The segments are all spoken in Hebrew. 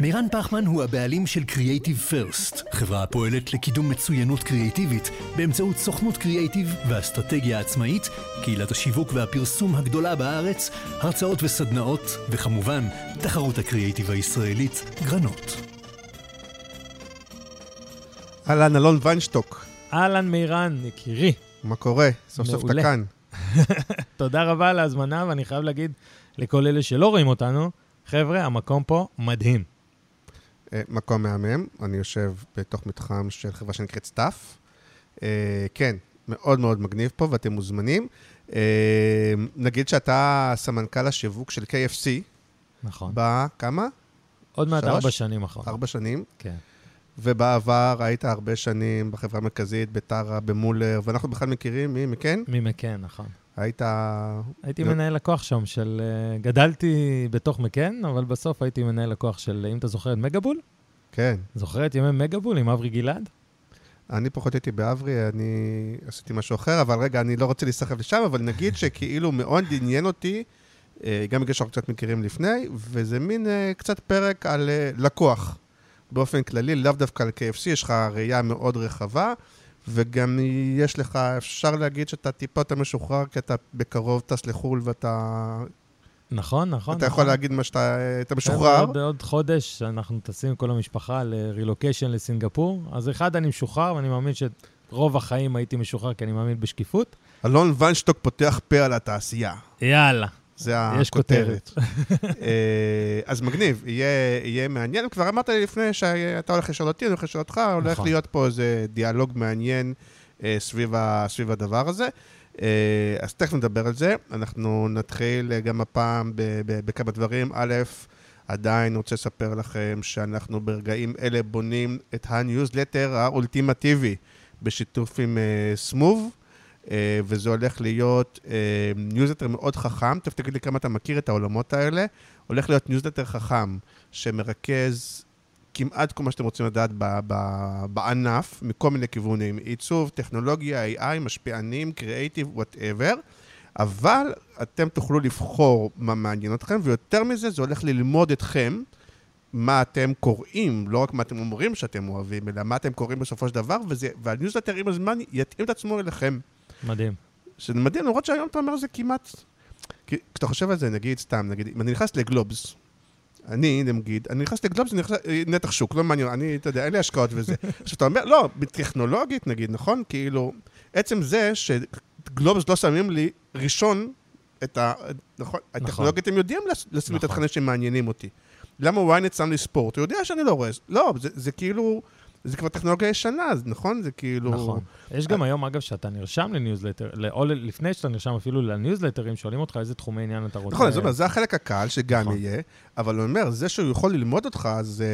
מירן פחמן הוא הבעלים של Creative First, חברה הפועלת לקידום מצוינות קריאיטיבית באמצעות סוכנות קריאיטיב ואסטרטגיה עצמאית, קהילת השיווק והפרסום הגדולה בארץ, הרצאות וסדנאות, וכמובן, תחרות הקריאיטיב הישראלית, גרנות. אהלן, אלון ויינשטוק, אהלן מירן, יקירי. מה קורה? סוף סוף אתה מעולה. כאן. תודה רבה על ההזמנה, ואני חייב להגיד לכל אלה שלא רואים אותנו, חבר'ה, המקום פה מדהים. אה, מקום מהמם, אני יושב בתוך מתחם של חברה שנקראת סטאפ. אה, כן, מאוד מאוד מגניב פה ואתם מוזמנים. אה, נגיד שאתה סמנכ"ל השיווק של KFC, נכון. בכמה? עוד מעט? ארבע שנים אחר. ארבע שנים. כן. ובעבר היית הרבה שנים בחברה המרכזית, בטרה, במולר, ואנחנו בכלל מכירים מי מכן? ממקן, נכון. היית... הייתי לא. מנהל לקוח שם של... אה, גדלתי בתוך מקן, אבל בסוף הייתי מנהל לקוח של, אם אתה זוכר את מגבול? כן. זוכר את ימי מגבול עם אברי גלעד? אני פחות הייתי באברי, אני עשיתי משהו אחר, אבל רגע, אני לא רוצה להיסחף לשם, אבל נגיד שכאילו מאוד עניין אותי, אה, גם בגלל שאנחנו קצת מכירים לפני, וזה מין אה, קצת פרק על אה, לקוח באופן כללי, לאו דווקא על KFC, יש לך ראייה מאוד רחבה, וגם יש לך, אפשר להגיד שאתה טיפה יותר משוחרר, כי אתה בקרוב טס לחו"ל ואתה נכון, נכון. אתה יכול נכון. להגיד מה שאתה, אתה משוחרר. עוד- בעוד חודש אנחנו טסים כל המשפחה לרילוקיישן לסינגפור. אז אחד, אני משוחרר, ואני מאמין שרוב החיים הייתי משוחרר, כי אני מאמין בשקיפות. אלון ויינשטוק פותח פה על התעשייה. יאללה. זה יש הכותרת. אה, אז מגניב, יהיה, יהיה מעניין. כבר אמרת לי לפני שאתה הולך לשאול אותי, אני הולך לשאול אותך, הולך נכון. להיות פה איזה דיאלוג מעניין אה, סביב, ה, סביב הדבר הזה. אה, אז תכף נדבר על זה. אנחנו נתחיל גם הפעם בכמה דברים. א', עדיין רוצה לספר לכם שאנחנו ברגעים אלה בונים את הניוזלטר האולטימטיבי בשיתוף עם אה, סמוב. אה, וזה הולך להיות אה, ניוזלטר מאוד חכם, תכף תגיד לי כמה אתה מכיר את העולמות האלה, הולך להיות ניוזלטר חכם שמרכז כמעט כל מה שאתם רוצים לדעת בענף, מכל מיני כיוונים, עיצוב, טכנולוגיה, AI, משפיענים, creative, whatever, אבל אתם תוכלו לבחור מה מעניין אתכם, ויותר מזה, זה הולך ללמוד אתכם. מה אתם קוראים, לא רק מה אתם אומרים שאתם אוהבים, אלא מה אתם קוראים בסופו של דבר, והניוזלטר עם הזמן יתאים את עצמו אליכם. מדהים. שזה מדהים, למרות שהיום אתה אומר זה כמעט... כשאתה חושב על זה, נגיד, סתם, נגיד, אם אני נכנס לגלובס, אני, נגיד, אני נכנס לגלובס, אני נכנס, אה, נתח שוק, לא מעניין, אני, אתה יודע, אין לי השקעות וזה. עכשיו, אתה אומר, לא, טכנולוגית, נגיד, נכון? כאילו, עצם זה שגלובס לא שמים לי ראשון את ה... נכון, הטכנולוגית הם יודעים לש- לשים את נכון. התכנים שמעניינים אותי. למה ynet שם לי ספורט? הוא יודע שאני לא רואה, לא, זה, זה כאילו, זה כבר טכנולוגיה ישנה, אז נכון? זה כאילו... נכון. יש גם היום, אגב, שאתה נרשם לניוזלטר, או לפני שאתה נרשם אפילו לניוזלטרים, שואלים אותך איזה תחומי עניין אתה רוצה. נכון, זה החלק הקל שגם נכון. יהיה, אבל הוא אומר, זה שהוא יכול ללמוד אותך, זה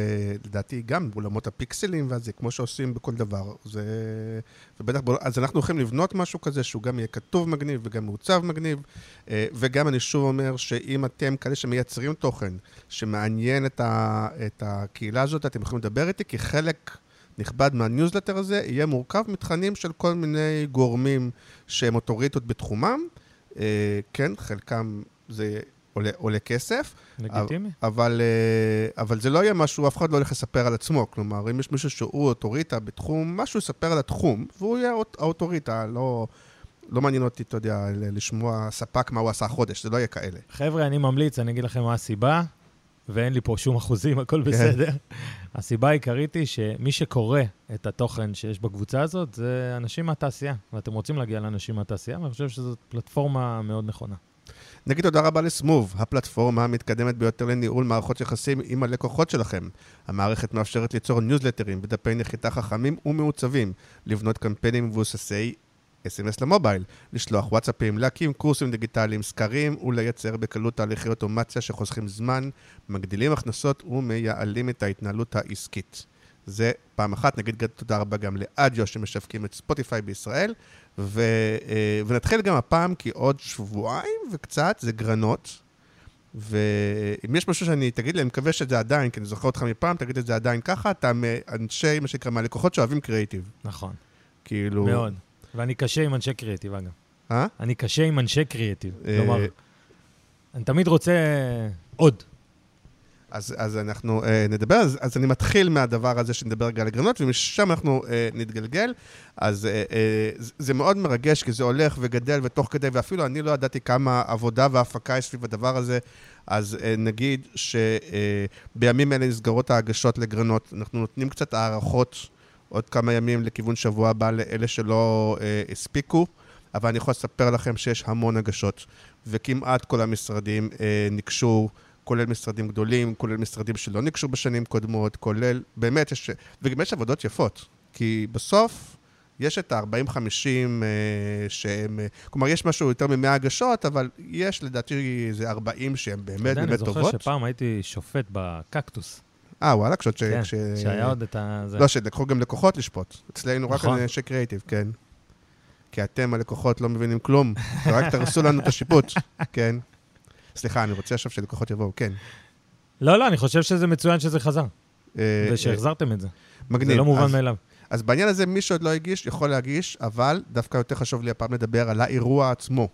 לדעתי גם בעולמות הפיקסלים והזה, כמו שעושים בכל דבר. זה... ובטח, אז אנחנו הולכים לבנות משהו כזה, שהוא גם יהיה כתוב מגניב וגם מעוצב מגניב, אה, וגם אני שוב אומר, שאם אתם כאלה שמייצרים תוכן שמעניין. את הקהילה הזאת, אתם יכולים לדבר איתי, כי חלק... נכבד מהניוזלטר הזה יהיה מורכב מתכנים של כל מיני גורמים שהם אוטוריטות בתחומם. אה, כן, חלקם זה עולה, עולה כסף, לגיטימי. אבל, אה, אבל זה לא יהיה משהו, אף אחד לא הולך לספר על עצמו. כלומר, אם יש מישהו שהוא אוטוריטה בתחום, משהו יספר על התחום, והוא יהיה האוט- האוטוריטה, לא, לא מעניין אותי, אתה יודע, לשמוע ספק מה הוא עשה החודש, זה לא יהיה כאלה. חבר'ה, אני ממליץ, אני אגיד לכם מה הסיבה, ואין לי פה שום אחוזים, הכל כן. בסדר. הסיבה העיקרית היא שמי שקורא את התוכן שיש בקבוצה הזאת, זה אנשים מהתעשייה, ואתם רוצים להגיע לאנשים מהתעשייה, ואני חושב שזאת פלטפורמה מאוד נכונה. נגיד תודה רבה לסמוב, הפלטפורמה המתקדמת ביותר לניהול מערכות יחסים עם הלקוחות שלכם. המערכת מאפשרת ליצור ניוזלטרים ודפי נחיתה חכמים ומעוצבים, לבנות קמפיינים מבוססי אס.אם.אס למובייל, לשלוח וואטסאפים, להקים קורסים דיגיטליים, סקרים ולייצר בקלות תהליכי אוטומציה שחוסכים זמן, מגדילים הכנסות ומייעלים את ההתנהלות העסקית. זה פעם אחת, נגיד תודה רבה גם לאדיו שמשווקים את ספוטיפיי בישראל, ו, אה, ונתחיל גם הפעם, כי עוד שבועיים וקצת זה גרנות. ואם יש משהו שאני, תגיד לי, אני מקווה שזה עדיין, כי אני זוכר אותך מפעם, תגיד את זה עדיין ככה, אתה מאנשי, מה שנקרא, מהלקוחות שאוהבים קריאיטיב. נכון. כאילו... מאוד. ואני קשה עם אנשי קריאיטיב, אגב. אה? אני קשה עם אנשי קריאיטיב. אה, כלומר, אני תמיד רוצה עוד. אז, אז אנחנו אה, נדבר, אז, אז אני מתחיל מהדבר הזה שנדבר רגע על הגרנות, ומשם אנחנו אה, נתגלגל. אז אה, אה, זה- מאוד מרגש, כי זה הולך וגדל, ותוך כדי, ואפילו אני לא ידעתי כמה עבודה והפקה יש סביב הדבר הזה. אז אה, נגיד שבימים אלה נסגרות ההגשות לגרנות, אנחנו נותנים קצת הערכות עוד כמה ימים לכיוון שבוע הבא לאלה שלא אה, הספיקו, אבל אני יכול לספר לכם שיש המון הגשות, וכמעט כל המשרדים אה, ניגשו. כולל משרדים גדולים, כולל משרדים שלא ניגשו בשנים קודמות, כולל, באמת יש, וגם יש עבודות יפות, כי בסוף יש את ה-40-50 אה, שהם, אה, כלומר, יש משהו יותר מ-100 הגשות, אבל יש לדעתי איזה 40 שהן באמת באמת אני טובות. זוכר שפעם הייתי שופט בקקטוס. אה, וואלה, כשות ש... כן, כש- שהיה עוד את ה... זה. לא, שלקחו גם לקוחות לשפוט. אצלנו רק נכון. אנשי קריאיטיב, כן. כי אתם, הלקוחות, לא מבינים כלום, רק תרסו לנו את השיפוט, כן. סליחה, אני רוצה עכשיו שלקוחות יבואו, כן. לא, לא, אני חושב שזה מצוין שזה חזר, אה, אה, ושהחזרתם את זה. מגניב. זה לא מובן מאליו. אז בעניין הזה, מי שעוד לא הגיש, יכול להגיש, אבל דווקא יותר חשוב לי הפעם לדבר על האירוע עצמו.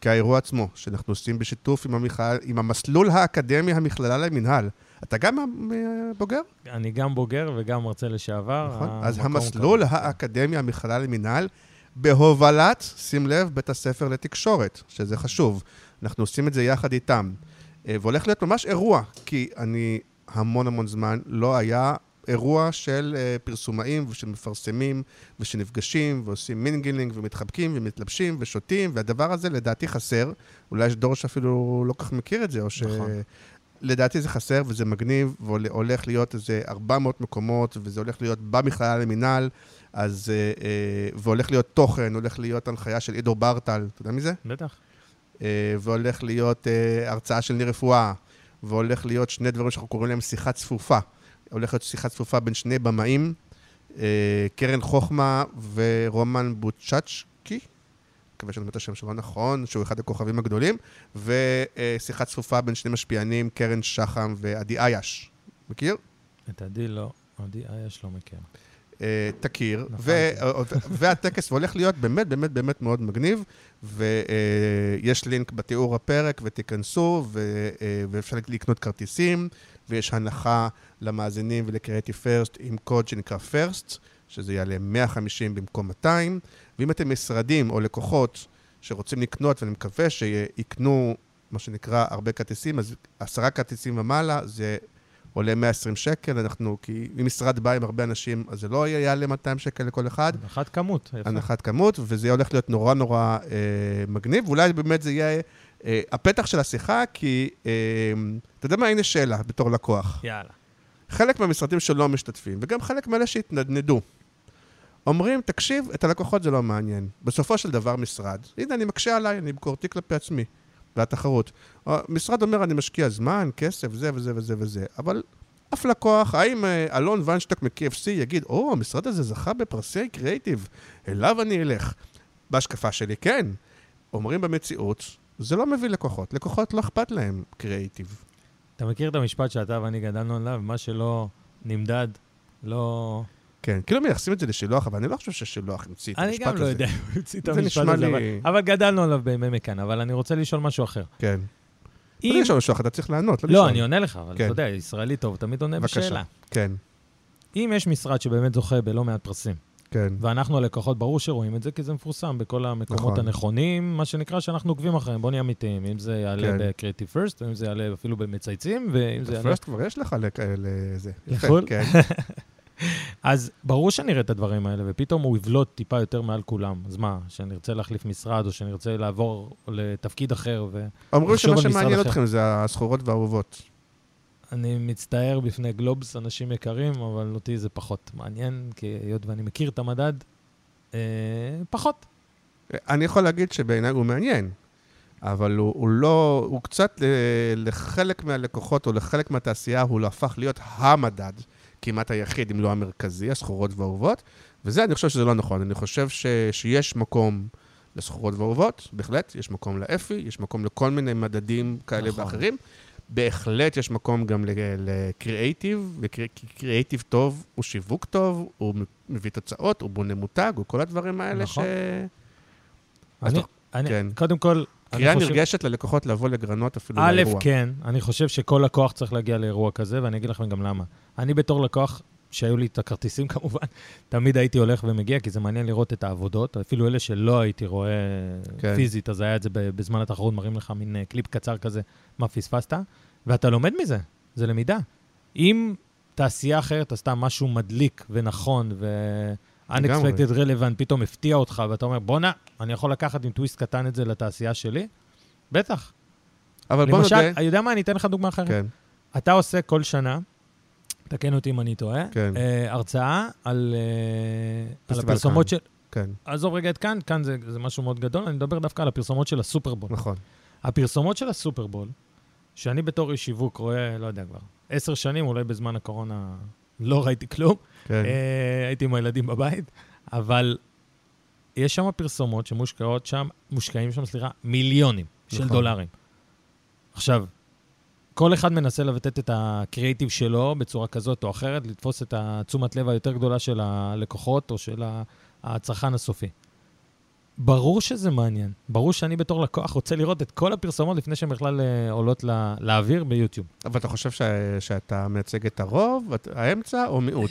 כי האירוע עצמו, שאנחנו עושים בשיתוף עם, המכל... עם המסלול האקדמי המכללה למינהל. אתה גם אה, בוגר? אני גם בוגר וגם מרצה לשעבר. נכון. אז המסלול כזה. האקדמי המכללה למינהל, בהובלת, שים לב, בית הספר לתקשורת, שזה חשוב. אנחנו עושים את זה יחד איתם. אה, והולך להיות ממש אירוע, כי אני המון המון זמן לא היה אירוע של אה, פרסומאים ושל מפרסמים ושנפגשים ועושים mingling ומתחבקים ומתלבשים ושותים, והדבר הזה לדעתי חסר. אולי יש דור שאפילו לא כך מכיר את זה, או ש... נכון. לדעתי זה חסר וזה מגניב, והולך להיות איזה 400 מקומות, וזה הולך להיות במכללה למינהל, אז... אה, אה, והולך להיות תוכן, הולך להיות הנחיה של עידו ברטל, אתה יודע מי זה? בטח. אה, והולך להיות אה, הרצאה של ניר רפואה, והולך להיות שני דברים שאנחנו קוראים להם שיחה צפופה. הולך להיות שיחה צפופה בין שני במאים, אה, קרן חוכמה ורומן בוצ'צ'קי, מקווה שאני אומר את השם שלו נכון, שהוא אחד הכוכבים הגדולים, ושיחה צפופה בין שני משפיענים, קרן שחם ועדי אייש. מכיר? את עדי לא, עדי אייש לא מכיר. אה, תכיר, והטקס הולך להיות באמת באמת באמת מאוד מגניב, ויש לינק בתיאור הפרק, ותיכנסו, אה, ואפשר לקנות כרטיסים, ויש הנחה למאזינים ולקריאטיב פרסט עם קוד שנקרא פרסט, שזה יעלה 150 במקום 200, ואם אתם משרדים או לקוחות שרוצים לקנות, ואני מקווה שיקנו, מה שנקרא, הרבה כרטיסים, אז עשרה כרטיסים ומעלה, זה עולה 120 שקל, אנחנו, כי אם משרד בא עם הרבה אנשים, אז זה לא יעלה 200 שקל לכל אחד, הנחת כמות, יפה. הנחת כמות, וזה הולך להיות נורא נורא אה, מגניב, ואולי באמת זה יהיה אה, הפתח של השיחה, כי אה, אתה יודע מה, הנה שאלה בתור לקוח. יאללה. חלק מהמשרדים שלא משתתפים, וגם חלק מאלה שהתנדנדו, אומרים, תקשיב, את הלקוחות זה לא מעניין. בסופו של דבר משרד, הנה, אני מקשה עליי, אני ביקורתי כלפי עצמי, והתחרות. המשרד אומר, אני משקיע זמן, כסף, זה וזה וזה וזה, אבל אף לקוח, האם אה, אלון ויינשטוק מ-KFC יגיד, או, המשרד הזה זכה בפרסי קריאיטיב, אליו אני אלך. בהשקפה שלי, כן. אומרים במציאות, זה לא מביא לקוחות. לקוחות לא אכפת להם קריאיטיב. אתה מכיר את המשפט שאתה ואני גדלנו עליו? מה שלא נמדד, לא... כן, כאילו מייחסים את זה לשילוח, אבל אני לא חושב ששילוח המציא את אני המשפט גם הזה. לא יודע, הוא המציא את המשפט הזה, אבל- גדלנו עליו בימי מכאן. אבל אני רוצה לשאול משהו אחר. כן. אם... לא לשאול משהו, אתה צריך לענות, לא לא, לשאול. אני עונה לך, אבל כן. אתה יודע, ישראלי טוב תמיד עונה. בשאלה. כן, אם יש משרד שבאמת זוכה בלא מעט פרסים, כן. ואנחנו הלקוחות, ברור שרואים את זה, כי זה מפורסם בכל המקומות נכון. הנכונים, מה שנקרא שאנחנו עוקבים אחריהם, בוא נהיה אמיתיים, אם זה יעלה כן. ב-Creative First, אם זה יעלה אפילו במצייצים, ואם זה יעלה... בפרסט כבר יש לך לזה. לחו"ל? כן, אז ברור שנראה את הדברים האלה, ופתאום הוא יבלוט טיפה יותר מעל כולם. אז מה, שנרצה להחליף משרד, או שנרצה לעבור לתפקיד אחר, ו... אמרו שמה שמעניין אחר. אתכם זה הסחורות והאהובות. אני מצטער בפני גלובס, אנשים יקרים, אבל אותי זה פחות מעניין, כי היות ואני מכיר את המדד, אה, פחות. אני יכול להגיד שבעיניי הוא מעניין, אבל הוא, הוא לא, הוא קצת ל- לחלק מהלקוחות או לחלק מהתעשייה, הוא לא הפך להיות המדד, כמעט היחיד, אם לא המרכזי, הסחורות והאהובות, וזה, אני חושב שזה לא נכון. אני חושב ש, שיש מקום לסחורות ואהובות, בהחלט, יש מקום לאפי, יש מקום לכל מיני מדדים כאלה נכון. ואחרים. בהחלט יש מקום גם לקריאייטיב, כי קריאייטיב טוב הוא שיווק טוב, הוא מביא תוצאות, הוא בונה מותג, הוא כל הדברים האלה נכון. ש... אני, אתה- אני, כן. קודם כל, אני קריאה חושב... נרגשת ללקוחות לבוא לגרנות אפילו א', לאירוע. כן, אני חושב שכל לקוח צריך להגיע לאירוע כזה, ואני אגיד לכם גם למה. אני בתור לקוח, שהיו לי את הכרטיסים כמובן, תמיד הייתי הולך ומגיע, כי זה מעניין לראות את העבודות, אפילו אלה שלא הייתי רואה כן. פיזית, אז היה את זה בזמן התחרות, מראים לך מין אה, קליפ קצר כזה, מה פספסת, ואתה לומד מזה, זה למידה. אם תעשייה אחרת עשתה משהו מדליק ונכון, ו... לגמרי. unexpected relevant, פתאום הפתיע אותך, ואתה אומר, בואנה, אני יכול לקחת עם טוויסט קטן את זה לתעשייה שלי? בטח. אבל בוא למשל, נודה... אני יודע מה, אני אתן לך דוגמה אחרת. כן, אתה עושה כל שנה, תקן אותי אם אני טועה, כן. אה, הרצאה על, אה, על הפרסומות כאן. של... כן, עזוב רגע את כאן, כאן זה, זה משהו מאוד גדול, אני מדבר דווקא על הפרסומות של הסופרבול. נכון. הפרסומות של הסופרבול, שאני בתור איש שיווק רואה, לא יודע כבר, עשר שנים, אולי בזמן הקורונה לא ראיתי כלום, כן. אה, הייתי עם הילדים בבית, אבל יש שם פרסומות שמושקעות שם, מושקעים שם, סליחה, מיליונים של נכון. דולרים. עכשיו, כל אחד מנסה לבטאת את הקריאיטיב שלו בצורה כזאת או אחרת, לתפוס את התשומת לב היותר גדולה של הלקוחות או של הצרכן הסופי. ברור שזה מעניין. ברור שאני בתור לקוח רוצה לראות את כל הפרסומות לפני שהן בכלל אה, עולות לא, לאוויר ביוטיוב. אבל אתה חושב ש... שאתה מייצג את הרוב, את- האמצע או מיעוט?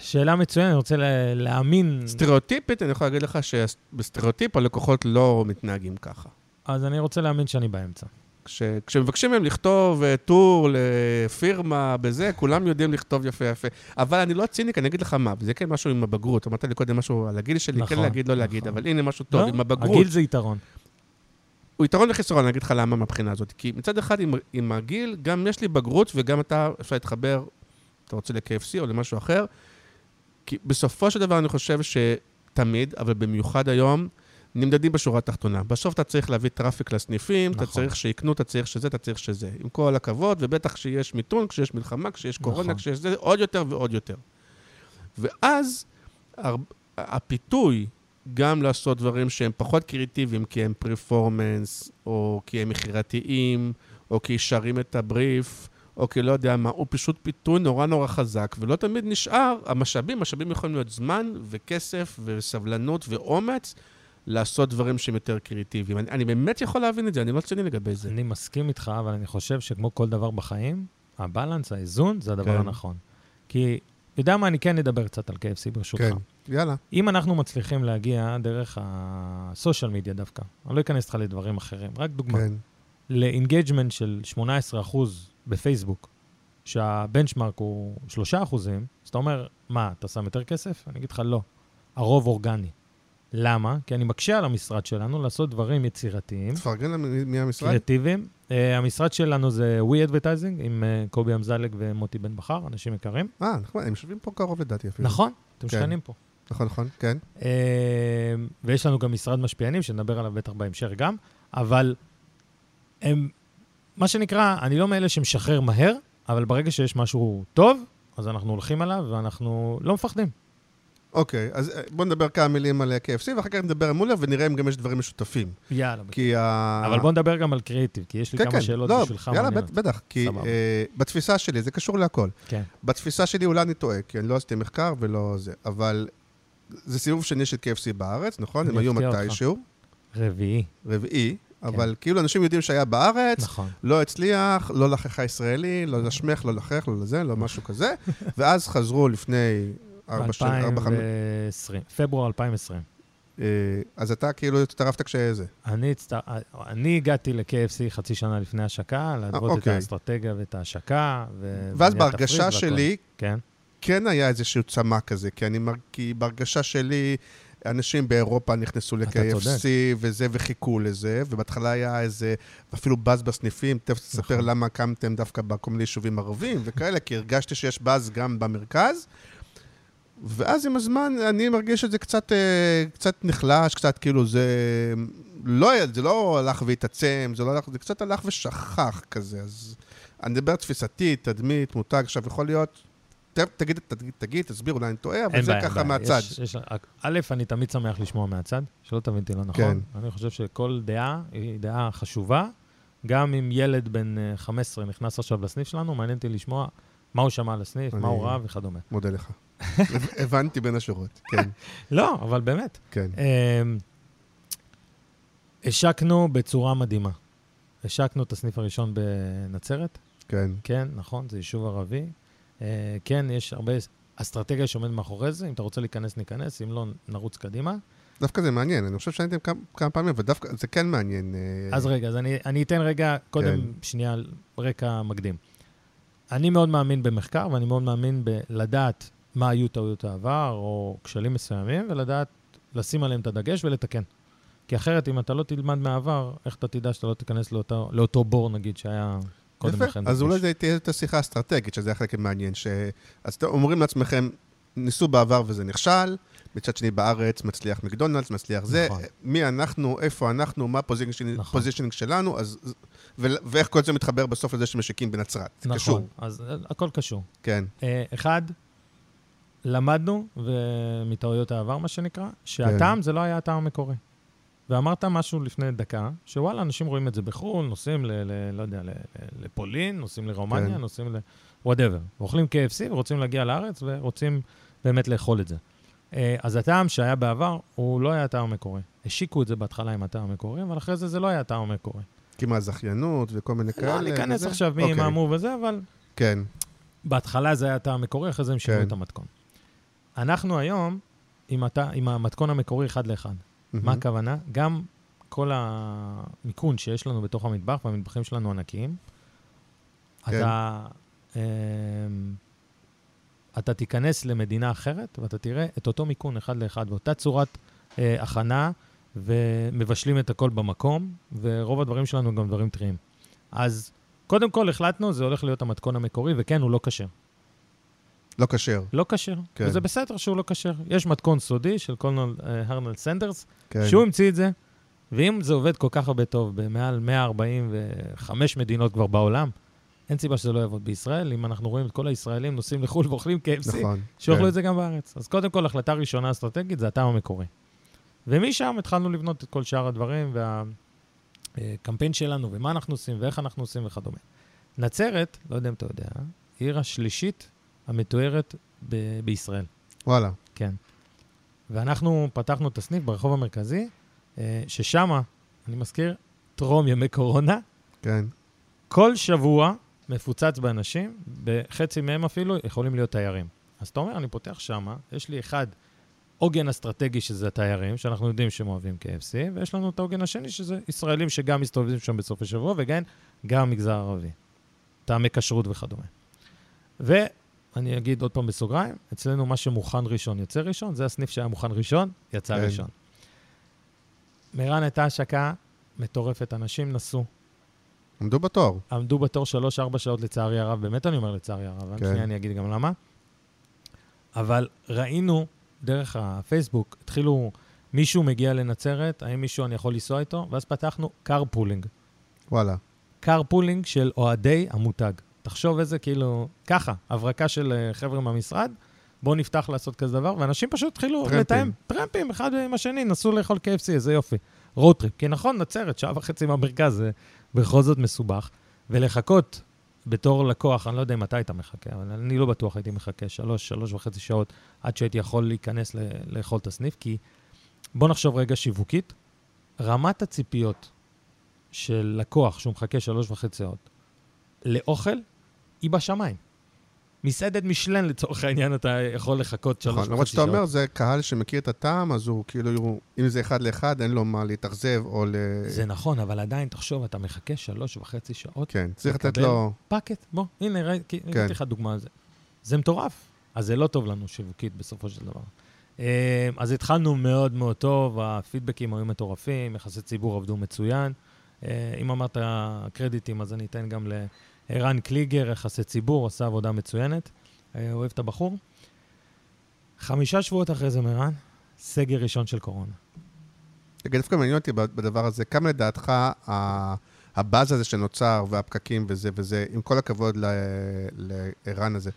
שאלה מצוינת, אני רוצה לה- להאמין. סטריאוטיפית, אני יכול להגיד לך שבסטריאוטיפ הלקוחות לא מתנהגים ככה. אז אני רוצה להאמין שאני באמצע. כש, כשמבקשים מהם לכתוב אה, טור לפירמה בזה, כולם יודעים לכתוב יפה יפה. אבל אני לא ציניק, אני אגיד לך מה, וזה כן משהו עם הבגרות. אמרת לי קודם משהו על הגיל שלי, נכון, כן להגיד, לא להגיד, נכון. אבל הנה משהו טוב, לא, עם הבגרות. הגיל זה יתרון. הוא יתרון וחיסרון, אני אגיד לך למה מהבחינה הזאת. כי מצד אחד, עם, עם הגיל, גם יש לי בגרות וגם אתה, אפשר להתחבר, אתה רוצה ל-KFC או למשהו אחר. כי בסופו של דבר אני חושב שתמיד, אבל במיוחד היום, נמדדים בשורה התחתונה. בסוף אתה צריך להביא traffic לסניפים, אתה נכון. צריך שיקנו, אתה צריך שזה, אתה צריך שזה. עם כל הכבוד, ובטח כשיש מיתון, כשיש מלחמה, כשיש קורונה, נכון. כשיש זה, עוד יותר ועוד יותר. ואז הר... הפיתוי גם לעשות דברים שהם פחות קריאיטיביים, כי הם פרפורמנס, או כי הם מכירתיים, או כי שרים את הבריף, או כי לא יודע מה, הוא פשוט פיתוי נורא נורא חזק, ולא תמיד נשאר, המשאבים, משאבים יכולים להיות זמן וכסף וסבלנות ואומץ לעשות דברים שהם יותר קריאיטיביים. אני, אני באמת יכול להבין את זה, אני לא ציני לגבי זה. אני מסכים איתך, אבל אני חושב שכמו כל דבר בחיים, הבלנס, האיזון, זה הדבר כן. הנכון. כי, יודע מה, אני כן אדבר קצת על KFC ברשותך. כן, יאללה. אם אנחנו מצליחים להגיע דרך ה social media דווקא, אני לא אכנס איתך לדברים אחרים, רק דוגמה, כן. ל engagement של 18% בפייסבוק, שה benchmark הוא 3%, אז אתה אומר, מה, אתה שם יותר כסף? אני אגיד לך, לא. הרוב אורגני. למה? כי אני מקשה על המשרד שלנו לעשות דברים יצירתיים, תפרגן לנו מי המשרד? קריאטיביים. אה, המשרד שלנו זה We Advertising, עם אה, קובי אמזלג ומוטי בן בכר, אנשים יקרים. אה, נכון, הם יושבים פה קרוב לדעתי אפילו. נכון, אתם כן. שכנים פה. נכון, נכון, כן. Uh, ויש לנו גם משרד משפיענים, שנדבר עליו בטח בהמשך גם, אבל הם, מה שנקרא, אני לא מאלה שמשחרר מהר, אבל ברגע שיש משהו טוב, אז אנחנו הולכים עליו ואנחנו לא מפחדים. אוקיי, אז אה, בוא נדבר כמה מילים על KFC, ואחר כך נדבר על מולר ונראה אם גם יש דברים משותפים. יאללה. כי ה... אבל בוא נדבר גם על קריאיטיב, כי יש לי כן, כמה כן, שאלות לא, בשבילך. יאללה, מעניינות. בט- בטח, כי. אה, בתפיסה שלי, זה קשור להכל. כן. בתפיסה שלי אולי אני טועה, כי אני לא עשיתי מחקר ולא זה, אבל זה סיבוב שני של KFC בארץ, נכון? הם היו. מתישהו, רביעי, רביעי, אבל כאילו אנשים יודעים שהיה בארץ, נכון. לא הצליח, לא לחך ישראלי, לא לשמך, לא לחך, לא לזה, לא משהו כזה, ואז חזרו לפני ארבע שנים, ארבע, חמש... 2020, פברואר 2020. אה, אז אתה כאילו הצטרפת כשזה. אני, הצטר... אני הגעתי ל-KFC חצי שנה לפני השקה, להתוות את אוקיי. האסטרטגיה ואת ההשקה. ו... ואז בהרגשה. שלי, כן, כן היה איזשהו צמא כזה, כי אני. כי בהרגשה שלי, אנשים באירופה נכנסו ל-KFC. וזה, וחיכו לזה, ובהתחלה היה איזה, אפילו באז בסניפים, תכף תספר נכון. למה קמתם דווקא בכל מיני יישובים ערביים וכאלה, כי הרגשתי שיש באז גם במרכז. ואז עם הזמן אני מרגיש שזה קצת, אה, קצת נחלש, קצת כאילו זה... לא, זה לא הלך והתעצם, זה לא הלך, זה קצת הלך ושכח כזה. אז אני מדבר תפיסתית, תדמית, מותג, עכשיו יכול להיות... תגיד, תגיד, תגיד, תסביר, אולי אני טועה, אבל זה בעיה, ככה בעיה. מהצד. יש, יש, א', אני תמיד שמח לשמוע מהצד, שלא תבין אותי לא נכון. כן. אני חושב שכל דעה היא דעה חשובה. גם אם ילד בן אה, 15 נכנס עכשיו לסניף שלנו, מעניין אותי לשמוע מה הוא שמע על הסניף, מה הוא ראה וכדומה. מודה לך. הבנתי בין השורות, כן, לא, אבל באמת. כן. אמ, השקנו בצורה מדהימה. השקנו את הסניף הראשון בנצרת, כן. כן, נכון, זה יישוב ערבי. אה, כן, יש הרבה אסטרטגיה שעומדת מאחורי זה, אם אתה רוצה להיכנס, ניכנס, אם לא, נרוץ קדימה. דווקא זה מעניין, אני חושב שהייתם כמה, כמה פעמים, אבל דווקא זה כן מעניין. אה, אז רגע, אז אני, אני אתן רגע, קודם, כן. שנייה, רקע מקדים. אני מאוד מאמין במחקר, ואני מאוד מאמין בלדעת מה היו טעויות העבר, או כשלים מסוימים, ולדעת לשים עליהם את הדגש ולתקן. כי אחרת, אם אתה לא תלמד מהעבר, איך אתה תדע שאתה לא תיכנס לאותו, לאותו בור, נגיד, שהיה קודם יפה, לכן. אז. אולי זה תהיה את השיחה האסטרטגית, שזה החלק המעניין. ש... אז אתם אומרים לעצמכם, ניסו בעבר וזה נכשל, מצד שני בארץ מצליח מקדונלדס, מצליח זה, נכון. מי אנחנו, איפה אנחנו, מה ה positioning נכון. שלנו, אז, ו... ואיך כל זה מתחבר בסוף לזה שמשיקים בנצרת. זה נכון, קשור, אז אה, הכל קשור. כן, אה, אחד, למדנו, ומטעויות העבר, מה שנקרא, שהטעם זה לא היה הטעם המקורי. ואמרת משהו לפני דקה, שוואלה, אנשים רואים את זה בחו"ל, נוסעים ל... ל לא יודע, ל, ל, לפולין, נוסעים לרומניה, כן. נוסעים ל... וואטאבר. אוכלים KFC ורוצים להגיע לארץ ורוצים באמת לאכול את זה. אה, אז הטעם שהיה בעבר, הוא לא היה הטעם המקורי. השיקו את זה בהתחלה עם הטעם המקורי, אבל אחרי זה זה לא היה הטעם המקורי. כמעט זכיינות וכל מיני כאלה. לא ניכנס. עכשיו מי אוקיי, מה אמור וזה, אבל כן, בהתחלה זה היה הטעם המקורי, אחרי זה הם שינו כן. את המתכון. אנחנו היום עם, הת... עם המתכון המקורי אחד לאחד. מה מהמם. הכוונה? גם כל המיכון שיש לנו בתוך המטבח, והמטבחים שלנו ענקיים, כן. אתה, אמ, אתה תיכנס למדינה אחרת ואתה תראה את אותו מיכון אחד לאחד, ואותה צורת אה, הכנה, ומבשלים את הכל במקום, ורוב הדברים שלנו גם דברים טריים. אז קודם כל החלטנו, זה הולך להיות המתכון המקורי, וכן, הוא לא כשר. לא כשר, לא כשר. כן. וזה בסדר שהוא לא כשר. יש מתכון סודי של קולנל אה, הרנל סנדרס, כן. שהוא המציא את זה, ואם זה עובד כל כך הרבה טוב במעל 145 מדינות כבר בעולם, אין סיבה שזה לא יעבוד בישראל. אם אנחנו רואים את כל הישראלים נוסעים לחו"ל ואוכלים KFC, נכון. שיאכלו כן. את זה גם בארץ. אז קודם כל, החלטה ראשונה אסטרטגית זה הטעם המקורי. ומשם התחלנו לבנות את כל שאר הדברים, והקמפיין שלנו, ומה אנחנו עושים, ואיך אנחנו עושים וכדומה. נצרת, לא יודע אם אתה יודע, עיר השלישית המתוארת ב- בישראל. וואלה, כן. ואנחנו פתחנו את הסניף ברחוב המרכזי, אה, ששם, אני מזכיר, טרום ימי קורונה, כן. כל שבוע מפוצץ באנשים, בחצי מהם אפילו יכולים להיות תיירים. אז אתה אומר, אני פותח שמה, יש לי אחד, עוגן אסטרטגי שזה התיירים, שאנחנו יודעים שהם אוהבים KFC, ויש לנו את העוגן השני, שזה ישראלים שגם מסתובבים שם בסוף השבוע, וגם גם המגזר הערבי. טעמי כשרות וכדומה. ואני אגיד עוד פעם בסוגריים, אצלנו מה שמוכן ראשון יוצא ראשון, זה הסניף שהיה מוכן ראשון, יצא כן. ראשון. מירן הייתה השקה מטורפת, אנשים נסעו, עמדו בתור. עמדו בתור שלוש-ארבע שעות לצערי הרב, באמת אני אומר לצערי הרב, כן. שנייה אני אגיד גם למה. אבל ראינו דרך הפייסבוק, התחילו, מישהו מגיע לנצרת, האם מישהו אני יכול לנסוע איתו? ואז פתחנו carpooling. וואלה. carpooling של אוהדי המותג. תחשוב איזה כאילו, ככה, הברקה של אה, חבר'ה מהמשרד, בואו נפתח לעשות כזה דבר, ואנשים פשוט התחילו. לתאם, טרמפים, אחד עם השני, נסעו לאכול KFC, איזה יופי. רוטריפ. כי נכון, נצרת, שעה וחצי מהמרכז, זה בכל זאת מסובך. ולחכות בתור לקוח, אני לא יודע אם אתה היית מחכה, אבל אני לא בטוח הייתי מחכה שלוש, שלוש וחצי שעות עד שהייתי יכול להיכנס ל- לאכול את הסניף, כי בוא נחשוב רגע שיווקית, רמת הציפיות של לקוח שהוא מחכה שלוש וחצי שעות לאוכל, היא בשמיים. מסעדת משלן לצורך העניין, אתה יכול לחכות שלוש נכון, וחצי למרות שעות. שאתה אומר, זה קהל שמכיר את הטעם, אז הוא כאילו, אם זה אחד לאחד, אין לו מה להתאכזב או ל... זה נכון, אבל עדיין, תחשוב, אתה מחכה שלוש וחצי שעות, כן, צריך לתת לו... פאקט, בוא, הנה, ראיתי כן. לך דוגמה על זה. זה מטורף. אז זה לא טוב לנו שיווקית בסופו של דבר. אה, אז התחלנו מאוד מאוד טוב, הפידבקים היו מטורפים, יחסי ציבור עבדו מצוין. אה, אם אמרת קרדיטים, אז אני אתן גם לערן קליגר, יחסי ציבור, עשה עבודה מצוינת. אה, אוהב את הבחור. חמישה שבועות אחרי זה, מרן, סגר ראשון של קורונה. רגע, דווקא מעניין אותי בדבר הזה, כמה לדעתך הבאז הזה שנוצר, והפקקים וזה וזה, עם כל הכבוד לערן הזה,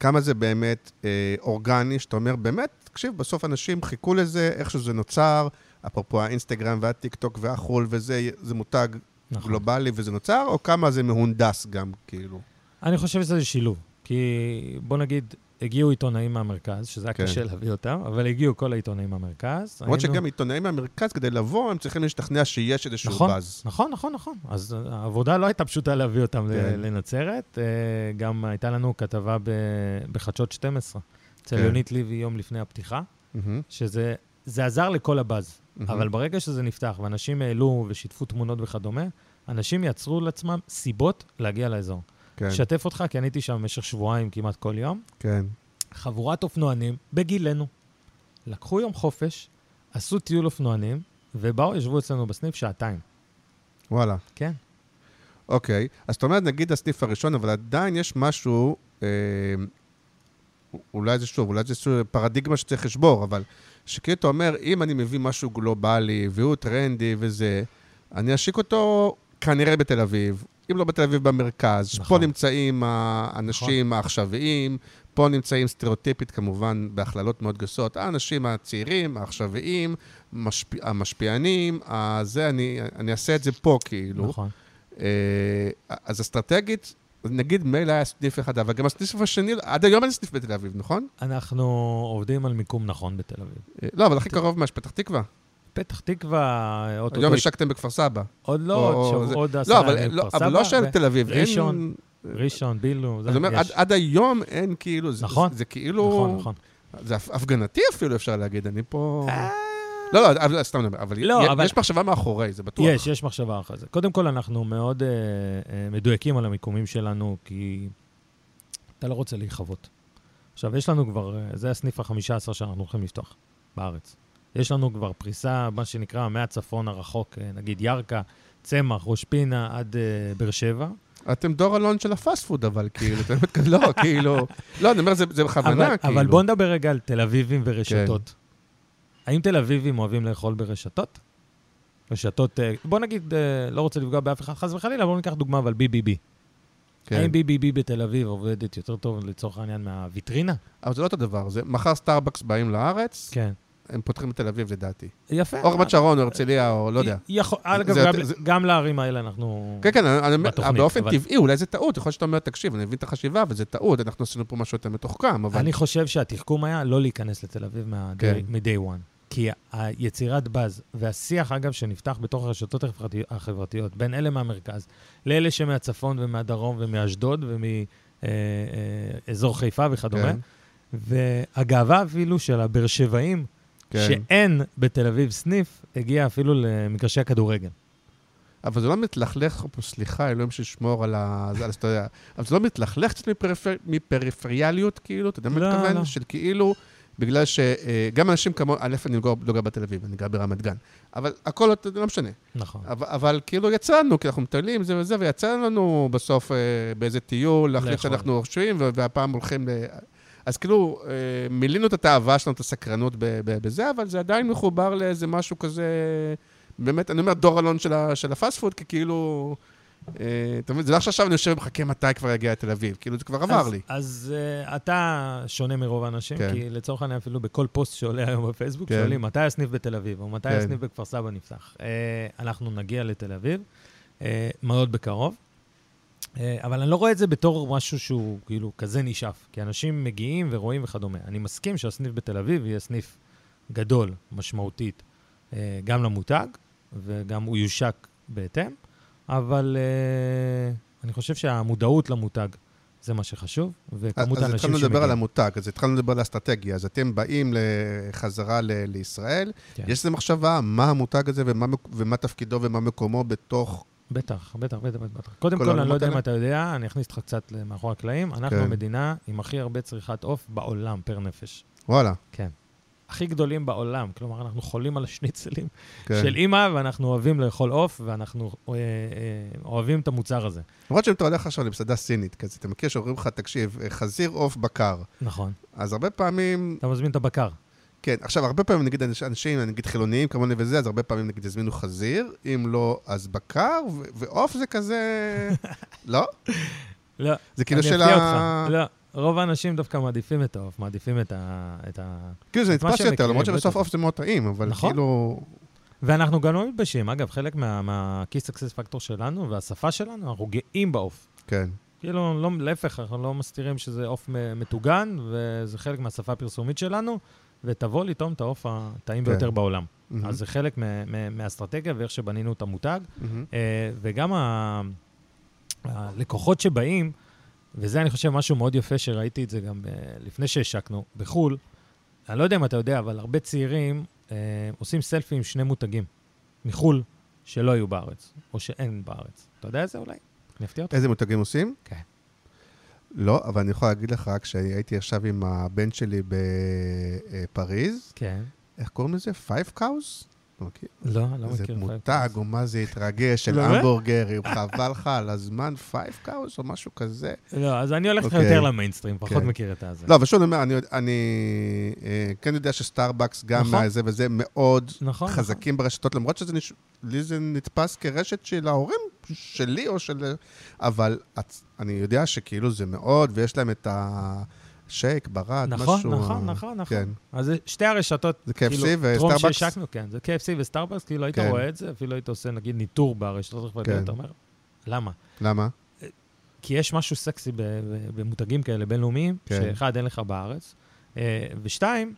כמה זה באמת אה, אורגני, שאתה אומר, באמת, תקשיב, בסוף אנשים חיכו לזה, איכשהו זה נוצר, אפרופו האינסטגרם והטיקטוק והחול וזה, זה מותג נכון. גלובלי וזה נוצר, או כמה זה מהונדס גם, כאילו? אני חושב שזה שילוב. כי בוא נגיד, הגיעו עיתונאים מהמרכז, שזה היה כן. קשה להביא אותם, אבל הגיעו כל העיתונאים מהמרכז. למרות היינו... שגם עיתונאים מהמרכז, כדי לבוא, הם צריכים להשתכנע שיש איזשהו נכון, באז. נכון, נכון, נכון. אז העבודה לא הייתה פשוטה להביא אותם כן. לנצרת. אה, גם הייתה לנו כתבה בחדשות 12, אצל כן. יונית ליבי יום לפני הפתיחה, mm-hmm. שזה עזר לכל הבאז. Mm-hmm. אבל ברגע שזה נפתח, ואנשים העלו ושיתפו תמונות וכדומה, אנשים יצרו לעצמם סיבות להגיע לאזור. כן. אשתף אותך, כי אני הייתי שם במשך שבועיים כמעט כל יום. כן. חבורת אופנוענים בגילנו. לקחו יום חופש, עשו טיול אופנוענים, ובאו, ישבו אצלנו בסניף שעתיים. וואלה. כן. אוקיי, אז אתה אומר, נגיד הסניף הראשון, אבל עדיין יש משהו, אה, אולי זה שוב, אולי זה פרדיגמה שצריך לשבור, אבל אתה אומר, אם אני מביא משהו גלובלי, והוא טרנדי וזה, אני אשיק אותו כנראה בתל אביב, אם לא בתל אביב במרכז. נכון. פה נמצאים האנשים נכון. העכשוויים, פה נמצאים סטריאוטיפית, כמובן, בהכללות מאוד גסות, האנשים הצעירים, העכשוויים, משפ... המשפיענים, זה, אני, אני אעשה את זה פה, כאילו. נכון. אה, אז אסטרטגית, נגיד מילא היה סניף אחד, אבל גם הסניף השני, עד היום אין סניף בתל אביב, נכון? אנחנו עובדים על מיקום נכון בתל אביב. אה, לא, אבל הכי קרוב מה, פתח תקווה. פתח תקווה, אוטוטו... היום השקתם בכפר סבא. עוד לא, עוד עשרה ימים בכפר סבא. אבל לא של תל אביב, ראשון, ראשון, בילו, זה אומר, עד היום אין כאילו... נכון. זה כאילו... נכון, נכון. זה הפגנתי אפילו, אפשר להגיד, אני פה... אה. לא, לא, סתם נדבר, אבל לא, יש מחשבה מאחורי, זה בטוח. יש, יש מחשבה אחרי זה. קודם כל, אנחנו מאוד אה, אה, מדויקים על המיקומים שלנו, כי אתה לא רוצה להיחוות. עכשיו, יש לנו כבר, זה הסניף ה-15 שאנחנו הולכים לפתוח בארץ. יש לנו כבר פריסה, מה שנקרא, מהצפון הרחוק, אה, נגיד ירכא, צמח, ראש פינה, עד uh, באר שבע. אתם דור אלון של הפאסט פוד, אבל כאילו, אתם לא, כאילו, לא, אני אומר, זה, זה בכוונה, אבל, כאילו. אבל בוא נדבר רגע על תל אביבים ורשתות. כן. האם תל אביבים אוהבים לאכול ברשתות? רשתות, אה, בוא נגיד, לא רוצה לפגוע באף אחד, חס וחלילה, בואו ניקח דוגמה, אבל BBB. כן. האם BBB בתל אביב עובדת יותר טוב, לצורך העניין, מהוויטרינה? אבל זה לא אותו דבר, זה מחר סטארבקס באים לארץ, כן. הם פותחים בתל אביב, לדעתי. יפה. או רמת שרון, או הרצליה, או לא יודע. יכול, אגב, גם, גם לערים האלה אנחנו כן, כן, אני, בתוכנית. באופן אבל... טבעי, אולי זה טעות. יכול להיות שאתה אומר, תקשיב, אני מבין את החשיבה, וזה טעות, אנחנו עשינו פה משהו יותר מתוחכם, אבל... אני חושב שהתחכום היה לא להיכנס לתל אביב מ-day כן. one. כי היצירת באז, והשיח, אגב, שנפתח בתוך הרשתות החברתיות, בין אלה מהמרכז לאלה שמהצפון ומהדרום ומאשדוד ומאזור אה, אה, חיפה וכדומה, כן. והגאווה אפילו של הבאר שבעים, כן. שאין בתל אביב סניף, הגיע אפילו למגרשי הכדורגל. אבל זה לא מתלכלך פה, סליחה, אלוהים שישמור על ה... אז אתה יודע, אבל זה לא מתלכלך קצת מפריפר... מפריפריאליות, כאילו, אתה יודע מה לא, מתכוון? לא. של כאילו, בגלל שגם אנשים כמו, א', אני לא, לא גר בתל אביב, אני גר ברמת גן, אבל הכל לא משנה. נכון. אבל, אבל כאילו יצא לנו, כי אנחנו מטיילים זה וזה, ויצא לנו בסוף אה, באיזה טיול, להחליט שאנחנו חושבים, והפעם הולכים ל... אז כאילו, אה, מילינו את התאווה שלנו, את הסקרנות בזה, אבל זה עדיין מחובר לאיזה משהו כזה, באמת, אני אומר דור אלון של ה fast food, כי כאילו... אה, אתה מבין, זה לא שעכשיו אני יושב ומחכה מתי כבר יגיע לתל אביב, כאילו זה כבר עבר לי. אז uh, אתה שונה מרוב האנשים, כן. כי לצורך העניין אפילו בכל פוסט שעולה היום בפייסבוק, כן. שואלים מתי הסניף בתל אביב, או מתי כן. הסניף בכפר סבא נפתח. Uh, אנחנו נגיע לתל אביב מאוד בקרוב. אה, אבל אני לא רואה את זה בתור משהו שהוא כאילו כזה נשאף, כי אנשים מגיעים ורואים וכדומה. אני מסכים שהסניף בתל אביב יהיה סניף גדול, משמעותית, אה, גם למותג, וגם הוא יושק בהתאם, אבל אה, אני חושב שהמודעות למותג זה מה שחשומה, וכמות האנשים שמגיעים. אז התחלנו לדבר על המותג, אז התחלנו לדבר על האסטרטגיה. אז אתם באים חזרה לישראל, כן. יש איזו מחשבה מה המותג הזה ומה, ומה תפקידו ומה מקומו בתוך בטח, בטח, בטח, בטח. קודם כל כל, אני לא יודע אם? אתה יודע, אני אכניס אותך קצת מאחורי הקלעים. אנחנו כן. המדינה עם הכי הרבה צריכת עוף בעולם, פר נפש. וואלה, כן. הכי גדולים בעולם. כלומר, אנחנו חולים על השניצלים כן. של אימא, ואנחנו אוהבים לאכול עוף, ואנחנו אה, אה, אוהבים את המוצר הזה. למרות שאם אתה הולך עכשיו למסעדה סינית, כזה, אתה מכיר שאומרים לך, תקשיב, אה, חזיר עוף בקר. נכון. אז הרבה פעמים, אתה מזמין את הבקר. כן, עכשיו, הרבה פעמים, נגיד, אנש- אנשים, נגיד חילוניים כמוני וזה, אז הרבה פעמים, נגיד, יזמינו חזיר, אם לא, אז בקר, ועוף זה כזה... לא? לא, זה כאילו אני של אפתיע ה... אותך. לא, רוב האנשים דווקא מעדיפים את העוף, מעדיפים את ה... את ה... כאילו זה נתפס יותר, למרות שבסוף בטח. עוף זה מאוד טעים, אבל נכון. כאילו... ואנחנו גם לא מתביישים. אגב, חלק מה- מה-key success factor שלנו והשפה שלנו, אנחנו גאים בעוף. כן, כאילו, לא, להפך, אנחנו לא מסתירים שזה עוף מטוגן, וזה חלק מהשפה הפרסומית שלנו, ותבוא לטעום את העוף הטעים כן. ביותר בעולם. מהמם, אז זה חלק מה- מה- מהאסטרטגיה ואיך שבנינו את המותג. אה, וגם הלקוחות שבאים, וזה אני חושב משהו מאוד יפה שראיתי את זה גם ב- לפני שהשקנו, בחו"ל, אני לא יודע אם אתה יודע, אבל הרבה צעירים אה, עושים סלפי עם שני מותגים מחו"ל שלא היו בארץ, או שאין בארץ. אתה יודע איזה אולי? אני אפתיע אותך. איזה מותגים עושים? כן. לא, אבל אני יכול להגיד לך, כשהייתי עכשיו עם הבן שלי בפריז, כן. איך קוראים לזה? Five Guys? מכיר? לא, לא זה מכיר. מותג, או מה זה התרגש, של באמת? המבורגרים, חבל לך על הזמן, Five Guys או משהו כזה. לא, אז אני הולך איתך אוקיי. יותר למיינסטרים, פחות כן. מכיר את הזה. לא, אבל שוב, אני אה, כן יודע שסטארבקס גם נכון. מהזה וזה מאוד נכון, חזקים ברשתות, למרות שזה נש... לי זה נתפס כרשת של ההורים שלי או של... אבל אני יודע שכאילו זה מאוד, ויש להם את השייק, ברד, נכון, משהו... נכון, נכון, נכון. כן. אז שתי הרשתות, זה KFC כאילו, טרום וסטארבקס? שהשקנו, כן, זה KFC וסטארבקס, כאילו היית כן. רואה את זה, אפילו היית עושה נגיד ניטור ברשתות החברתיות, כן. אתה אומר, למה? למה? כי יש משהו סקסי במותגים כאלה בינלאומיים, כן. שאחד, אין לך בארץ, אה, ושתיים,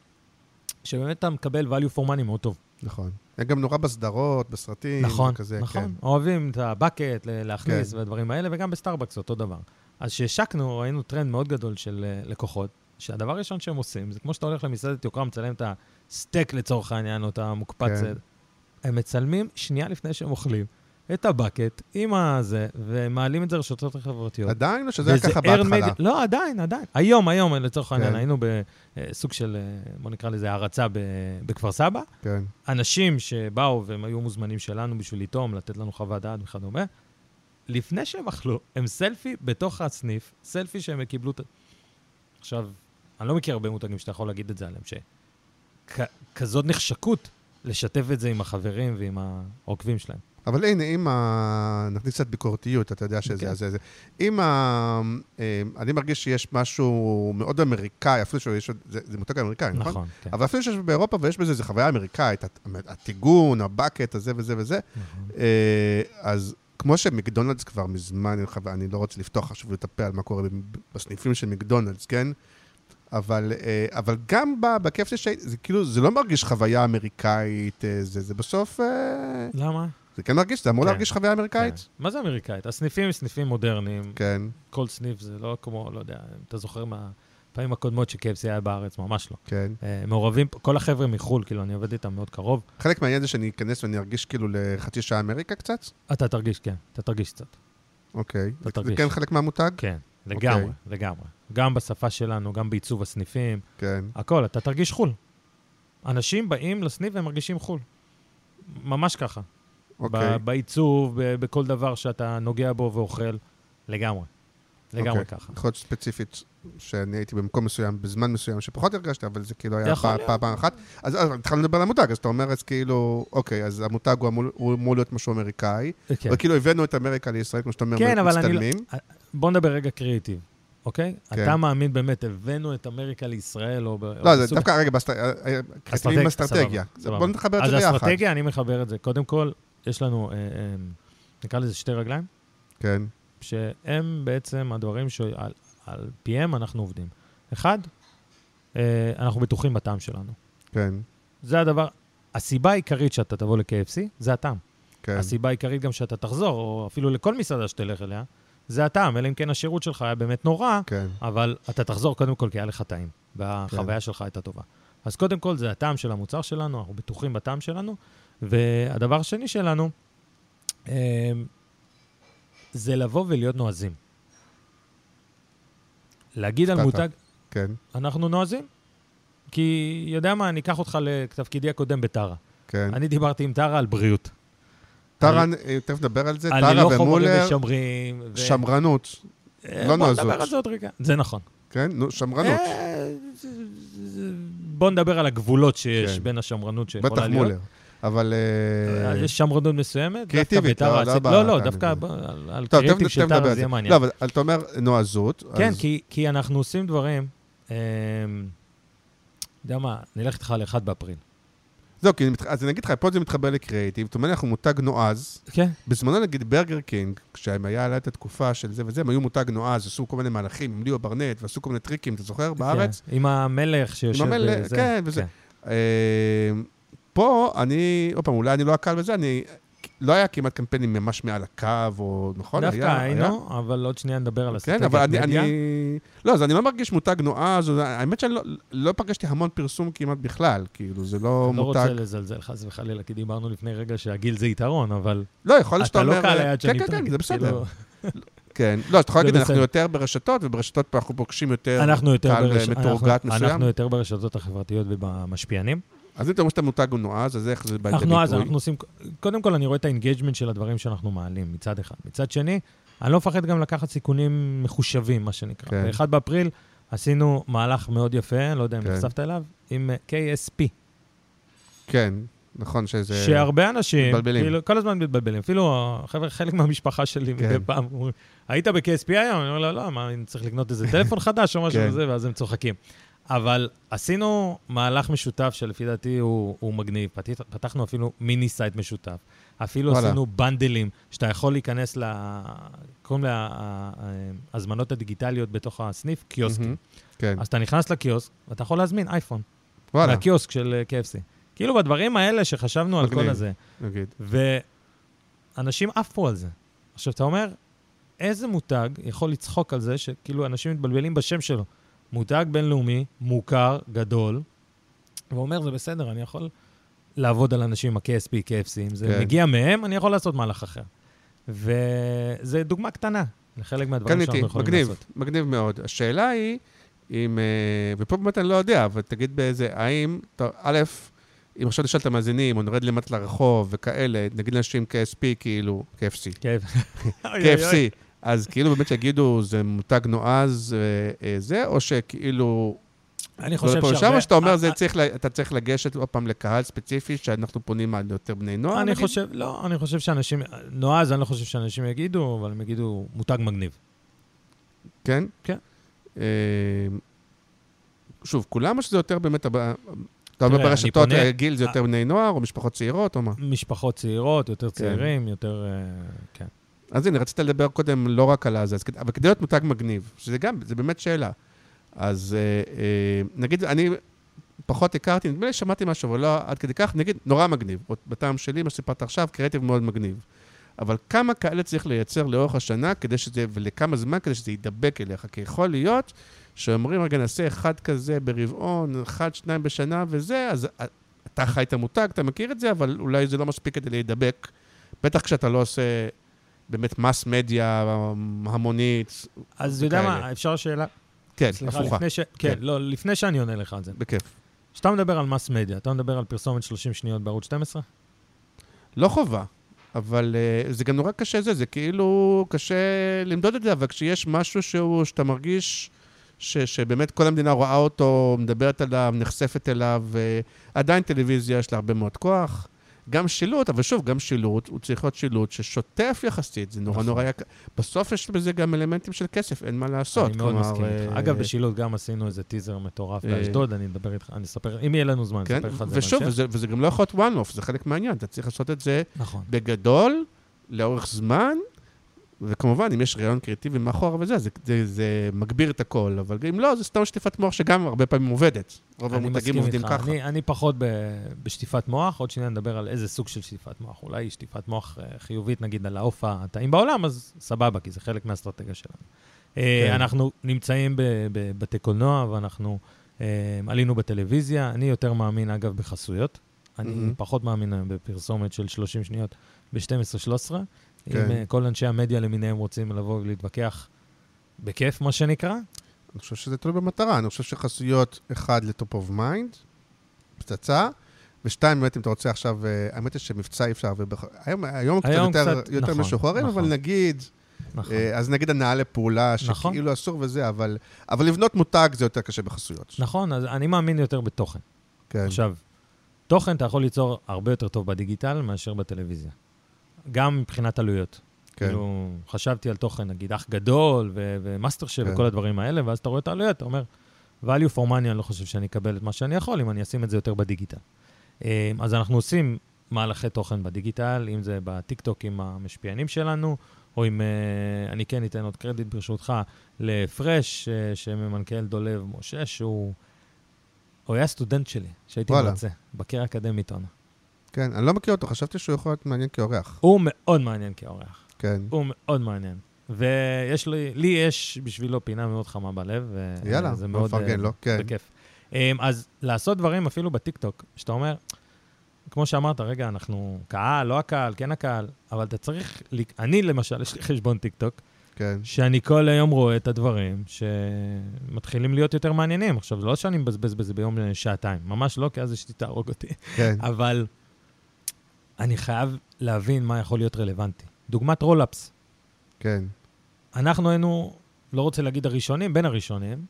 שבאמת אתה מקבל value for money מאוד טוב. נכון. הם גם נורא בסדרות, בסרטים, נכון, כזה, נכון. כן. אוהבים את הבקט, להכניס כן. והדברים האלה, וגם בסטארבקס אותו דבר. אז כשהשקנו, ראינו טרנד מאוד גדול של אה, לקוחות, שהדבר הראשון שהם עושים, זה כמו שאתה הולך למסעדת יוקרה, מצלם את הסטייק לצורך העניין, או את המוקפץ, כן. הם מצלמים שנייה לפני שהם אוכלים את הבקט עם הזה, ומעלים את זה לרשתות החברתיות. עדיין או שזה היה ככה בהתחלה? media- לא, עדיין, עדיין. היום, היום, לצורך העניין, כן. היינו בסוג של, אה, בוא נקרא לזה, הערצה בכפר סבא. כן. אנשים שבאו והם היו מוזמנים שלנו בשביל לטעום, לתת לנו חוות דעת וכדומה, לפני שהם אכלו, הם סלפי בתוך הסניף, סלפי שהם קיבלו את... עכשיו, אני לא מכיר הרבה מותגים שאתה יכול להגיד את זה עליהם, שכזאת נחשקות לשתף את זה עם החברים ועם העוקבים שלהם. אבל הנה, אם ה... נכניס קצת ביקורתיות, אתה יודע שזה, כן. זה, זה. אם ה... אה, אני מרגיש שיש משהו מאוד אמריקאי, אפילו שיש, זה, זה מותג אמריקאי, נכון? נכון, כן. אבל אפילו שיש באירופה ויש בזה, זה חוויה אמריקאית, הט- הטיגון, הבקט, הזה וזה וזה. נכון. אה, אז כמו שמקדונלדס כבר מזמן, אני לא רוצה לפתוח עכשיו את הפה על מה קורה בסניפים של מקדונלדס, כן? אבל, אה, אבל גם בכיף של שייט, זה כאילו, זה לא מרגיש חוויה אמריקאית, אה, זה, זה בסוף, אה, למה? זה כן מרגיש, זה אמור כן. להרגיש חוויה אמריקאית. כן. מה זה אמריקאית? הסניפים הם סניפים מודרניים. כן, כל סניף זה לא כמו, לא יודע, אם אתה זוכר מהפעמים הקודמות ש-KFC היה בארץ, ממש לא. כן. אה, מעורבים, כל החבר'ה מחו"ל, כאילו, אני עובד איתם מאוד קרוב. חלק מהעניין זה שאני אכנס ואני ארגיש כאילו לחצי שעה אמריקה קצת? אתה תרגיש, כן, אתה תרגיש קצת. אוקיי. זה- זה תרגיש. כן חלק מהמותג? כן, לגמרי, אוקיי. לגמרי. גם בשפה שלנו, גם בעיצוב הסניפים, כן. הכל, אתה תרגיש חו"ל. אנשים באים לסניף והם מרגישים חו"ל. ממש ככה. אוקיי. בעיצוב, בכל דבר שאתה נוגע בו ואוכל, לגמרי. לגמרי אוקיי. ככה. יכול להיות ספציפית שאני הייתי במקום מסוים, בזמן מסוים, שפחות הרגשתי, אבל זה כאילו היה פעם-. פעם אחת. אז אז התחלנו לדבר על המותג, אז אתה אומר, אז כאילו, אוקיי, אז המותג הוא אמור- להיות משהו אמריקאי, כן. וכאילו הבאנו את אמריקה לישראל, כמו שאתה אומר, כן, אבל אני לא... מצטלמים. בוא נדבר רגע קריאיטיב, אוקיי? כן. אתה מאמין באמת, הבאנו את אמריקה לישראל, או... לא, או זה בסוג- דווקא, רגע, אה, אה. סבבה, סבבה. בוא נחבר את אז זה ביחד. האסטרטגיה, אני מחבר את זה. קודם כל, יש לנו, אה, אה, נקרא לזה שתי רגליים, כן, שהם בעצם הדברים שעל על פיהם אנחנו עובדים. אחד, אה, אנחנו בטוחים בטעם שלנו. כן, זה הדבר, הסיבה העיקרית שאתה תבוא ל-KFC, זה הטעם. כן. הסיבה העיקרית גם שאתה תחזור, או אפילו לכל מסעדה שתלך אליה, זה הטעם, אלא אם כן השירות שלך היה באמת נורא, כן, אבל אתה תחזור קודם כל כי היה לך טעים, והחוויה שלך הייתה טובה. אז קודם כל זה הטעם של המוצר שלנו, אנחנו בטוחים בטעם שלנו, והדבר השני שלנו, אה, זה לבוא ולהיות נועזים. להגיד על. מותג, כן, אנחנו נועזים. כי, יודע מה, אני אקח אותך לתפקידי הקודם בטרה. כן. אני דיברתי עם טרה על בריאות. טרה, אה, תכף נדבר על זה, טרה לא ומולר, משמרים. ו- שמרנות, אה, לא בוא נועזות. נדבר על זה עוד רגע. זה נכון. כן? נו, שמרנות. אה, בוא נדבר על הגבולות שיש כן. בין השמרנות שיכולה בטח להיות. מולר. אבל... אה, אה, יש שמרנות מסוימת. דווקא קריאטיבית, בטרה לא, לא לא, לא, דווקא על- על תכף של טרה על זה. יהיה מעניין. לא, אבל אתה אומר נועזות. כן, כי, כי אנחנו עושים דברים, אה, יודע מה, נלך איתך ל-1 באפריל. זהו, כי אז אני אגיד לך, פה זה מתחבר לקריאיטיב. זאת אומרת, אנחנו מותג נועז. כן. בזמנו, נגיד, ברגר קינג, כשהם היה לה את התקופה של זה וזה, הם היו מותג נועז, עשו כל מיני מהלכים עם ליאו ברנט, ועשו כל מיני טריקים, אתה זוכר? בארץ? כן, עם המלך שיושב... עם המלך, בזה. כן, וזה. פה אני, עוד פעם, אולי אני לא הקהל בזה, אני... לא היה כמעט קמפיינים ממש מעל הקו, או נכון? דווקא היה- היינו, אבל עוד שנייה נדבר על כן, אסטרטגיית אבל אני, מדיה. אני... לא, אז אני לא מרגיש מותג נועז, האמת שאני לא, לא פגשתי המון פרסום כמעט בכלל, כאילו, זה לא אני לא מותג... רוצה לזלזל חס וחלילה, כי דיברנו לפני רגע שהגיל זה יתרון, אבל לא, יכול להיות שאתה אתה אומר... לא קהל היעד כן, שאני כן, כן, זה בסדר. כאילו, כן. לא, אז אתה יכול להגיד, אנחנו. יותר ברשתות, וברשתות פה אנחנו פוגשים יותר קהל מתורגת מסוים. אנחנו יותר ברשתות החברתיות ובמשפיענים. אז אם אתה אומר שאתה מותג הוא נועז, אז איך זה בא לידי אנחנו ביטוי? אנחנו עושים... קודם כל, אני רואה את ה engagement של הדברים שאנחנו מעלים, מצד אחד. מצד שני, אני לא מפחד גם לקחת סיכונים מחושבים, מה שנקרא. כן. ב-1 באפריל עשינו מהלך מאוד יפה, לא יודע אם כן. נחשפת אליו, עם אה, KSP. כן, נכון שזה... שהרבה אנשים, מתבלבלים. כאילו, כל הזמן מתבלבלים. אפילו החבר'ה, חלק מהמשפחה שלי כן. מדי פעם אומרים, היית ב-KSP היום? אני אומר לו, לא, מה, אני צריך לקנות איזה טלפון חדש או משהו כן. כזה, ואז הם צוחקים. אבל עשינו מהלך משותף שלפי דעתי הוא, הוא מגניב. פתח, פתחנו אפילו mini site משותף. אפילו וואלה. עשינו bundleים, שאתה יכול להיכנס ל... קוראים לה ההזמנות הדיגיטליות בתוך הסניף, קיוסקים. מהמם. כן, אז אתה נכנס לקיוסק, ואתה יכול להזמין אייפון. וואלה, מהקיוסק של KFC. כאילו בדברים האלה שחשבנו על כל מגניב. הזה, נגיד. ואנשים עפו על זה. עכשיו, אתה אומר, איזה מותג יכול לצחוק על זה שכאילו אנשים מתבלבלים בשם שלו? מותג בינלאומי, מוכר, גדול, ואומר, זה בסדר, אני יכול לעבוד על אנשים עם ה-KSP, KFC, אם זה כן. מגיע מהם, אני יכול לעשות מהלך אחר. וזו דוגמה קטנה לחלק מהדברים כן, שאנחנו יכולים מגניב, לעשות. מגניב מאוד. השאלה היא, אם, אה, ופה באמת אני לא יודע, אבל תגיד באיזה, האם, טוב, א', אם עכשיו נשאל את המאזינים, או נרד למטה לרחוב וכאלה, נגיד לאנשים KSP, כאילו, KFC, כן. KFC. אז כאילו באמת שיגידו, זה מותג נועז אה, אה, זה, או שכאילו, אני חושב שהרבה... או שאתה אומר, אה, זה צריך, ל- אתה צריך לגשת עוד פעם לקהל ספציפי, שאנחנו פונים על יותר בני נוער, אני נגיד? חושב, לא, אני חושב שאנשים, נועז, אני לא חושב שאנשים יגידו, אבל הם יגידו מותג מגניב. כן? כן. שוב, כולם או שזה יותר באמת, אתה אומר ברשתות פונה- אה, גיל זה יותר בני נוער, או משפחות צעירות, או מה? משפחות צעירות, יותר צעירים, יותר... כן. אז הנה, רצית לדבר קודם לא רק על הזה, אבל כדי להיות מותג מגניב, שזה גם, זה באמת שאלה. אז אה, אה, נגיד, אני פחות הכרתי, נדמה לי שמעתי משהו, אבל לא עד כדי כך, נגיד, נורא מגניב. בטעם שלי, מה שסיפרת עכשיו, קריאטיב מאוד מגניב. אבל כמה כאלה צריך לייצר לאורך השנה, כדי שזה, ולכמה זמן כדי שזה יידבק אליך? כי יכול להיות שאומרים, רגע, נעשה אחד כזה ברבעון, אחד, שניים בשנה וזה, אז אה, אתה חי את המותג, אתה מכיר את זה, אבל אולי זה לא מספיק כדי להידבק. בטח כשאתה לא עושה באמת מס מדיה המונית. אז אתה יודע. מה, אפשר שאלה? כן, סליחה, הפוכה, לפני ש... כן, כן. לא, לפני שאני עונה לך על זה. בכיף. כשאתה מדבר על מס מדיה, אתה מדבר על פרסומת 30 שניות בערוץ 12? לא חובה, אבל uh, זה גם נורא קשה זה, זה כאילו קשה למדוד את זה, אבל כשיש משהו שהוא, שאתה מרגיש ש, שבאמת כל המדינה רואה אותו, מדברת עליו, נחשפת אליו, uh, עדיין טלוויזיה יש לה הרבה מאוד כוח. גם שילוט, אבל שוב, גם שילוט, הוא צריך להיות שילוט ששוטף יחסית, זה נורא נכון. נורא יקר. בסוף יש בזה גם אלמנטים של כסף, אין מה לעשות. אני מאוד מסכים איתך. אה, אגב, בשילוט גם עשינו איזה טיזר מטורף אה, באשדוד, אני אדבר איתך, אני אספר, אם יהיה לנו זמן, אני כן, אספר לך על זה ושוב, וזה גם לא יכול להיות one-off, זה חלק מהעניין, אתה צריך לעשות את זה נכון. בגדול, לאורך זמן, וכמובן, אם יש רעיון קריאטיבי מאחורה וזה, זה, זה, זה מגביר את הכל, אבל אם לא, זה סתם שטיפת מוח שגם הרבה פעמים עובדת. רוב המותגים עובדים איתך. ככה. אני, אני פחות ב, בשטיפת מוח, עוד שניה נדבר על איזה סוג של שטיפת מוח. אולי שטיפת מוח אה, חיובית, נגיד, על העוף הטעים בעולם, אז סבבה, כי זה חלק מהאסטרטגיה שלנו. אה, כן. אנחנו נמצאים בבתי קולנוע, ואנחנו אה, עלינו בטלוויזיה. אני יותר מאמין, אגב, בחסויות. אני מהמם. פחות מאמין היום בפרסומת של 30 שניות ב-12-13, כן. אם אה, כל אנשי המדיה למיניהם רוצים לבוא ולהתווכח בכיף, מה שנקרא, אני חושב שזה תלוי במטרה. אני חושב שחסויות, אחד, ל top of mind, פצצה, ושתיים, באמת, אם אתה רוצה עכשיו, אה, האמת היא שמבצע אי אפשר, ובח... היום, היום קצת היום יותר, קצת, יותר נכון, משוחררים, נכון. אבל נגיד, נכון. אה, אז נגיד הנעה לפעולה, נכון. שכאילו אסור וזה, אבל, אבל לבנות מותג זה יותר קשה בחסויות. נכון, אז אני מאמין יותר בתוכן. כן, עכשיו, תוכן אתה יכול ליצור הרבה יותר טוב בדיגיטל מאשר בטלוויזיה. גם מבחינת עלויות. כן. כאילו, חשבתי על תוכן, נגיד, אח גדול ו- ומאסטר שף כן. וכל הדברים האלה, ואז אתה רואה את העלויות, אתה אומר, value for money, אני לא חושב שאני אקבל את מה שאני יכול, אם אני אשים את זה יותר בדיגיטל. אה, אז אנחנו עושים מהלכי תוכן בדיגיטל, אם זה בטיקטוק עם המשפיענים שלנו, או אם, אה, אני כן אתן עוד קרדיט ברשותך, לפרש, אה, שממנכ"ל דולב משה, שהוא... הוא היה סטודנט שלי, שהייתי. מרצה, בקריה אקדמית עונה. כן, אני לא מכיר אותו, חשבתי שהוא יכול להיות מעניין כאורח. הוא מאוד מעניין כאורח. כן. הוא מאוד מעניין. ויש לי, לי יש בשבילו פינה מאוד חמה בלב. ו- יאללה, זה מאוד נפרגן אה, לו, כן. בכיף. אמ, אז לעשות דברים אפילו בטיקטוק, שאתה אומר, כמו שאמרת, רגע, אנחנו קהל, לא הקהל, כן הקהל, אבל אתה צריך, ל- אני למשל, יש לי חשבון טיקטוק, כן. שאני כל היום רואה את הדברים שמתחילים להיות יותר מעניינים. עכשיו, זה לא שאני מבזבז בזה ביום אה, שעתיים, ממש לא, כי אז אשתי תהרוג אותי. כן. אבל אני חייב להבין מה יכול להיות רלוונטי. דוגמת roll-ups. כן. אנחנו היינו, לא רוצה להגיד הראשונים, בין הראשונים,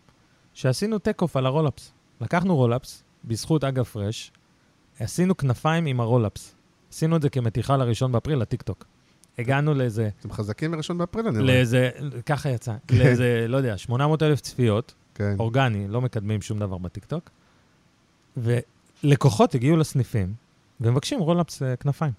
שעשינו take-off על ה roll-ups. לקחנו roll-ups, בזכות אגב פרש, עשינו כנפיים עם ה roll-ups. עשינו את זה כמתיחה לראשון באפריל, לטיקטוק. הגענו לאיזה, אתם חזקים מראשון באפריל, אני רואה. לאיזה, ככה יצא, לאיזה, לא יודע, 800 אלף צפיות, כן. אורגני, לא מקדמים שום דבר בטיקטוק, ולקוחות הגיעו לסניפים ומבקשים roll-ups אה, כנפיים.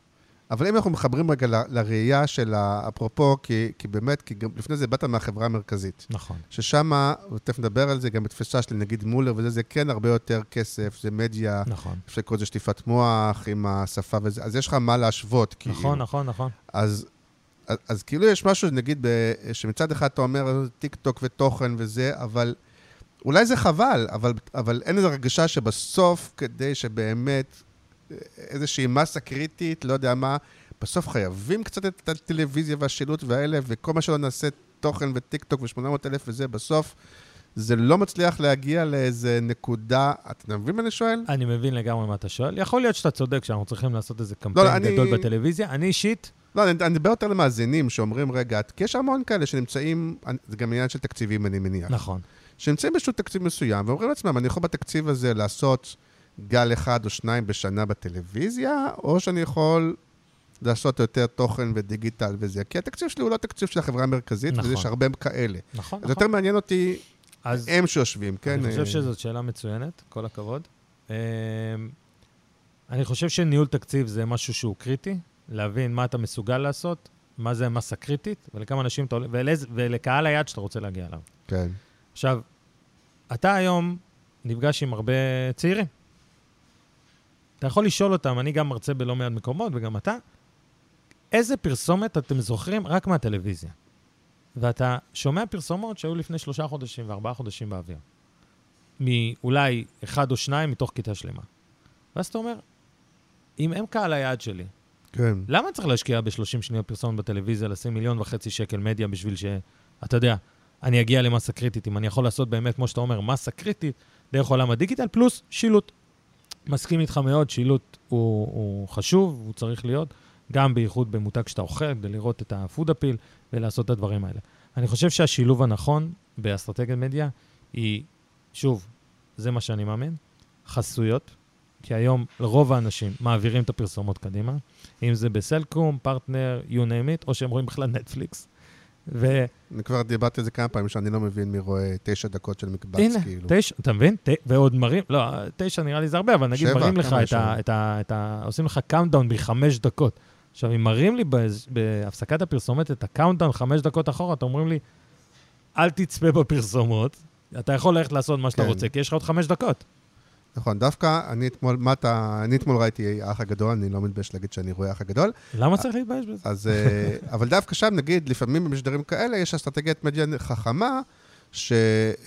אבל אם אנחנו מחברים רגע ל- לראייה של ה- אפרופו, כי, כי באמת, כי גם לפני זה באת מהחברה המרכזית, נכון. ששם, ותכף נדבר על זה, גם בתפיסה שלי, נגיד מולר וזה, זה כן הרבה יותר כסף, זה מדיה, נכון. אפשר לקרוא לזה שטיפת מוח עם השפה וזה, אז יש לך מה להשוות, כאילו. נכון, נכון, נכון. אז, אז, אז כאילו יש משהו, נגיד, ב, שמצד אחד אתה אומר טיק טוק ותוכן וזה, אבל אולי זה חבל, אבל, אבל אין איזו הרגשה שבסוף, כדי שבאמת איזושהי מסה קריטית, לא יודע מה, בסוף חייבים קצת את הטלוויזיה והשילוט והאלה, וכל מה שלא נעשה תוכן וטיק טוק ו-800 אלף וזה, בסוף זה לא מצליח להגיע לאיזה נקודה, אתה מבין מה אני שואל? אני מבין לגמרי מה אתה שואל. יכול להיות שאתה צודק שאנחנו צריכים לעשות איזה לא, קמפיין אני- גדול בטלוויזיה. אני אישית, לא, אני מדבר יותר למאזינים שאומרים, רגע, כי יש המון כאלה שנמצאים, זה גם עניין של תקציבים, אני מניח. נכון. שנמצאים באיזשהו תקציב מסוים, ואומרים לעצמם, אני יכול בתקציב הזה לעשות גל אחד או שניים בשנה בטלוויזיה, או שאני יכול לעשות יותר תוכן ודיגיטל וזה. כי התקציב שלי הוא לא תקציב של החברה המרכזית, נכון. ויש הרבה כאלה. נכון, אז יותר נכון. מעניין אותי אז הם שיושבים, כן? אני חושב אה, שזאת שאלה מצוינת, כל הכבוד. אמ, אני חושב שניהול תקציב זה משהו שהוא קריטי, להבין מה אתה מסוגל לעשות, מה זה מסה קריטית, ולכמה אנשים אתה עולה, ולקהל היעד שאתה רוצה להגיע אליו. כן, עכשיו, אתה היום נפגש עם הרבה צעירים. אתה יכול לשאול אותם, אני גם מרצה בלא מעט מקומות, וגם אתה, איזה פרסומת אתם זוכרים רק מהטלוויזיה? ואתה שומע פרסומות שהיו לפני שלושה חודשים וארבעה חודשים באוויר. מאולי אחד או שניים מתוך כיתה שלמה. ואז אתה אומר, אם הם קהל היעד שלי, כן. למה צריך להשקיע ב-30 שניות פרסומת בטלוויזיה, לשים מיליון וחצי שקל מדיה בשביל ש... אתה יודע, אני אגיע למסה קריטית, אם אני יכול לעשות באמת, כמו שאתה אומר, מסה קריטית דרך עולם הדיגיטל, פלוס שילוט. מסכים איתך מאוד, שילוט הוא, הוא חשוב, הוא צריך להיות, גם בייחוד במותג שאתה אוכל, כדי לראות את ה food appeal ולעשות את הדברים האלה. אני חושב שהשילוב הנכון באסטרטגיית מדיה היא, שוב, זה מה שאני מאמין, חסויות, כי היום רוב האנשים מעבירים את הפרסומות קדימה, אם זה בסלקום, פרטנר, you name it, או שהם רואים בכלל נטפליקס. והנה, אני כבר דיברתי על זה כמה פעמים, שאני לא מבין מי רואה תשע דקות של מקבץ, כאילו. תשע, אתה מבין? ת, ועוד מראים, לא, תשע נראה לי זה הרבה, אבל נגיד שבע, מראים לך את ה? את ה... את ה... עושים לך countdown בחמש דקות. עכשיו, אם מראים לי באז- בהפסקת הפרסומת את ה countdown חמש דקות אחורה, אתם אומרים לי, אל תצפה בפרסומות, אתה יכול ללכת לעשות מה שאתה כן. רוצה, כי יש לך עוד חמש דקות. נכון, דווקא אני אתמול, מה אתה, אני אתמול ראיתי האח הגדול, אני לא מתבייש להגיד שאני רואה האח הגדול, למה צריך להתבייש בזה? אז, אה, אבל דווקא שם, נגיד, לפעמים במשדרים כאלה, יש אסטרטגיית מדיה חכמה, ש,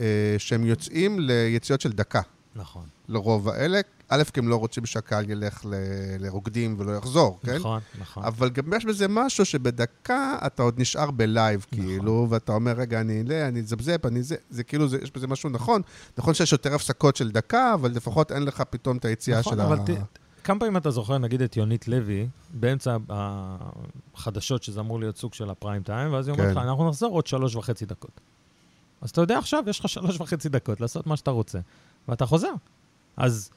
אה, שהם יוצאים ליציאות של דקה. נכון. לרוב האלה. א', כי הם לא רוצים שהקהל ילך ל- לרוקדים ולא יחזור, כן? נכון, נכון. אבל גם יש בזה משהו שבדקה אתה עוד נשאר בלייב, נכון. כאילו, ואתה אומר, רגע, אני אעלה, אני אזבזב, אני זה, זה כאילו, זה, יש בזה משהו נכון. נכון שיש יותר הפסקות של דקה, אבל לפחות אין לך פתאום את היציאה נכון, של אבל ה... ת- כמה פעמים אתה זוכר, נגיד, את יונית לוי, באמצע החדשות, שזה אמור להיות סוג של הפריים טיים, ואז היא אומרת כן. לך, אנחנו נחזור עוד שלוש וחצי דקות. אז אתה יודע עכשיו, יש לך שלוש וחצי דקות לעשות מה שאתה רוצה, ואתה חוזר. אז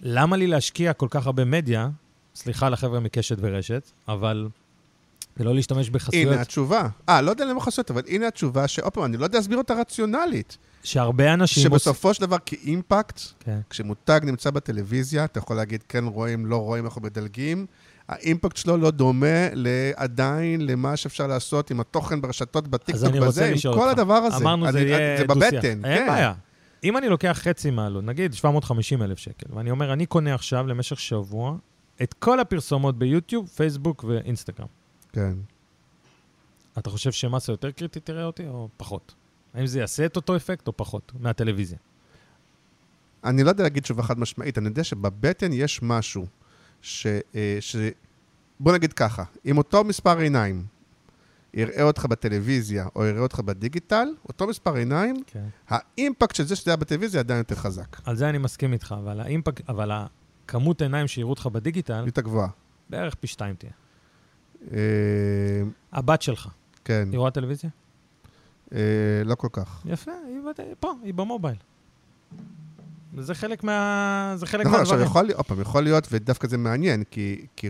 למה לי להשקיע כל כך הרבה מדיה, סליחה לחבר'ה מקשת ורשת, אבל ולא להשתמש בחסויות, הנה התשובה. אה, לא יודע למה חסויות, אבל הנה התשובה, שעוד פעם, אני לא יודע להסביר אותה רציונלית. שהרבה אנשים... שבסופו של דבר, כאימפקט, כן. כשמותג נמצא בטלוויזיה, אתה יכול להגיד, כן רואים, לא רואים, אנחנו מדלגים. האימפקט שלו לא דומה עדיין למה שאפשר לעשות עם התוכן ברשתות, בטיקטוק, בזה, עם כל אותך. הדבר הזה. אמרנו, זה אני- יהיה זה דו-שיח. בבטן, אין כן. בעיה. אם אני לוקח חצי מהעלות, נגיד 750 אלף שקל, ואני אומר, אני קונה עכשיו למשך שבוע את כל הפרסומות ביוטיוב, פייסבוק ואינסטגרם. כן. אתה חושב שמסה יותר קריטית תראה אותי או פחות? האם זה יעשה את אותו אפקט או פחות מהטלוויזיה? אני לא יודע להגיד תשובה חד משמעית, אני יודע שבבטן יש משהו ש... אה, ש... בוא נגיד ככה, אם אותו מספר עיניים יראה אותך בטלוויזיה או יראה אותך בדיגיטל, אותו מספר עיניים, כן. האימפקט של זה שזה היה בטלוויזיה עדיין יותר חזק. על זה אני מסכים איתך, אבל האימפקט, אבל הכמות עיניים שיראו אותך בדיגיטל, יותר גבוהה. בערך פי שתיים תהיה. אה, הבת שלך, כן, היא רואה טלוויזיה? אה, לא כל כך. יפה, היא פה, היא במובייל. זה חלק מה... זה חלק נכון, עכשיו מהדברים. יכול להיות, עוד פעם, יכול להיות, ודווקא זה מעניין, כי, כי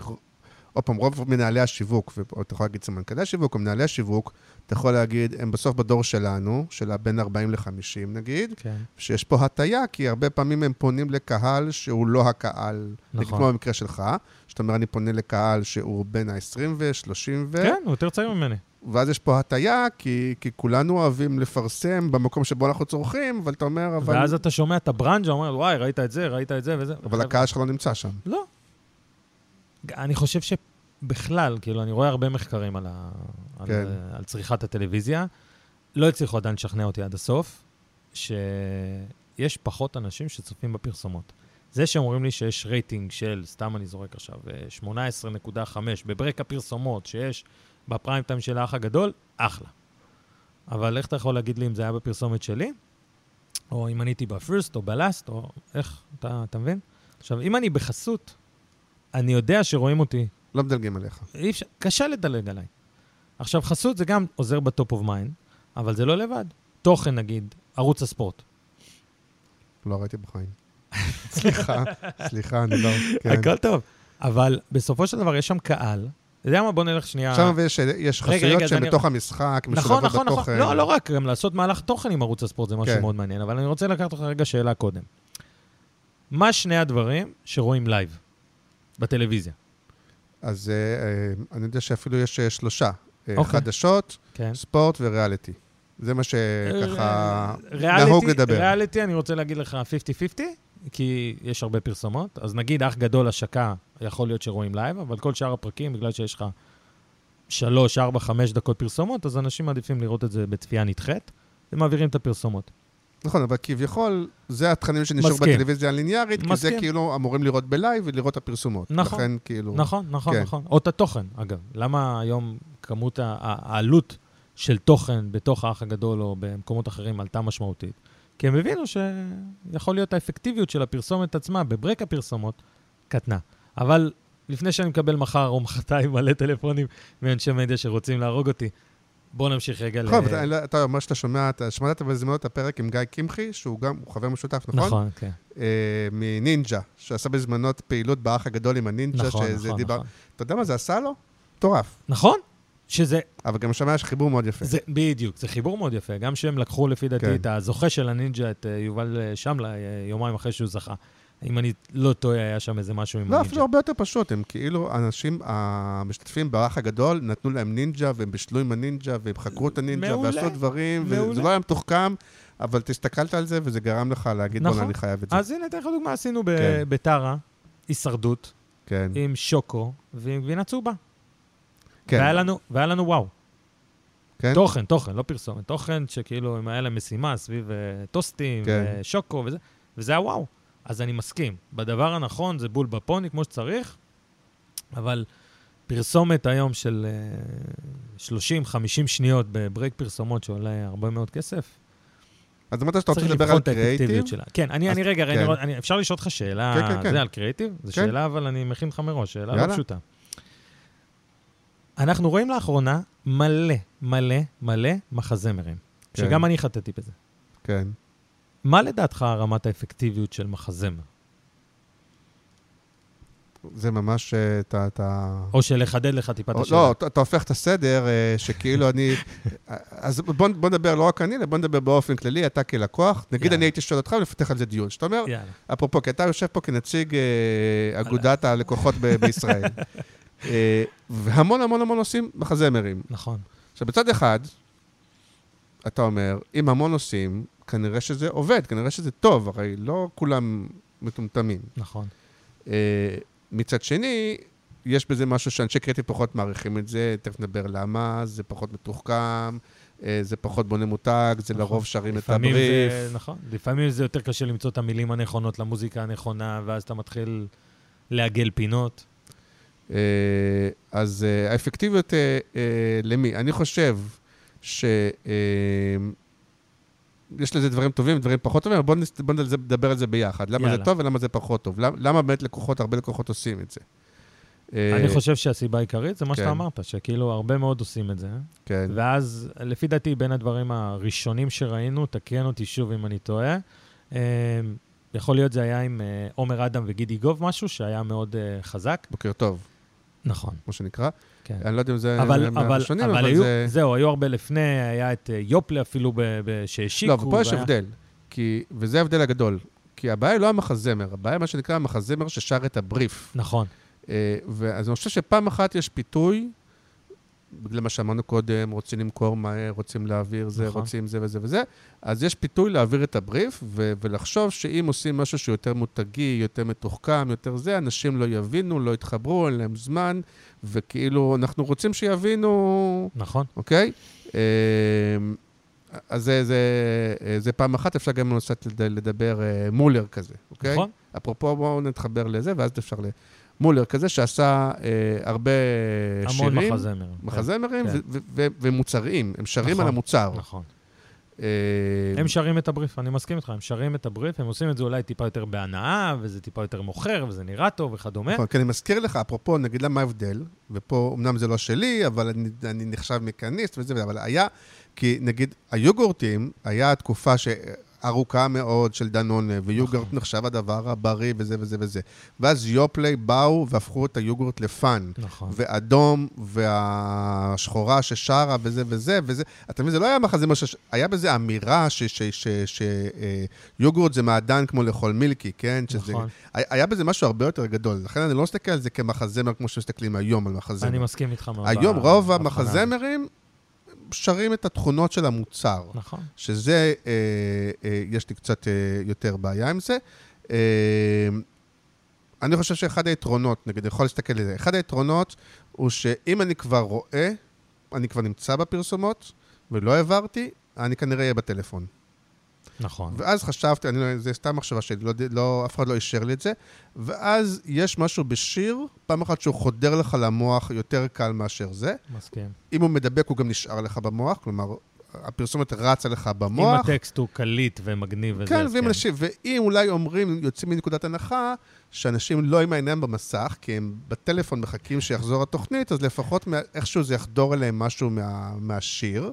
עוד פעם, רוב מנהלי השיווק, ואתה יכול להגיד סמנכ"לי השיווק או מנהלי השיווק, אתה יכול להגיד, הם בסוף בדור שלנו, של הבין 40 ל-50 נגיד, כן. שיש פה הטיה, כי הרבה פעמים הם פונים לקהל שהוא לא הקהל, נכון. כמו במקרה שלך, שאתה אומר, אני פונה לקהל שהוא בין ה-20 ו-30 ו... כן, הוא יותר צעיר ממני. ואז יש פה הטיה, כי, כי כולנו אוהבים לפרסם במקום שבו אנחנו צורכים, אבל אתה אומר, אבל, ואז אתה שומע את הברנז'ה, אומר, וואי, ראית את זה, ראית את זה וזה. אבל הקהל שלך לא נמצא שם. לא. אני חושב שבכלל, כאילו, אני רואה הרבה מחקרים על, ה... על, כן. על צריכת הטלוויזיה. לא הצליחו עדיין לשכנע אותי עד הסוף, שיש פחות אנשים שצופים בפרסומות. זה שאומרים לי שיש רייטינג של, סתם אני זורק עכשיו, אה, 18.5 בברק הפרסומות שיש בפריים טיים של האח הגדול, אחלה. אבל איך אתה יכול להגיד לי אם זה היה בפרסומת שלי? או אם אני הייתי ב first או ב last, או איך, אתה, אתה מבין? עכשיו, אם אני בחסות, אני יודע שרואים אותי, לא מדלגים עליך. אי אפשר, קשה לדלג עליי. עכשיו, חסות זה גם עוזר ב top of mind, אבל זה לא לבד. תוכן, נגיד, ערוץ הספורט. לא ראיתי בחיים. סליחה, סליחה, אני לא... כן. הכל טוב. אבל בסופו של דבר יש שם קהל. אתה יודע מה? בוא נלך שנייה... שם יש, יש חסויות שהן אני- בתוך המשחק, נכון, משולבות נכון, נכון. בתוכן. לא, לא רק, גם לעשות מהלך תוכן עם ערוץ הספורט זה משהו כן. מאוד מעניין, אבל אני רוצה לקחת אותך רגע שאלה קודם. מה שני הדברים שרואים לייב בטלוויזיה? אז אה, אה, אני יודע שאפילו יש אה, שלושה. אה, אוקיי. חדשות, כן. ספורט וריאליטי. זה מה שככה ריאליטי- נהוג לדבר. ריאליטי, אני רוצה להגיד לך 50-50, כי יש הרבה פרסומות. אז נגיד אח גדול השקה, יכול להיות שרואים לייב, אבל כל שאר הפרקים, בגלל שיש לך 3, 4, 5 דקות פרסומות, אז אנשים מעדיפים לראות את זה בצפייה נדחית, ומעבירים את הפרסומות. נכון, אבל כביכול, זה התכנים שנשארו. בטלוויזיה הליניארית, כי זה. כאילו אמורים לראות בלייב ולראות את הפרסומות. נכון. לכן כאילו... נכון, נכון, כן. נכון. או את התוכן, אגב. למה היום כמות העלות של תוכן בתוך האח הגדול או במקומות אחרים עלתה משמעותית? כי הם הבינו שיכול להיות האפקטיביות של הפרסומת עצמה ב break הפרסומות קטנה. אבל לפני שאני מקבל מחר או מחרתיים מלא טלפונים מאנשי מדיה שרוצים להרוג אותי, בואו נמשיך רגע ל... נכון, אתה- אומר שאתה שומע, אתה שמעת בזמנו את הפרק עם גיא קמחי, שהוא גם, חבר משותף, נכון? נכון, כן. אה, מנינג'ה, שעשה בזמנו פעילות באח הגדול עם הנינג'ה, נכון, שזה נכון, דיבר... נכון. אתה יודע מה זה עשה לו? מטורף. נכון? שזה אבל גם שם יש חיבור מאוד יפה. זה, בדיוק, זה חיבור מאוד יפה. גם שהם לקחו לפי דעתי כן. את הזוכה של הנינג'ה, את אה, יובל אה, שמלה, יומיים אחרי שהוא זכה. אם אני לא טועה, היה שם איזה משהו עם לא, הנינג'ה. אפילו הרבה יותר פשוט, הם כאילו, האנשים המשתתפים באח הגדול, נתנו להם נינג'ה, והם בישלו עם הנינג'ה, והם חקרו את הנינג'ה, מעולה, ועשו דברים, מעולה. וזה לא היה מתוחכם, אבל תסתכלת על זה, וזה גרם לך להגיד, בוא'נה, נכון. אני חייב את זה. אז הנה, אתן לך דוגמה, עשינו כן. בטרה, הישרדות, כן, עם שוקו ועם גבינה צהובה. כן, והיה לנו, והיה לנו וואו. כן, תוכן, תוכן, לא פרסומת. תוכן שכאילו, אם היה להם משימה סביב אה, טוסטים כן. ושוקו וזה, וזה היה וואו. אז אני מסכים. בדבר הנכון זה בול בפוני כמו שצריך, אבל פרסומת היום של uh, 30-50 שניות בברייק פרסומות שעולה הרבה מאוד כסף, אז אמרת שאתה רוצה לדבר על קריאיטיב? שלה. כן, אני, אז- אני רגע, כן. אני, אני, אפשר לשאול אותך שאלה, כן, כן, כן. זה על קריאיטיב? זו כן. שאלה, אבל אני מכין לך מראש, שאלה לא יאללה. פשוטה. אנחנו רואים לאחרונה מלא, מלא, מלא מחזמרים, כן. שגם אני חטאתי בזה. כן. מה לדעתך רמת האפקטיביות של מחזמר? זה ממש, אה, אתה... אתה... או שלחדד לך טיפה את השאלה. לא, אתה- אתה הופך את הסדר, אה, שכאילו אני... אז בוא בוא נדבר לא רק אני, אלא בוא נדבר באופן כללי, אתה כלקוח. נגיד יאללה. אני הייתי שואל אותך ולפתח על זה דיון. שאתה אומר, יאללה. אפרופו, כי אתה יושב פה כנציג אה, אגודת הלקוחות ב- בישראל. והמון המון המון עושים מחזמרים. נכון, עכשיו, בצד אחד, אתה אומר, אם המון עושים, כנראה שזה עובד, כנראה שזה טוב, הרי לא כולם מטומטמים. נכון. אה, מצד שני, יש בזה משהו שאנשי קריאיטיב פחות מעריכים את זה, תכף נדבר למה, זה פחות מתוחכם, אה, זה פחות בונה מותג, זה נכון. לרוב שרים את הבריף. זה, נכון, לפעמים זה יותר קשה למצוא את המילים הנכונות למוזיקה הנכונה, ואז אתה מתחיל לעגל פינות. אה, אז אה, האפקטיביות אה, אה, למי? אני חושב ש... אה, יש לזה דברים טובים, דברים פחות טובים, אבל בואו בוא נדבר- על זה ביחד. למה זה יאללה. טוב ולמה זה פחות טוב. למה, למה באמת לקוחות, הרבה לקוחות עושים את זה. אה, אני חושב שהסיבה העיקרית זה מה שאתה כן. אמרת, שכאילו הרבה מאוד עושים את זה, כן. ואז לפי דעתי בין הדברים הראשונים שראינו, תקן אותי שוב אם אני טועה, אה, יכול להיות זה היה עם אה, עומר אדם וגידי גוב משהו שהיה מאוד אה, חזק. בוקר טוב, נכון, כמו שנקרא. כן. אני לא יודע אם זה אבל, אבל, מהראשונים, אבל אבל היו, זה... זהו, היו הרבה לפני, היה את אה, יופלה אפילו שהשיקו. לא, אבל פה יש והיה- הבדל, כי, וזה ההבדל הגדול. כי הבעיה היא לא המחזמר, הבעיה היא מה שנקרא המחזמר ששר את הבריף. נכון, אה, ואז אני חושב שפעם אחת יש פיתוי, בגלל מה שאמרנו קודם, רוצים למכור מהר, רוצים להעביר זה, נכון. רוצים זה וזה וזה, אז יש פיתוי להעביר את הבריף, ו- ולחשוב שאם עושים משהו שהוא יותר מותגי, יותר מתוחכם, יותר זה, אנשים לא יבינו, לא יתחברו, אין להם זמן, וכאילו, אנחנו רוצים שיבינו, נכון. אוקיי? אה, אז זה, זה, זה פעם אחת, אפשר גם קצת לד- לדבר אה, מולר כזה, אוקיי? נכון. אפרופו, בואו נתחבר לזה, ואז אפשר למולר כזה, שעשה אה, הרבה המון שירים, מחזמר. מחזמרים כן. ו- ו- ו- ומוצרים, הם שרים נכון, על המוצר. נכון. אה, הם שרים את הבריף, אני מסכים איתך, הם שרים את הבריף, הם עושים את זה אולי טיפה יותר בהנאה, וזה טיפה יותר מוכר, וזה נראה טוב וכדומה. נכון, כי אני מזכיר לך, אפרופו, נגיד למה ההבדל, ופה אמנם זה לא שלי, אבל אני, אני נחשב מכניסט וזה, אבל היה, כי נגיד היוגורטים, היה תקופה ש... ארוכה מאוד של דנונה, ויוגורט נכון. נחשב הדבר הבריא וזה וזה וזה. ואז יופליי באו והפכו את היוגורט לפאן. נכון. ואדום, והשחורה ששרה וזה וזה וזה. אתה מבין, זה לא היה מחזמר, ש... היה בזה אמירה שיוגורט זה מעדן כמו לאכול מילקי, כן? שזה... נכון. היה- בזה משהו הרבה יותר גדול. לכן אני לא מסתכל על זה כמחזמר כמו שמסתכלים היום על מחזמר. אני מסכים איתך מאוד. היום רוב. המחזמרים שרים את התכונות של המוצר. נכון. שזה, אה, אה, יש לי קצת אה, יותר בעיה עם זה. אה, אני חושב שאחד היתרונות, נגיד, אני יכול להסתכל על זה, אחד היתרונות הוא שאם אני כבר רואה, אני כבר נמצא בפרסומות ולא העברתי, אני כנראה אהיה בטלפון. נכון. ואז חשבתי, אני, לא- זה סתם מחשבה שלי, לא, לא, אף אחד לא אישר לי את זה, ואז יש משהו בשיר, פעם אחת שהוא חודר לך למוח יותר קל מאשר זה. מסכים. אם הוא מדבק, הוא גם נשאר לך במוח, כלומר, הפרסומת רצה לך אם במוח. הטקסט הוא קליט ומגניב וזה, כן, ואם אנשים, ואם אולי אומרים, יוצאים מנקודת הנחה, שאנשים לא עם העיניים במסך, כי הם בטלפון מחכים שיחזור התוכנית, אז לפחות מה- איכשהו זה יחדור אליהם משהו מה, מהשיר.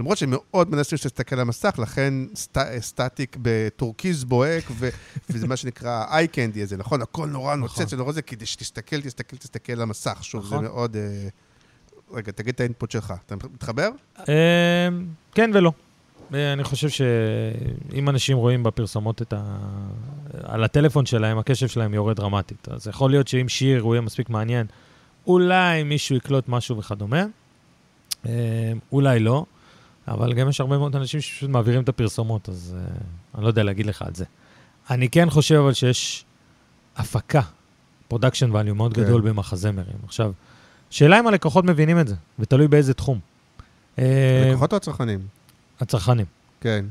למרות שהם מאוד מנסים שתסתכל על המסך, לכן סט, סטטיק בטורקיז בוהק, ו, וזה מה שנקרא איי קנדי הזה, נכון? הכל נורא נכון. נוצץ ונורא זה, כדי שתסתכל, תסתכל, תסתכל על המסך. שוב, נכון. זה מאוד... אה... רגע, תגיד את האינפוט שלך. אתה מתחבר? אמ, כן ולא. אה, אני חושב שאם אנשים רואים בפרסומות את ה... על הטלפון שלהם, הקשב שלהם יורד דרמטית. אז יכול להיות שאם שיר הוא יהיה מספיק מעניין, אולי מישהו יקלוט משהו וכדומה, אמ, אולי לא, אבל גם יש הרבה מאוד אנשים שפשוט מעבירים את הפרסומות, אז אה, אני לא יודע להגיד לך על זה. אני כן חושב אבל שיש הפקה, production value מאוד כן. גדול במחזמרים. עכשיו, שאלה אם הלקוחות מבינים את זה, ותלוי באיזה תחום. אה, לקוחות או הצרכנים? הצרכנים. כן.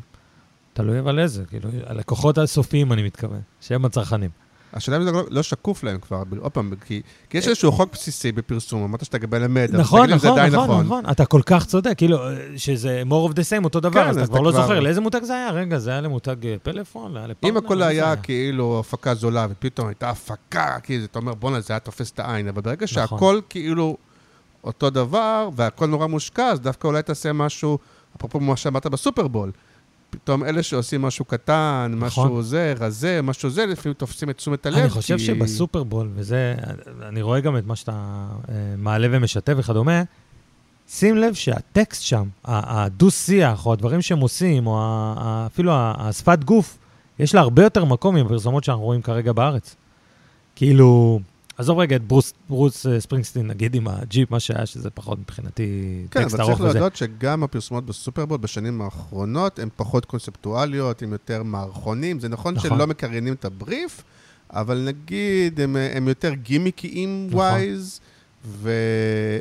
תלוי אבל איזה, כאילו, הלקוחות הסופיים, אני מתכוון, שהם הצרכנים. השאלה אם זה לא, לא שקוף להם כבר, עוד פעם, כי, כי יש איזשהו חוק בסיסי בפרסום, אמרת שאתה גבל אמת, אבל נכון, תגיד אם זה נכון, עדיין נכון, נכון. אתה כל כך צודק, כאילו, שזה more of the same, אותו דבר, כן, אז אתה כבר לא זוכר לאיזה מותג זה היה. רגע, זה היה למותג אה, פלאפון? היה לפרטנר? אם הכל היה? כאילו הפקה זולה, ופתאום הייתה הפקה, כאילו, אתה אומר, בואנה, זה היה תופס את העין, אבל ברגע נכון. שהכל כאילו אותו דבר, והכל נורא מושקע, אז דווקא אולי תעשה משהו, אפרופו מה שאמרת בסופרבול, פתאום אלה שעושים משהו קטן, נכון. משהו זה, רזה, משהו זה, לפעמים תופסים את תשומת הלב. אני חושב כי- שבסופרבול, וזה, אני רואה גם את מה שאתה אה, מעלה ומשתף וכדומה, שים לב שהטקסט שם, הדו-שיח, או הדברים שהם עושים, או אפילו השפת גוף, יש לה הרבה יותר מקום עם הפרסומות שאנחנו רואים כרגע בארץ. כאילו, עזוב רגע את ברוס, ברוס אה, ספרינגסטין, נגיד עם הג'יפ, מה שהיה, שזה פחות מבחינתי כן, טקסט אבל ארוך צריך וזה. להודות שגם הפרסומות בסופרבול בשנים האחרונות הן פחות קונספטואליות, הן יותר מערכונים. זה נכון, נכון. שלא מקריינים את הבריף, אבל נגיד, הם, הם יותר גימיקיים נכון. wise, ו,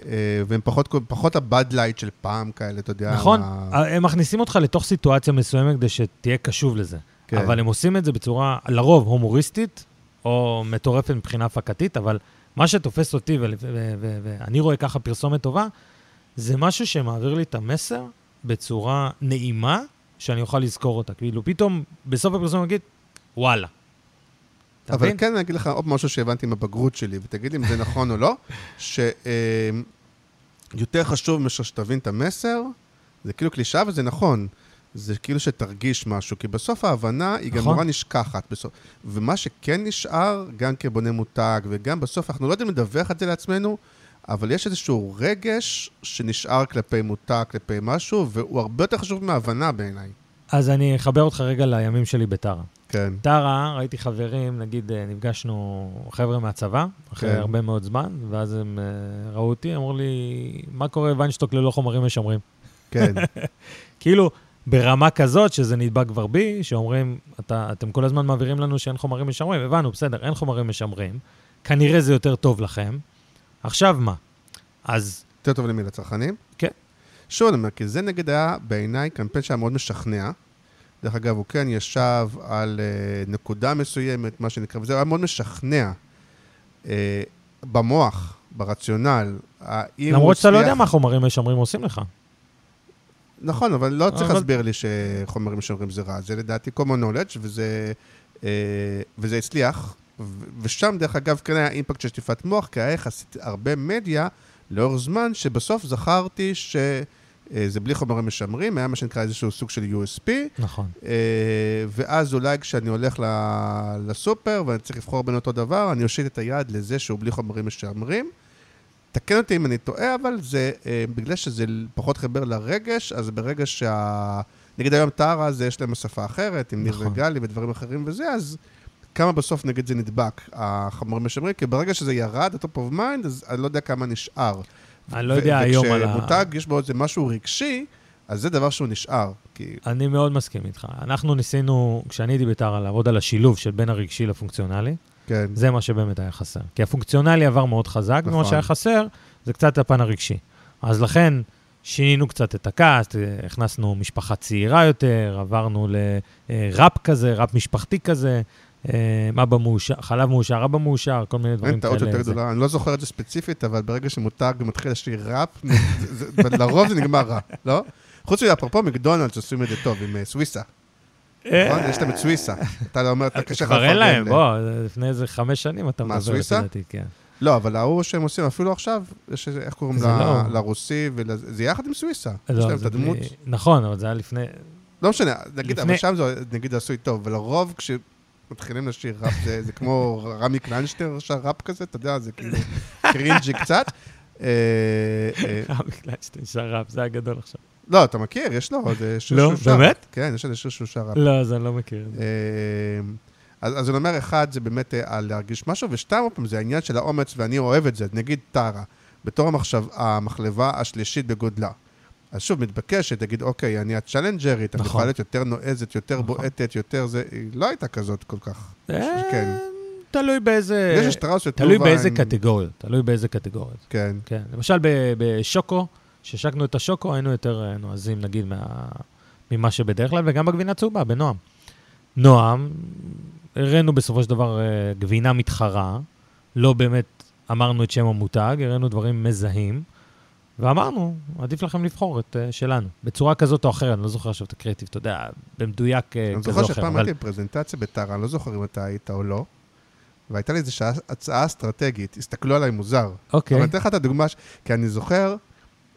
אה, והם פחות, פחות ה Bud Light של פעם כאלה, אתה יודע. נכון, מה- הם מכניסים אותך לתוך סיטואציה מסוימת כדי שתהיה קשוב לזה. כן. אבל הם עושים את זה בצורה, לרוב, הומוריסטית, או מטורפת מבחינה הפקתית, אבל מה שתופס אותי, ואני רואה ככה פרסומת טובה, זה משהו שמעביר לי את המסר בצורה נעימה, שאני אוכל לזכור אותה. כאילו, פתאום, בסוף הפרסומת אגיד, וואלה. אבל? כן, אני אגיד לך עוד משהו שהבנתי עם הבגרות שלי, ותגיד לי אם זה נכון או לא, שיותר חשוב מאשר שתבין את המסר, זה כאילו קלישאה וזה נכון. זה כאילו שתרגיש משהו, כי בסוף ההבנה היא גם נכון. נורא נשכחת. בסוף. ומה שכן נשאר, גם כבונה מותג, וגם בסוף, אנחנו לא יודעים לדווח את זה לעצמנו, אבל יש איזשהו רגש שנשאר כלפי מותג, כלפי משהו, והוא הרבה יותר חשוב מההבנה בעיניי. אז אני אחבר אותך רגע לימים שלי בטרה. כן. טרה, ראיתי חברים, נגיד, אה, נפגשנו חבר'ה מהצבא, אחרי כן. הרבה מאוד זמן, ואז הם אה, ראו אותי, אמרו לי, מה קורה ויינשטוק ללא חומרים משמרים? כן, כאילו, ברמה כזאת, שזה נדבק כבר בי, שאומרים, אתה, אתם כל הזמן מעבירים לנו שאין חומרים משמרים, הבנו, בסדר, אין חומרים משמרים, כנראה זה יותר טוב לכם. עכשיו מה? אז יותר טוב למי? לצרכנים? כן. שוב, אני אומר, כי זה נגד היה בעיניי קמפיין שהיה מאוד משכנע. דרך אגב, הוא כן ישב על uh, נקודה מסוימת, מה שנקרא, וזה היה מאוד משכנע uh, במוח, ברציונל. למרות שאתה לא יודע מה חומרים משמרים עושים לך. נכון, אבל לא צריך להסביר לי שחומרים משמרים זה רע. זה לדעתי common knowledge, וזה, אה, וזה הצליח. ושם, דרך אגב, כן היה אימפקט של שטיפת מוח, כי היה יחסית הרבה מדיה לאורך זמן, שבסוף זכרתי שזה בלי חומרים משמרים, היה מה שנקרא איזשהו סוג של USP, נכון. אה, ואז אולי כשאני הולך לסופר ואני צריך לבחור בין אותו דבר, אני אושיט את היד לזה שהוא בלי חומרים משמרים. תקן אותי אם אני טועה, אבל זה, אה, בגלל שזה פחות חבר לרגש, אז ברגע שה... נגיד היום טרה, זה יש להם שפה אחרת, עם ניר נכון. וגלי ודברים אחרים וזה, אז כמה בסוף נגיד זה נדבק, החומרים משמרים, כי ברגע שזה ירד, ה-top of mind, אז אני לא יודע כמה נשאר. אני לא יודע היום על ה... וכשמותג יש בו איזה משהו רגשי, אז זה דבר שהוא נשאר. כי... אני מאוד מסכים איתך. אנחנו ניסינו, כשאני הייתי בטרה, לעבוד על השילוב של בין הרגשי לפונקציונלי. כן. זה מה שבאמת היה חסר. כי הפונקציונלי עבר מאוד חזק, ומה נכון. שהיה חסר זה קצת הפן הרגשי. אז לכן שינינו קצת את הקאסט, אה, הכנסנו משפחה צעירה יותר, עברנו לראפ כזה, ראפ משפחתי כזה, אה, אבא מאושר, חלב מאושר, אבא מאושר, כל מיני דברים אין כאלה. טעות יותר. גדולה, אני לא זוכר את זה ספציפית, אבל ברגע שמותג מתחיל לשיר ראפ, לרוב זה נגמר רע, לא? חוץ מזה, אפרופו מקדונלדס עושים את זה טוב, עם אה, סוויסה. נכון? יש להם את סוויסה. אתה לא אומר, אתה קשה לך כבר אין להם, ל- בוא, לפני איזה חמש שנים אתה מדבר? לפי דעתי, כן. לא, אבל ההוא שהם עושים, אפילו עכשיו, יש איזה, איך קוראים לא. לרוסי, זה יחד עם סוויסה. יש לא, להם את הדמות. נכון, אבל זה היה לפני... לא משנה, נגיד, אבל שם זה נגיד עשוי טוב, ולרוב כשמתחילים לשיר ראפ, זה זה כמו רמי קליינשטיין שר ראפ כזה, אתה יודע, זה כאילו cringy קצת. אה, אה, רמי קליינשטיין שר ראפ, זה הגדול עכשיו. לא, אתה מכיר, יש לו, זה שיר לא, שהוא שר. באמת? כן, יש איזה שיר שהוא שר. לא, אז אני לא מכיר. אה, אז, אז אני אומר, אחד, זה באמת אה, על להרגיש משהו, ושתיים, עוד פעם, זה העניין של האומץ, ואני אוהב את זה. נגיד טרה, בתור המחשב, המחלבה השלישית בגודלה. אז שוב, מתבקש שתגיד, אוקיי, אני הצ'אלנג'רית, נכון. להיות יותר נועזת, יותר נכון. בועטת, יותר זה... היא לא הייתה כזאת כל כך. אה, כן. תלוי באיזה... יש שטראוס תלוי ותנובה באיזה הם- קטגוריות, תלוי באיזה קטגוריות. כן. כן. למשל ב- בשוקו, כשהשקנו את השוקו, היינו יותר אה, נועזים, נגיד, ממה שבדרך כלל, וגם בגבינה צהובה, בנועם. נועם, הראינו בסופו של דבר אה, גבינה מתחרה, לא באמת אמרנו את שם המותג, הראינו דברים מזהים, ואמרנו, עדיף לכם לבחור את uh, שלנו, בצורה כזאת או אחרת, אני לא זוכר עכשיו את הקריאטיב, אתה יודע, במדויק כזה או אחר. אני זוכר שפעם הייתי בפרזנטציה בטרה, אני לא זוכר אם אתה היית או לא, והייתה לי איזושהי הצעה אסטרטגית, הסתכלו עליי מוזר. אוקיי. אבל אני אתן לך את הדוגמה, כי אני זוכר,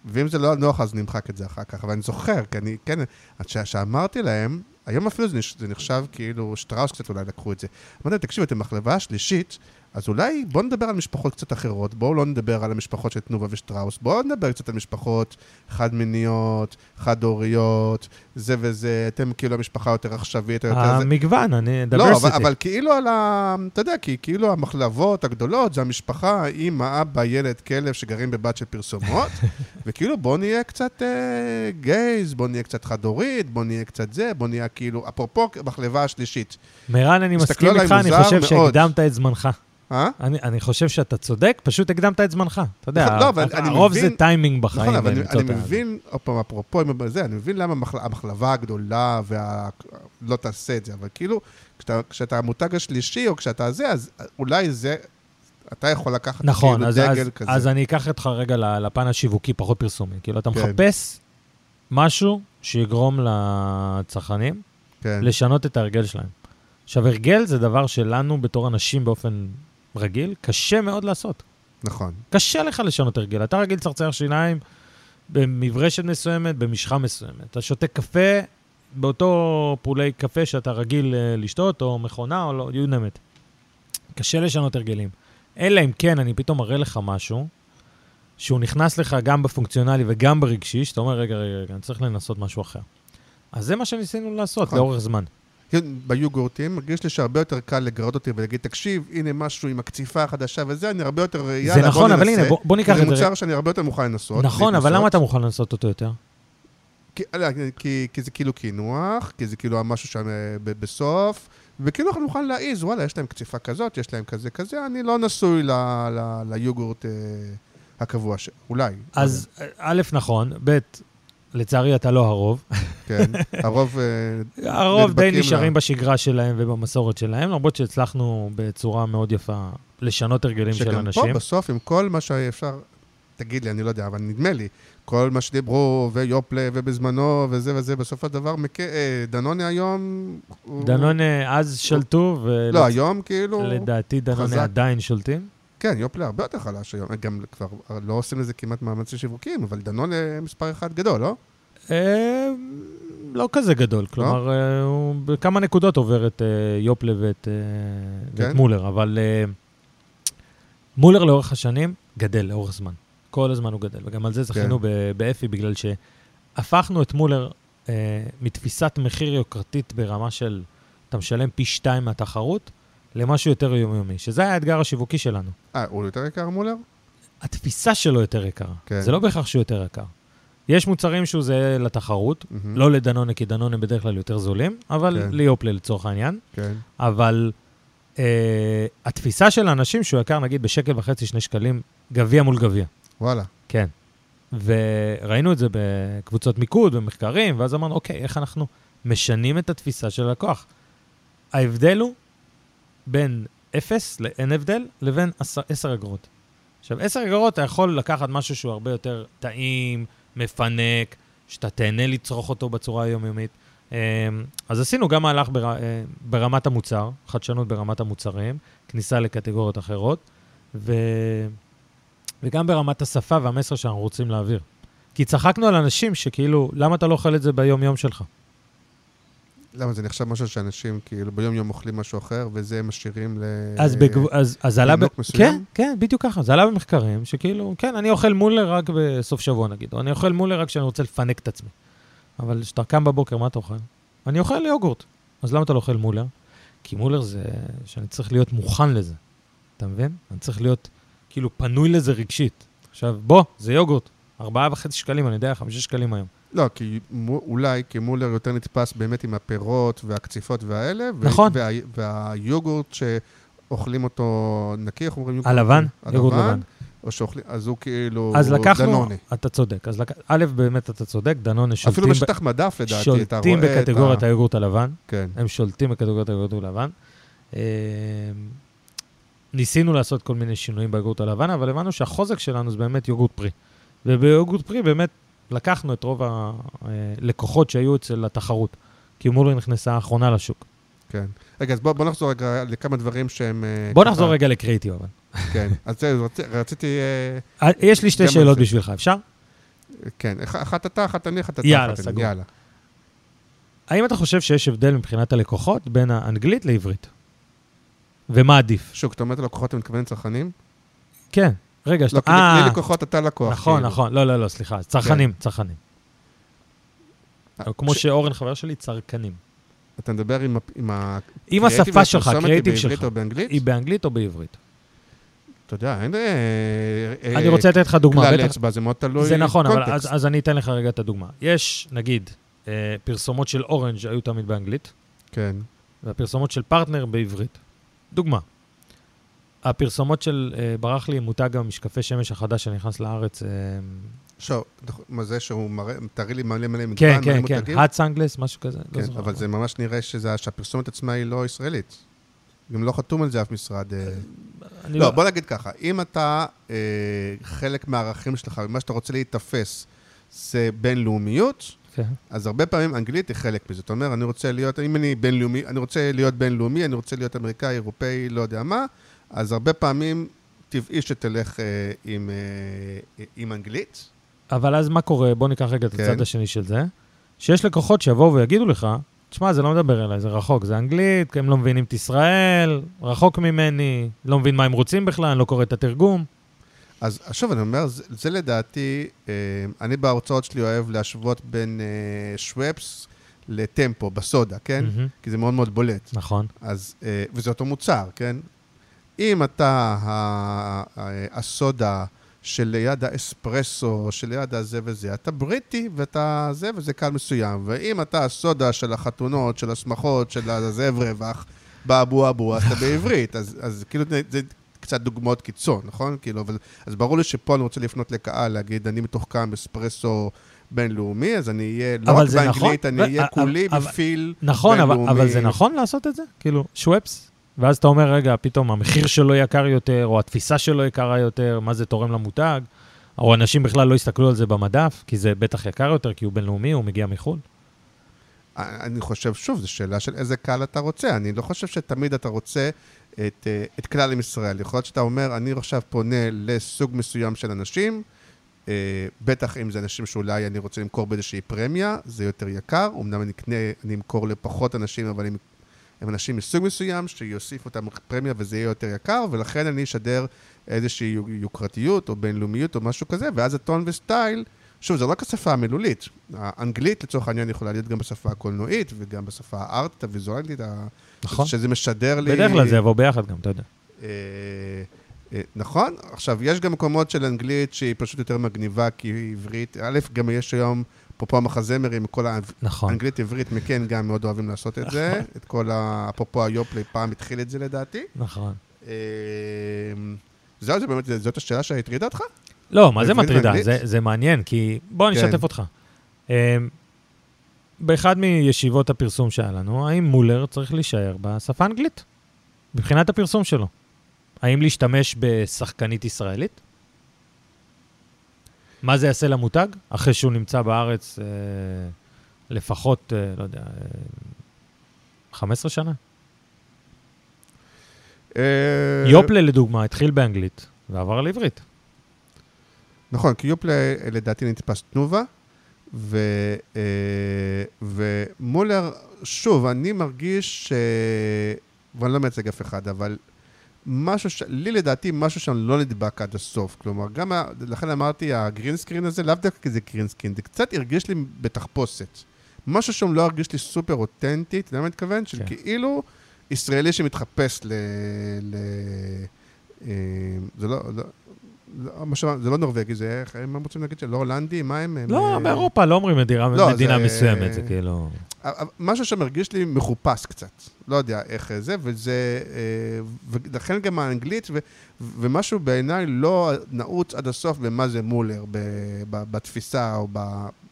ואם זה לא נוח אז נמחק את זה אחר כך, אבל אני זוכר, כי אני, כן, כשאמרתי להם, היום אפילו זה נחשב כאילו, שטראוס קצת אולי לקחו את זה. אמרתי להם, תקשיבו, אתם מחלבה השלישית, אז אולי בואו נדבר על משפחות קצת אחרות, בואו לא נדבר על המשפחות של תנובה ושטראוס, בואו נדבר קצת על משפחות חד-מיניות, חד-הוריות, זה וזה, אתם כאילו המשפחה יותר עכשווית, יותר זה. המגוון, אני, diversity. לא, אבל, אבל כאילו על ה... אתה יודע, כי כאילו המחלבות הגדולות זה המשפחה, אימא, אבא, ילד, כלב, שגרים בבת של פרסומות, וכאילו בואו נהיה קצת אה, גייז, בואו נהיה קצת חד-הורית, בואו נהיה קצת זה, בואו נהיה כאילו, אפרופו מחלבה השלישית. מירן, אני מסכים איתך, אני חושב שהקדמת את זמנך. אה? אני, אני חושב שאתה צודק, פשוט הקדמת את זמנך. אתה יודע, נכון, לא, אבל אני הרוב מבין- זה טיימינג בחיים. נכון, אבל אני, אני מבין, עוד פעם, אפרופו זה, אני מבין למה המחל, המחלבה הגדולה וה... לא תעשה את זה, אבל כאילו, כשאתה, כשאתה המותג השלישי, או כשאתה זה, אז אולי זה, אתה יכול לקחת נכון, כאילו אז, דגל אז, כזה. אז אני אקח אותך רגע לפן השיווקי, פחות פרסומי. כאילו, אתה כן. מחפש משהו שיגרום לצרכנים כן, לשנות את ההרגל שלהם. עכשיו, הרגל זה דבר שלנו בתור אנשים באופן רגיל, קשה מאוד לעשות. נכון. קשה לך לשנות הרגל. אתה רגיל לצרצח שיניים במברשת מסוימת, במשחה מסוימת. אתה שותה קפה באותו פולי קפה שאתה רגיל אה, לשתות, או מכונה, או לא, you name it. קשה לשנות הרגלים. אלא אם כן, אני פתאום אראה לך משהו, שהוא נכנס לך גם בפונקציונלי וגם ברגשי, שאתה אומר, רגע, רגע, רגע, אני צריך לנסות משהו אחר. אז זה מה שניסינו לעשות נכון. לאורך זמן. כן, ביוגורטים, מרגיש לי שהרבה יותר קל לגרד אותי ולהגיד, תקשיב, הנה משהו עם הקציפה החדשה וזה, אני הרבה יותר, יאללה, נכון, בוא אבל. הנה, בוא- ניקח זה את זה מוצר שאני הרבה יותר מוכן לנסות. נכון, אבל. למה אתה מוכן לנסות אותו יותר? כי, לא, כי, כי זה כאילו קינוח, כי זה כאילו משהו שם אה, בסוף, וכאילו אני מוכן להעיז, וואלה, יש להם קציפה כזאת, יש להם כזה כזה, אני לא נשוי ל, ל, ליוגורט אה, הקבוע, ש... אולי. אז א', נכון, ב', לצערי אתה לא הרוב. כן, הרוב... אה, הרוב די נדבקים נשארים לה. בשגרה שלהם ובמסורת שלהם, למרות שהצלחנו בצורה מאוד יפה לשנות הרגלים של שגם אנשים. פה בסוף, עם כל מה שאפשר, תגיד לי, אני לא יודע, אבל נדמה לי, כל מה שדיברו, ויופלה, ובזמנו, וזה וזה, בסופו של דבר, מק... אה, דנונה היום... הוא- דנונה אז שלטו, לא, היום כאילו... ולדעתי דנונה חזק. עדיין שולטים. כן, יופלה הרבה יותר חלש היום, גם כבר לא עושים לזה כמעט מאמצים שיווקיים, אבל דנון אה, מספר אחד גדול, לא? אה, לא כזה גדול, כלומר, אה, הוא בכמה נקודות עובר את יופלה ואת כן? מולר, אבל מולר לאורך השנים גדל לאורך זמן. כל הזמן הוא גדל, וגם על זה זכינו כן. באפי, בגלל שהפכנו את מולר מתפיסת מחיר יוקרתית ברמה של אתה משלם פי שתיים מהתחרות, למשהו יותר יומיומי, שזה היה האתגר השיווקי שלנו. אה, הוא יותר יקר מולר? התפיסה שלו יותר יקרה. כן. זה לא בהכרח שהוא יותר יקר. יש מוצרים שהוא זהה לתחרות, מהמם. לא לדנונה, כי דנונה בדרך כלל יותר זולים, אבל כן. ליופלה לצורך העניין. כן, אבל אה, התפיסה של האנשים שהוא יקר, נגיד, בשקל וחצי, שני שקלים, גביע מול גביע. וואלה. כן. וראינו את זה בקבוצות מיקוד, במחקרים, ואז אמרנו, אוקיי, איך אנחנו משנים את התפיסה של הלקוח? ההבדל הוא בין אפס, ל- אין הבדל, לבין עשר, עשר אגורות. עכשיו, עשר אגורות, אתה יכול לקחת משהו שהוא הרבה יותר טעים, מפנק, שאתה תהנה לצרוך אותו בצורה היומיומית. אמ, אז עשינו גם מהלך בר, אה, ברמת המוצר, חדשנות ברמת המוצרים, כניסה לקטגוריות אחרות, ו... וגם ברמת השפה והמסר שאנחנו רוצים להעביר. כי צחקנו על אנשים שכאילו, למה אתה לא אוכל את זה ביום-יום שלך? למה זה נחשב משהו שאנשים כאילו ביום יום אוכלים משהו אחר, וזה הם משאירים ל... אז, בגב... אז, אז עלה... ב... מסוים? כן, כן, בדיוק ככה. זה עלה במחקרים, שכאילו, כן, אני אוכל מולר רק בסוף שבוע נגיד, או אני אוכל מולר רק כשאני רוצה לפנק את עצמי. אבל כשאתה קם בבוקר, מה אתה אוכל? אני אוכל יוגורט. אז למה אתה לא אוכל מולר? כי מולר זה שאני צריך להיות מוכן לזה. אתה מבין? אני צריך להיות כאילו פנוי לזה רגשית. עכשיו, בוא, זה יוגורט. ארבעה וחצי שקלים, אני יודע, חמישה שקלים היום. לא, כי אולי כי מולר יותר נתפס באמת עם הפירות והקציפות והאלה. נכון. וה- והיוגורט שאוכלים אותו נקי, איך אומרים? יוגורט? הלבן? יוגורט הלבן. לבן. או שאוכלים, אז הוא כאילו אז לקחנו, דנוני. אתה צודק. אז לק... א', באמת אתה צודק, דנונה שולטים, אפילו בשטח מדף, לדעתי, אתה רואה שולטים את בקטגוריית ה... היוגורט הלבן. כן. הם שולטים בקטגוריית היוגורט הלבן. אה, ניסינו לעשות כל מיני שינויים ביוגורט הלבן, אבל הבנו שהחוזק שלנו זה באמת יוגורט פרי. וביוגורט פרי באמת לקחנו את רוב הלקוחות שהיו אצל התחרות, כי מולר נכנסה האחרונה לשוק. כן. רגע, אז בוא, בוא נחזור רגע לכמה דברים שהם... אה, בוא ככה- נחזור רגע לקריאיטיב אבל. כן. אז רצ... רציתי... אה, אה, יש לי שתי שאלות זה. בשבילך, אפשר? כן, אח- אחת אתה, אחת אני, אחת אתה, יאללה, אחת. סגור. יאללה. האם אתה חושב שיש הבדל מבחינת הלקוחות בין האנגלית לעברית? ומה עדיף? שוב, כשאתה אומר את הלקוחות, אתה מתכוון צרכנים? כן, רגע, לא, שאתה... כי לי לקוחות, אתה לקוח. נכון, כאילו. נכון, לא, לא, לא, סליחה, צרכנים, צרכנים. אה, כמו שאורן חבר שלי, צרכנים. אתה מדבר עם עם ה... קריאיטיב השפה שלך, היא הקריאיטיב שלך, או באנגלית? היא באנגלית או בעברית? אתה יודע, אין... אה, אה, אני רוצה לתת לך דוגמה, כלל. אצבע, זה מאוד תלוי זה נכון, אבל. אז אני אתן לך רגע את הדוגמה. יש, נגיד, אה, פרסומות של אורנג' היו תמיד באנגלית, כן. והפרסומות של פרטנר בעברית. דוגמה. הפרסומות של, אה, ברח לי מותג המשקפי שמש החדש שנכנס לארץ, אה, שוב, מה זה שהוא מראה, תראי לי מלא מלא מגוון, כן, מלא כן, כן, מותגים? Hut Sunglass, משהו כזה. לא כן, זוכר. אבל זה ממש נראה שזה- שהפרסומת עצמה היא לא ישראלית. גם לא חתום על זה אף משרד. אה, אני לא, בוא נגיד ככה, אם אתה, חלק מהערכים שלך, ומה שאתה רוצה להיתפס, זה בינלאומיות, כן. אז הרבה פעמים אנגלית היא חלק מזה. אתה אומר, אני רוצה להיות, אם אני בינלאומי, אני רוצה להיות בינלאומי, אני רוצה להיות אמריקאי, אירופאי, לא יודע מה, אז הרבה פעמים טבעי שתלך אה, עם, אה, עם אנגלית. אבל אז מה קורה? בוא ניקח רגע את כן. הצד השני של זה. שיש לקוחות שיבואו ויגידו לך, תשמע, זה לא מדבר אליי, זה רחוק, זה אנגלית, הם לא מבינים את ישראל, רחוק ממני, לא מבין מה הם רוצים בכלל, אני לא קורא את התרגום. אז שוב, אני אומר, זה, זה לדעתי, אה, אני בהרצאות שלי אוהב להשוות בין אה, שוופס לטמפו בסודה, כן? מהמם. כי זה מאוד מאוד בולט. נכון. אז, אה, וזה אותו מוצר, כן? אם אתה הסודה שליד האספרסו, שליד הזה וזה, אתה בריטי ואתה זה וזה קהל מסוים. ואם אתה הסודה של החתונות, של השמחות, של הזאב רווח, באבו אבו, אז אתה בעברית. אז, אז כאילו זה, קצת דוגמאות קיצון, נכון? כאילו, אבל, אז ברור לי שפה אני רוצה לפנות לקהל, להגיד, אני מתוחכם אספרסו בינלאומי, אז אני אהיה, לא אבל רק זה באנגלית, נכון, אני אהיה אבל- כולי אבל- בפיל נכון, אבל, בינלאומי. אבל זה נכון לעשות את זה? כאילו, שוופס? ואז אתה אומר, רגע, פתאום המחיר שלו יקר יותר, או התפיסה שלו יקרה יותר, מה זה תורם למותג? או אנשים בכלל לא יסתכלו על זה במדף, כי זה בטח יקר יותר, כי הוא בינלאומי, הוא מגיע מחו"ל. אני חושב, שוב, זו שאלה של איזה קהל אתה רוצה. אני לא חושב שתמיד אתה רוצה את, אה, את כלל עם ישראל. יכול להיות שאתה אומר, אני עכשיו פונה לסוג מסוים של אנשים, אה, בטח אם זה אנשים שאולי אני רוצה למכור באיזושהי פרמיה, זה יותר יקר. אמנם אני אקנה, אני אמכור לפחות אנשים, אבל הם, הם אנשים מסוג מסוים, שיוסיפו אותם פרמיה וזה יהיה יותר יקר, ולכן אני אשדר איזושהי יוקרתיות או בינלאומיות או משהו כזה, ואז הטון וסטייל, שוב, זו לא רק השפה המילולית. האנגלית, לצורך העניין, יכולה להיות גם בשפה הקולנועית וגם בשפה הארטית, הוויזואלית, נכון? שזה משדר לי... בדרך כלל זה יבוא ביחד גם, אתה יודע. אה, אה, נכון, עכשיו, יש גם מקומות של אנגלית שהיא פשוט יותר מגניבה, כי היא עברית. א', גם יש היום, אפרופו המחזמרים, כל נכון. האנגלית עברית, מכן גם מאוד אוהבים לעשות את זה. את כל ה... אפרופו היופלי, פעם התחיל את זה לדעתי. נכון. אה, זהו, זה באמת, זאת השאלה שהטרידה אותך? לא, מה זה מטרידה? זה מעניין, כי... בוא, אני כן. אשתף אותך. אמ, באחד מישיבות הפרסום שהיה לנו, האם מולר צריך להישאר בשפה האנגלית? מבחינת הפרסום שלו. האם להשתמש בשחקנית ישראלית? מה זה יעשה למותג? אחרי שהוא נמצא בארץ אה, לפחות, אה, לא יודע, אה, 15 שנה. אה, יופלה, לדוגמה, התחיל באנגלית ועבר לעברית. נכון, כי יופלה לדעתי נתפס תנובה, ו, אה, ומולר, שוב, אני מרגיש ש... ואני לא מייצג אף אחד, אבל משהו, ש... לי לדעתי משהו שם לא נדבק עד הסוף. כלומר, גם, ה... לכן אמרתי, הגרינסקרין הזה, לאו דווקא כי זה גרינסקרין, זה קצת הרגיש לי בתחפושת. משהו שם לא הרגיש לי סופר אותנטי, אתה יודע מה אני מתכוון? של כן. כאילו ישראלי שמתחפש ל... ל... אה, זה לא... לא... לא, מה זה לא נורבגי, זה איך, הם רוצים להגיד שלא הולנדי? מה הם? לא, אה, באירופה לא אומרים מדינה, לא, מדינה זה- מסוימת, זה כאילו... משהו שמרגיש לי מחופש קצת. לא יודע איך זה, וזה... אה, ולכן גם האנגלית, ו, ומשהו בעיניי לא נעוץ עד הסוף במה זה מולר, ב, ב, בתפיסה או ב,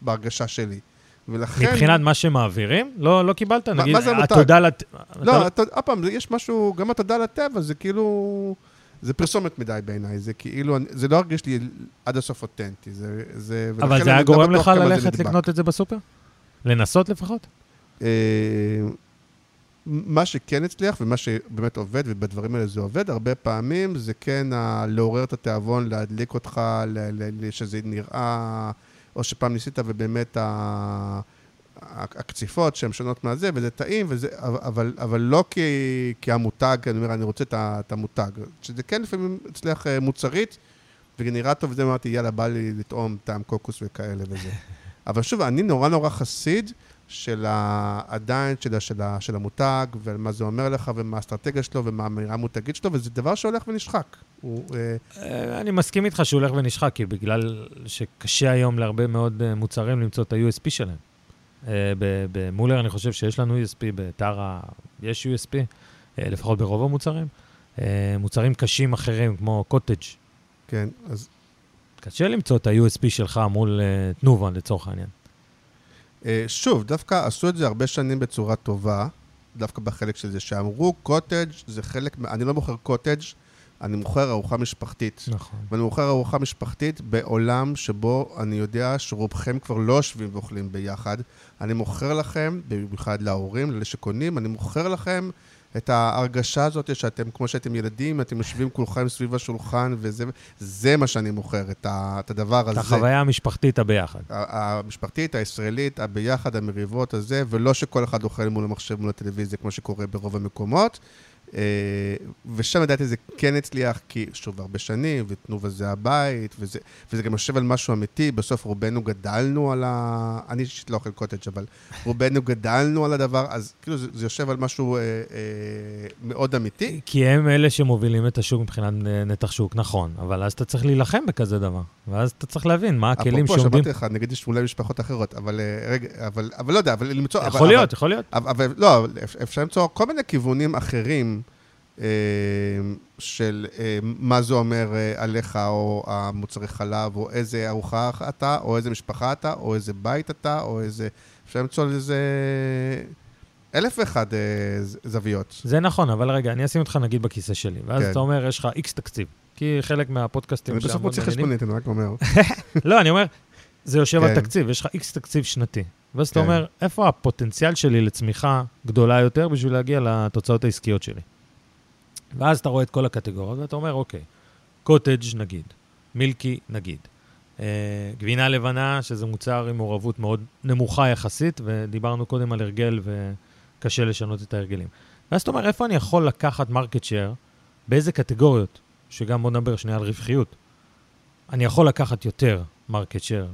בהרגשה שלי. ולכן... מבחינת מה שמעבירים? לא, לא קיבלת? נגיד, מה זה המותג? התודה לת... לא, אתה... עוד פעם, יש משהו, גם התודה לטבע, זה כאילו... זה פרסומת מדי בעיניי, זה כאילו, זה לא הרגיש לי עד הסוף אותנטי. זה, זה, אבל זה היה גורם לך ללכת לקנות את זה בסופר? לנסות לפחות? אה, מה שכן הצליח ומה שבאמת עובד, ובדברים האלה זה עובד, הרבה פעמים זה כן ה- לעורר את התיאבון, להדליק אותך, ל- ל- שזה נראה, או שפעם ניסית ובאמת ה- הקציפות שהן שונות מהזה, וזה טעים, וזה, אבל, אבל לא כי, כי המותג, אני אומר, אני רוצה את המותג. שזה כן לפעמים הצליח אה, מוצרית, ונראה טוב, וזה אמרתי, יאללה, בא לי לטעום טעם קוקוס וכאלה וזה. אבל שוב, אני נורא נורא חסיד של ה... עדיין של. של. של המותג, ומה זה אומר לך, ומה האסטרטגיה שלו, ומה האמירה המותגית שלו, וזה דבר שהולך ונשחק. הוא, אה, אה, אני מסכים איתך שהוא הולך ונשחק, כי בגלל שקשה היום להרבה מאוד מוצרים למצוא את ה-USP שלהם. במולר אני חושב שיש לנו USP, בטרה יש USP, לפחות ברוב המוצרים. מוצרים קשים אחרים, כמו קוטג'. כן, אז... קשה למצוא את ה-USP שלך מול תנובה, לצורך העניין. אה, שוב, דווקא עשו את זה הרבה שנים בצורה טובה, דווקא בחלק של זה, שאמרו קוטג' זה חלק, אני לא מוכר קוטג', אני מוכר ארוחה משפחתית. נכון. ואני מוכר ארוחה משפחתית בעולם שבו אני יודע שרובכם כבר לא יושבים ואוכלים ביחד. אני מוכר לכם, במיוחד להורים, לאלה שקונים, אני מוכר לכם את ההרגשה הזאת שאתם, כמו שאתם ילדים, אתם יושבים כולכם סביב השולחן, וזה מה שאני מוכר, את, ה, את הדבר הזה. את החוויה המשפחתית הביחד. המשפחתית, הישראלית, הביחד, המריבות הזה, ולא שכל אחד אוכל מול המחשב, מול הטלוויזיה, כמו שקורה ברוב המקומות. אה, ושם לדעתי זה כן הצליח, כי שוב, הרבה שנים, ותנובה זה הבית, וזה, וזה גם יושב על משהו אמיתי, בסוף רובנו גדלנו על ה... אני אישית לא אוכל קוטג', אבל רובנו גדלנו על הדבר, אז כאילו זה, זה יושב על משהו אה, אה, מאוד אמיתי. כי הם אלה שמובילים את השוק מבחינת נתח שוק, נכון, אבל אז אתה צריך להילחם בכזה דבר, ואז אתה צריך להבין מה הכלים שעומדים... אפרופו, שמעתי לך, נגיד יש אולי משפחות אחרות, אבל אה, רגע, אבל, אבל לא יודע, אבל למצוא... יכול אבל, להיות, אבל, יכול להיות. אבל, אבל לא, אפשר למצוא כל מיני כיוונים אחרים. אה, של אה, מה זה אומר אה, עליך, או המוצרי חלב, או איזה ארוחה אתה, או איזה משפחה אתה, או איזה בית אתה, או איזה... אפשר למצוא לזה אלף ואחד זוויות. זה נכון, אבל רגע, אני אשים אותך נגיד בכיסא שלי, ואז כן. אתה אומר, יש לך איקס תקציב. כי חלק מהפודקאסטים... אני בסוף מוציא חשבונית, אני רק אומר. לא, אני אומר, זה יושב על כן. תקציב, יש לך איקס תקציב שנתי. ואז אתה כן. אומר, איפה הפוטנציאל שלי לצמיחה גדולה יותר בשביל להגיע לתוצאות העסקיות שלי? ואז אתה רואה את כל הקטגוריות, ואתה אומר, אוקיי, קוטג' נגיד, מילקי נגיד, אה, גבינה לבנה, שזה מוצר עם מעורבות מאוד נמוכה יחסית, ודיברנו קודם על הרגל וקשה לשנות את ההרגלים. ואז אתה אומר, איפה אני יכול לקחת market share, באיזה קטגוריות, שגם בוא נדבר שנייה על רווחיות, אני יכול לקחת יותר market share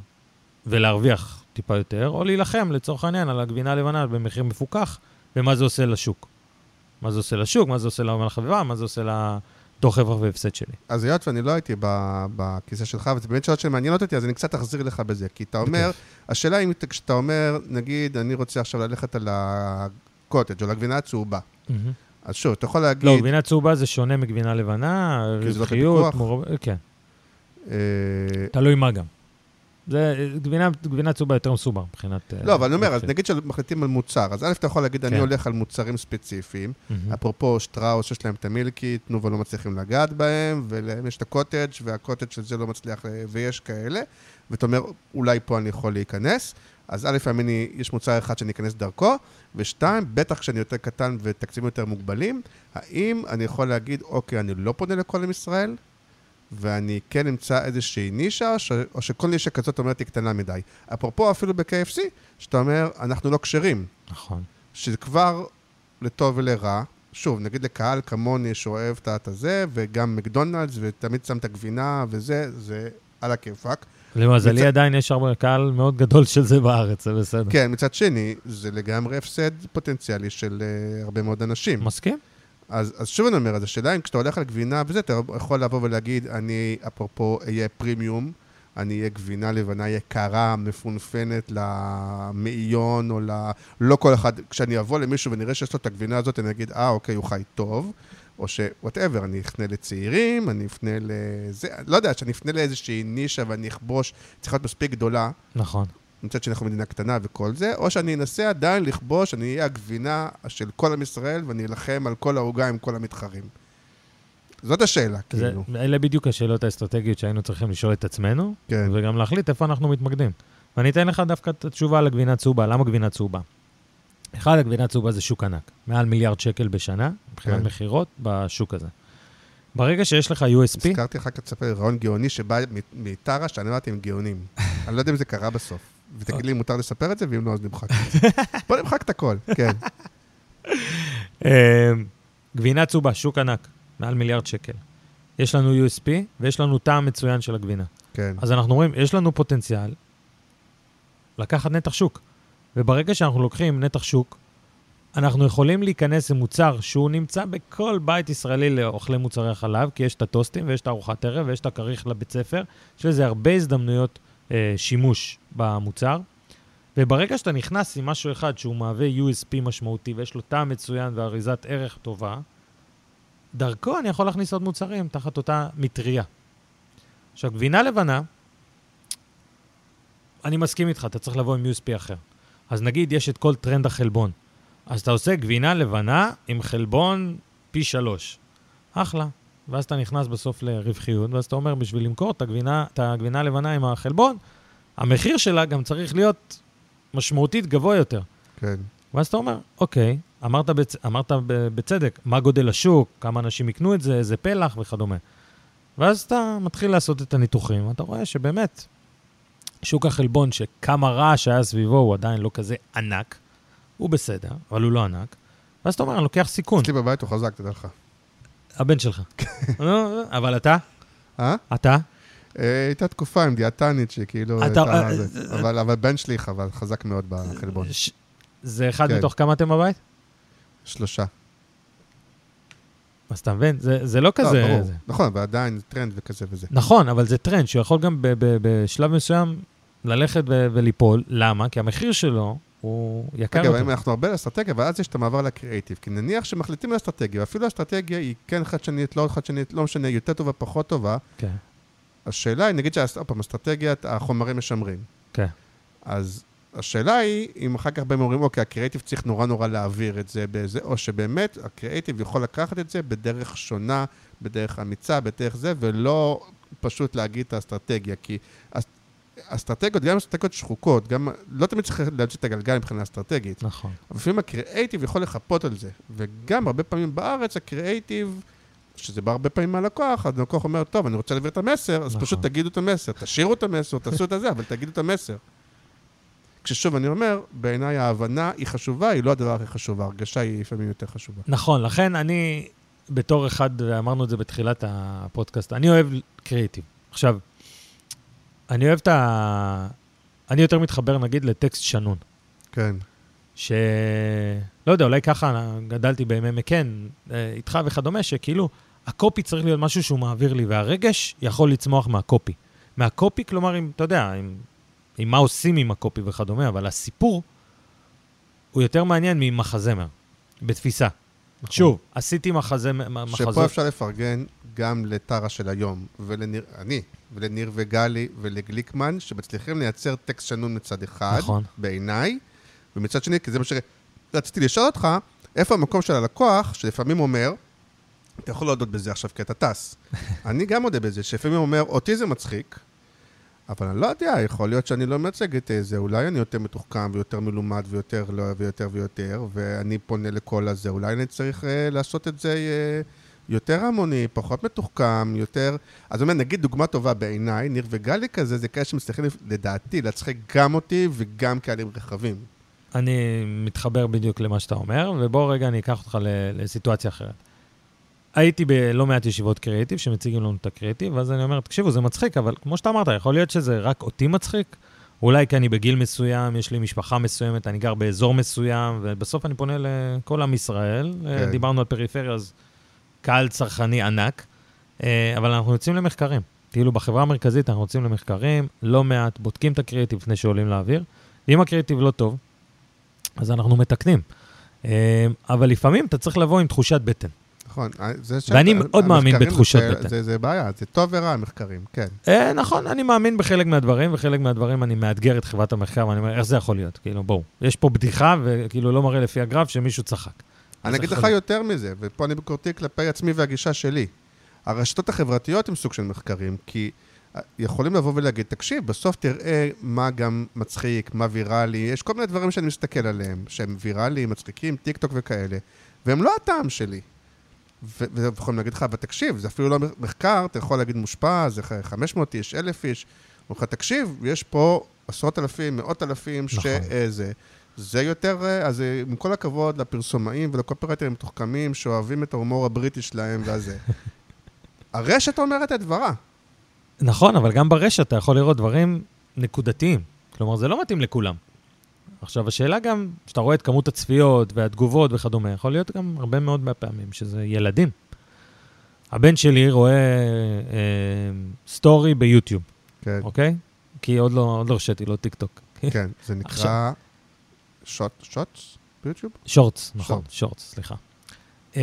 ולהרוויח טיפה יותר, או להילחם לצורך העניין על הגבינה הלבנה במחיר מפוקח, ומה זה עושה לשוק. מה זה עושה לשוק, מה זה עושה למלך החביבה, מה זה עושה לתוך רווח והפסד שלי. אז היות ואני לא הייתי בכיסא שלך, וזה באמת שאלות שמעניינות אותי, אז אני קצת אחזיר לך בזה. כי אתה אומר, השאלה אם כשאתה אומר, נגיד, אני רוצה עכשיו ללכת על הקוטג' או לגבינה הצהובה. אז שוב, אתה יכול להגיד... לא, גבינה צהובה זה שונה מגבינה לבנה, רווחיות, מור... כן. אה, תלוי מה גם. זה גבינה, גבינה צהובה יותר מסובך מבחינת... אה, לא, אבל אני אומר, אז נגיד שמחליטים על מוצר, אז א', אתה יכול להגיד, אני כן. הולך על מוצרים ספציפיים, אפרופו שטראוס, יש להם את המילקי, תנובה לא מצליחים לגעת בהם, ולהם יש את הקוטג' והקוטג' של זה לא מצליח, אה, ויש כאלה, ואתה אומר, אולי פה אני יכול להיכנס. אז א', אני, יש מוצר אחד שאני אכנס דרכו, ושתיים, בטח כשאני יותר קטן ותקציבים יותר מוגבלים, האם אני יכול להגיד, אוקיי, אני לא פונה לכל עם ישראל, ואני כן אמצא איזושהי נישה, ש... או שכל נישה כזאת אומרת היא קטנה מדי. אפרופו אפילו ב-KFC, שאתה אומר, אנחנו לא כשרים. נכון. שזה כבר לטוב ולרע. שוב, נגיד לקהל כמוני שאוהב את הזה, וגם מקדונלדס, ותמיד שם את הגבינה וזה, זה על הכיפאק. למזלי מצד... עדיין יש הרבה קהל מאוד גדול של זה בארץ, זה בסדר. כן, מצד שני, זה לגמרי הפסד פוטנציאלי של uh, הרבה מאוד אנשים. מסכים. אז, אז שוב אני אומר, אז השאלה אם כשאתה הולך על גבינה וזה, אתה יכול לבוא ולהגיד, אני אפרופו אהיה פרימיום, אני אהיה גבינה לבנה יקרה, מפונפנת למאיון, או ל... לא כל אחד, כשאני אבוא למישהו ונראה שיש לו את הגבינה הזאת, אני אגיד, אה, אוקיי, הוא חי טוב. או שוואטאבר, אני אפנה לצעירים, אני אפנה לזה, לא יודע, שאני אפנה לאיזושהי נישה ואני אכבוש, צריכה להיות מספיק גדולה. נכון. מצד שני אנחנו מדינה קטנה וכל זה, או שאני אנסה עדיין לכבוש, אני אהיה הגבינה של כל עם ישראל ואני אלחם על כל העוגה עם כל המתחרים. זאת השאלה, זה, כאילו. אלה בדיוק השאלות האסטרטגיות שהיינו צריכים לשאול את עצמנו, כן. וגם להחליט איפה אנחנו מתמקדים. ואני אתן לך דווקא את התשובה על הגבינה צהובה. למה גבינה צהובה? אחד, הגבינה צהובה זה שוק ענק. מעל מיליארד שקל בשנה, מבחינת כן. מכירות, בשוק הזה. ברגע שיש לך USP, הזכרתי לך כצפה רעיון גאוני שבא מטרה שאני אמרתי הם גאונים. אני לא יודע אם זה קרה בסוף. ותגיד לי אם מותר לספר את זה, ואם לא, אז נמחק את זה. בוא נמחק את הכל, כן. אה, גבינה צהובה, שוק ענק, מעל מיליארד שקל. יש לנו USP ויש לנו טעם מצוין של הגבינה. כן. אז אנחנו רואים, יש לנו פוטנציאל לקחת נתח שוק. וברגע שאנחנו לוקחים נתח שוק, אנחנו יכולים להיכנס למוצר שהוא נמצא בכל בית ישראלי לאוכלי מוצרי החלב, כי יש את הטוסטים ויש את ארוחת ערב ויש את הכריך לבית ספר. יש לזה הרבה הזדמנויות שימוש במוצר. וברגע שאתה נכנס עם משהו אחד שהוא מהווה USP משמעותי ויש לו טעם מצוין ואריזת ערך טובה, דרכו אני יכול להכניס עוד מוצרים תחת אותה מטריה. עכשיו, גבינה לבנה, אני מסכים איתך, אתה צריך לבוא עם USP אחר. אז נגיד יש את כל טרנד החלבון. אז אתה עושה גבינה לבנה עם חלבון פי שלוש. אחלה. ואז אתה נכנס בסוף לרווחיות, ואז אתה אומר, בשביל למכור את הגבינה, את הגבינה הלבנה עם החלבון, המחיר שלה גם צריך להיות משמעותית גבוה יותר. כן. ואז אתה אומר, אוקיי, אמרת, בצ... אמרת בצדק, מה גודל השוק, כמה אנשים יקנו את זה, איזה פלח וכדומה. ואז אתה מתחיל לעשות את הניתוחים, ואתה רואה שבאמת, שוק החלבון, שכמה רעש היה סביבו, הוא עדיין לא כזה ענק, הוא בסדר, אבל הוא לא ענק. ואז אתה אומר, אני לוקח סיכון, אצלי בבית הוא חזק, תדע לך. הבן שלך. לא, אבל אתה? אה? אתה? אה, הייתה תקופה עם דיאטנית שכאילו... אה, זה. אבל בן שלי חבל, חזק מאוד בחלבון. זה אחד כן. מתוך כמה אתם בבית? שלושה. אז אתה מבין? זה, זה לא לא, כזה... זה... נכון, ועדיין טרנד וכזה וזה. נכון, אבל זה טרנד שיכול גם בשלב מסוים ללכת וליפול. למה? כי המחיר שלו הוא יקר אגב, יותר. אם אנחנו הרבה על אסטרטגיה, אבל אז יש את המעבר לקריאייטיב. כי נניח שמחליטים על אסטרטגיה, ואפילו האסטרטגיה היא כן חדשנית, לא חדשנית, לא משנה, יותר טובה, פחות טובה, כן, השאלה היא, נגיד שעוד פעם, אסטרטגיית החומרים משמרים. כן. אז השאלה היא, אם אחר כך באים ואומרים, אוקיי, הקריאיטיב צריך נורא נורא להעביר את זה בזה, או שבאמת הקריאיטיב יכול לקחת את זה בדרך שונה, בדרך אמיצה, בדרך זה, ולא פשוט להגיד את האסטרטגיה. כי אסטרטגיות, גם אסטרטגיות שחוקות, גם, לא תמיד צריך להמציא את הגלגל מבחינה אסטרטגית. נכון. אבל לפעמים הקריאייטיב יכול לחפות על זה. וגם הרבה פעמים בארץ הקריאייטיב, שזה בא הרבה פעמים מהלקוח, אז הלקוח אומר, טוב, אני רוצה להעביר את המסר, אז נכון. פשוט תגידו את המסר, תשאירו את המסר, תעשו את הזה, אבל תגידו את המסר. כששוב, אני אומר, בעיניי ההבנה היא חשובה, היא לא הדבר הכי חשוב, ההרגשה היא לפעמים יותר חשובה. נכון, לכן אני, בתור אחד, ואמרנו את זה בתחילת הפודקאסט, אני אוהב קריאיטיב. עכשיו, אני אוהב את ה... אני יותר מתחבר, נגיד, לטקסט שנון. כן, ש... לא יודע, אולי ככה גדלתי בימי מקן, אה, איתך וכדומה, שכאילו, הקופי צריך להיות משהו שהוא מעביר לי, והרגש יכול לצמוח מהקופי. מהקופי, כלומר, אם, אתה יודע, עם, עם מה עושים עם הקופי וכדומה, אבל הסיפור הוא יותר מעניין ממחזמר, בתפיסה. נכון. שוב, עשיתי מחזה, מחזות... שפה אפשר לפרגן גם לטרה של היום, ולניר, אני, ולניר וגלי ולגליקמן, שמצליחים לייצר טקסט שנון מצד אחד, נכון. בעיניי, ומצד שני, כי זה מה שרציתי לשאול אותך, איפה המקום של הלקוח, שלפעמים אומר, אתה יכול להודות בזה עכשיו כי אתה טס. אני גם מודה בזה, שלפעמים אומר, אותי זה מצחיק, אבל אני לא יודע, יכול להיות שאני לא מייצג את זה, אולי אני יותר מתוחכם ויותר מלומד ויותר לא, ויותר ויותר, ואני פונה לכל הזה, אולי אני צריך אה, לעשות את זה אה, יותר המוני, פחות מתוחכם, יותר... אז אומר, נגיד דוגמה טובה בעיניי, ניר וגלי כזה, זה כאלה שמצליחים לדעתי להצחיק גם אותי וגם קהלים רחבים. אני מתחבר בדיוק למה שאתה אומר, ובוא רגע אני אקח אותך לסיטואציה אחרת. הייתי בלא מעט ישיבות קריאיטיב שמציגים לנו את הקריאיטיב, ואז אני אומר, תקשיבו, זה מצחיק, אבל כמו שאתה אמרת, יכול להיות שזה רק אותי מצחיק? אולי כי אני בגיל מסוים, יש לי משפחה מסוימת, אני גר באזור מסוים, ובסוף אני פונה לכל עם ישראל. כן. דיברנו על פריפריה, אז קהל צרכני ענק, אה, אבל אנחנו יוצאים למחקרים. כאילו בחברה המרכזית אנחנו יוצאים למחקרים, לא מעט, בודקים את הקריאיטיב לפני שעולים לאוויר. ואם הקריאיטיב לא טוב, אז אנחנו מתקנים. אה, אבל לפעמים אתה צריך לבוא עם תחושת בטן. נכון. אה, ואני מאוד מאמין בתחושת זה- בטן. זה- זה בעיה, זה טוב ורע, המחקרים, כן. אה, נכון, אני מאמין בחלק מהדברים, וחלק מהדברים אני מאתגר את חברת המחקר, ואני אומר, איך זה יכול להיות? כאילו, בואו, יש פה בדיחה, וכאילו לא מראה לפי הגרף שמישהו צחק. אני אגיד לך יותר מזה, ופה אני ביקורתי כלפי עצמי והגישה שלי. הרשתות החברתיות הן סוג של מחקרים, כי אה, יכולים לבוא ולהגיד, תקשיב, בסוף תראה מה גם מצחיק, מה ויראלי, יש כל מיני דברים שאני מסתכל עליהם, שהם ויראליים, מצחיקים, טיק טוק וכאלה, והם לא הטעם שלי. ויכולים להגיד לך, אבל תקשיב, זה אפילו לא מחקר, אתה יכול להגיד מושפע, זה 500 איש, 1,000 איש. אומרים לך, תקשיב, יש פה עשרות אלפים, מאות אלפים, נכון. שזה. זה יותר, אה, אז אה, עם כל הכבוד לפרסומאים ולקופרייטרים מתוחכמים שאוהבים את ההומור הבריטי שלהם והזה. הרשת אומרת את דברה. נכון, אבל גם ברשת אתה יכול לראות דברים נקודתיים. כלומר, זה לא מתאים לכולם. עכשיו, השאלה גם, כשאתה רואה את כמות הצפיות והתגובות וכדומה, יכול להיות גם הרבה מאוד מהפעמים שזה ילדים. הבן שלי רואה אה, story ביוטיוב, כן, אוקיי? כי עוד לא, עוד לא הרשיתי לו טיק טוק. כן, זה נקרא עכשיו- shot, shots ביוטיוב? shorts, נכון, shorts. סליחה. Um,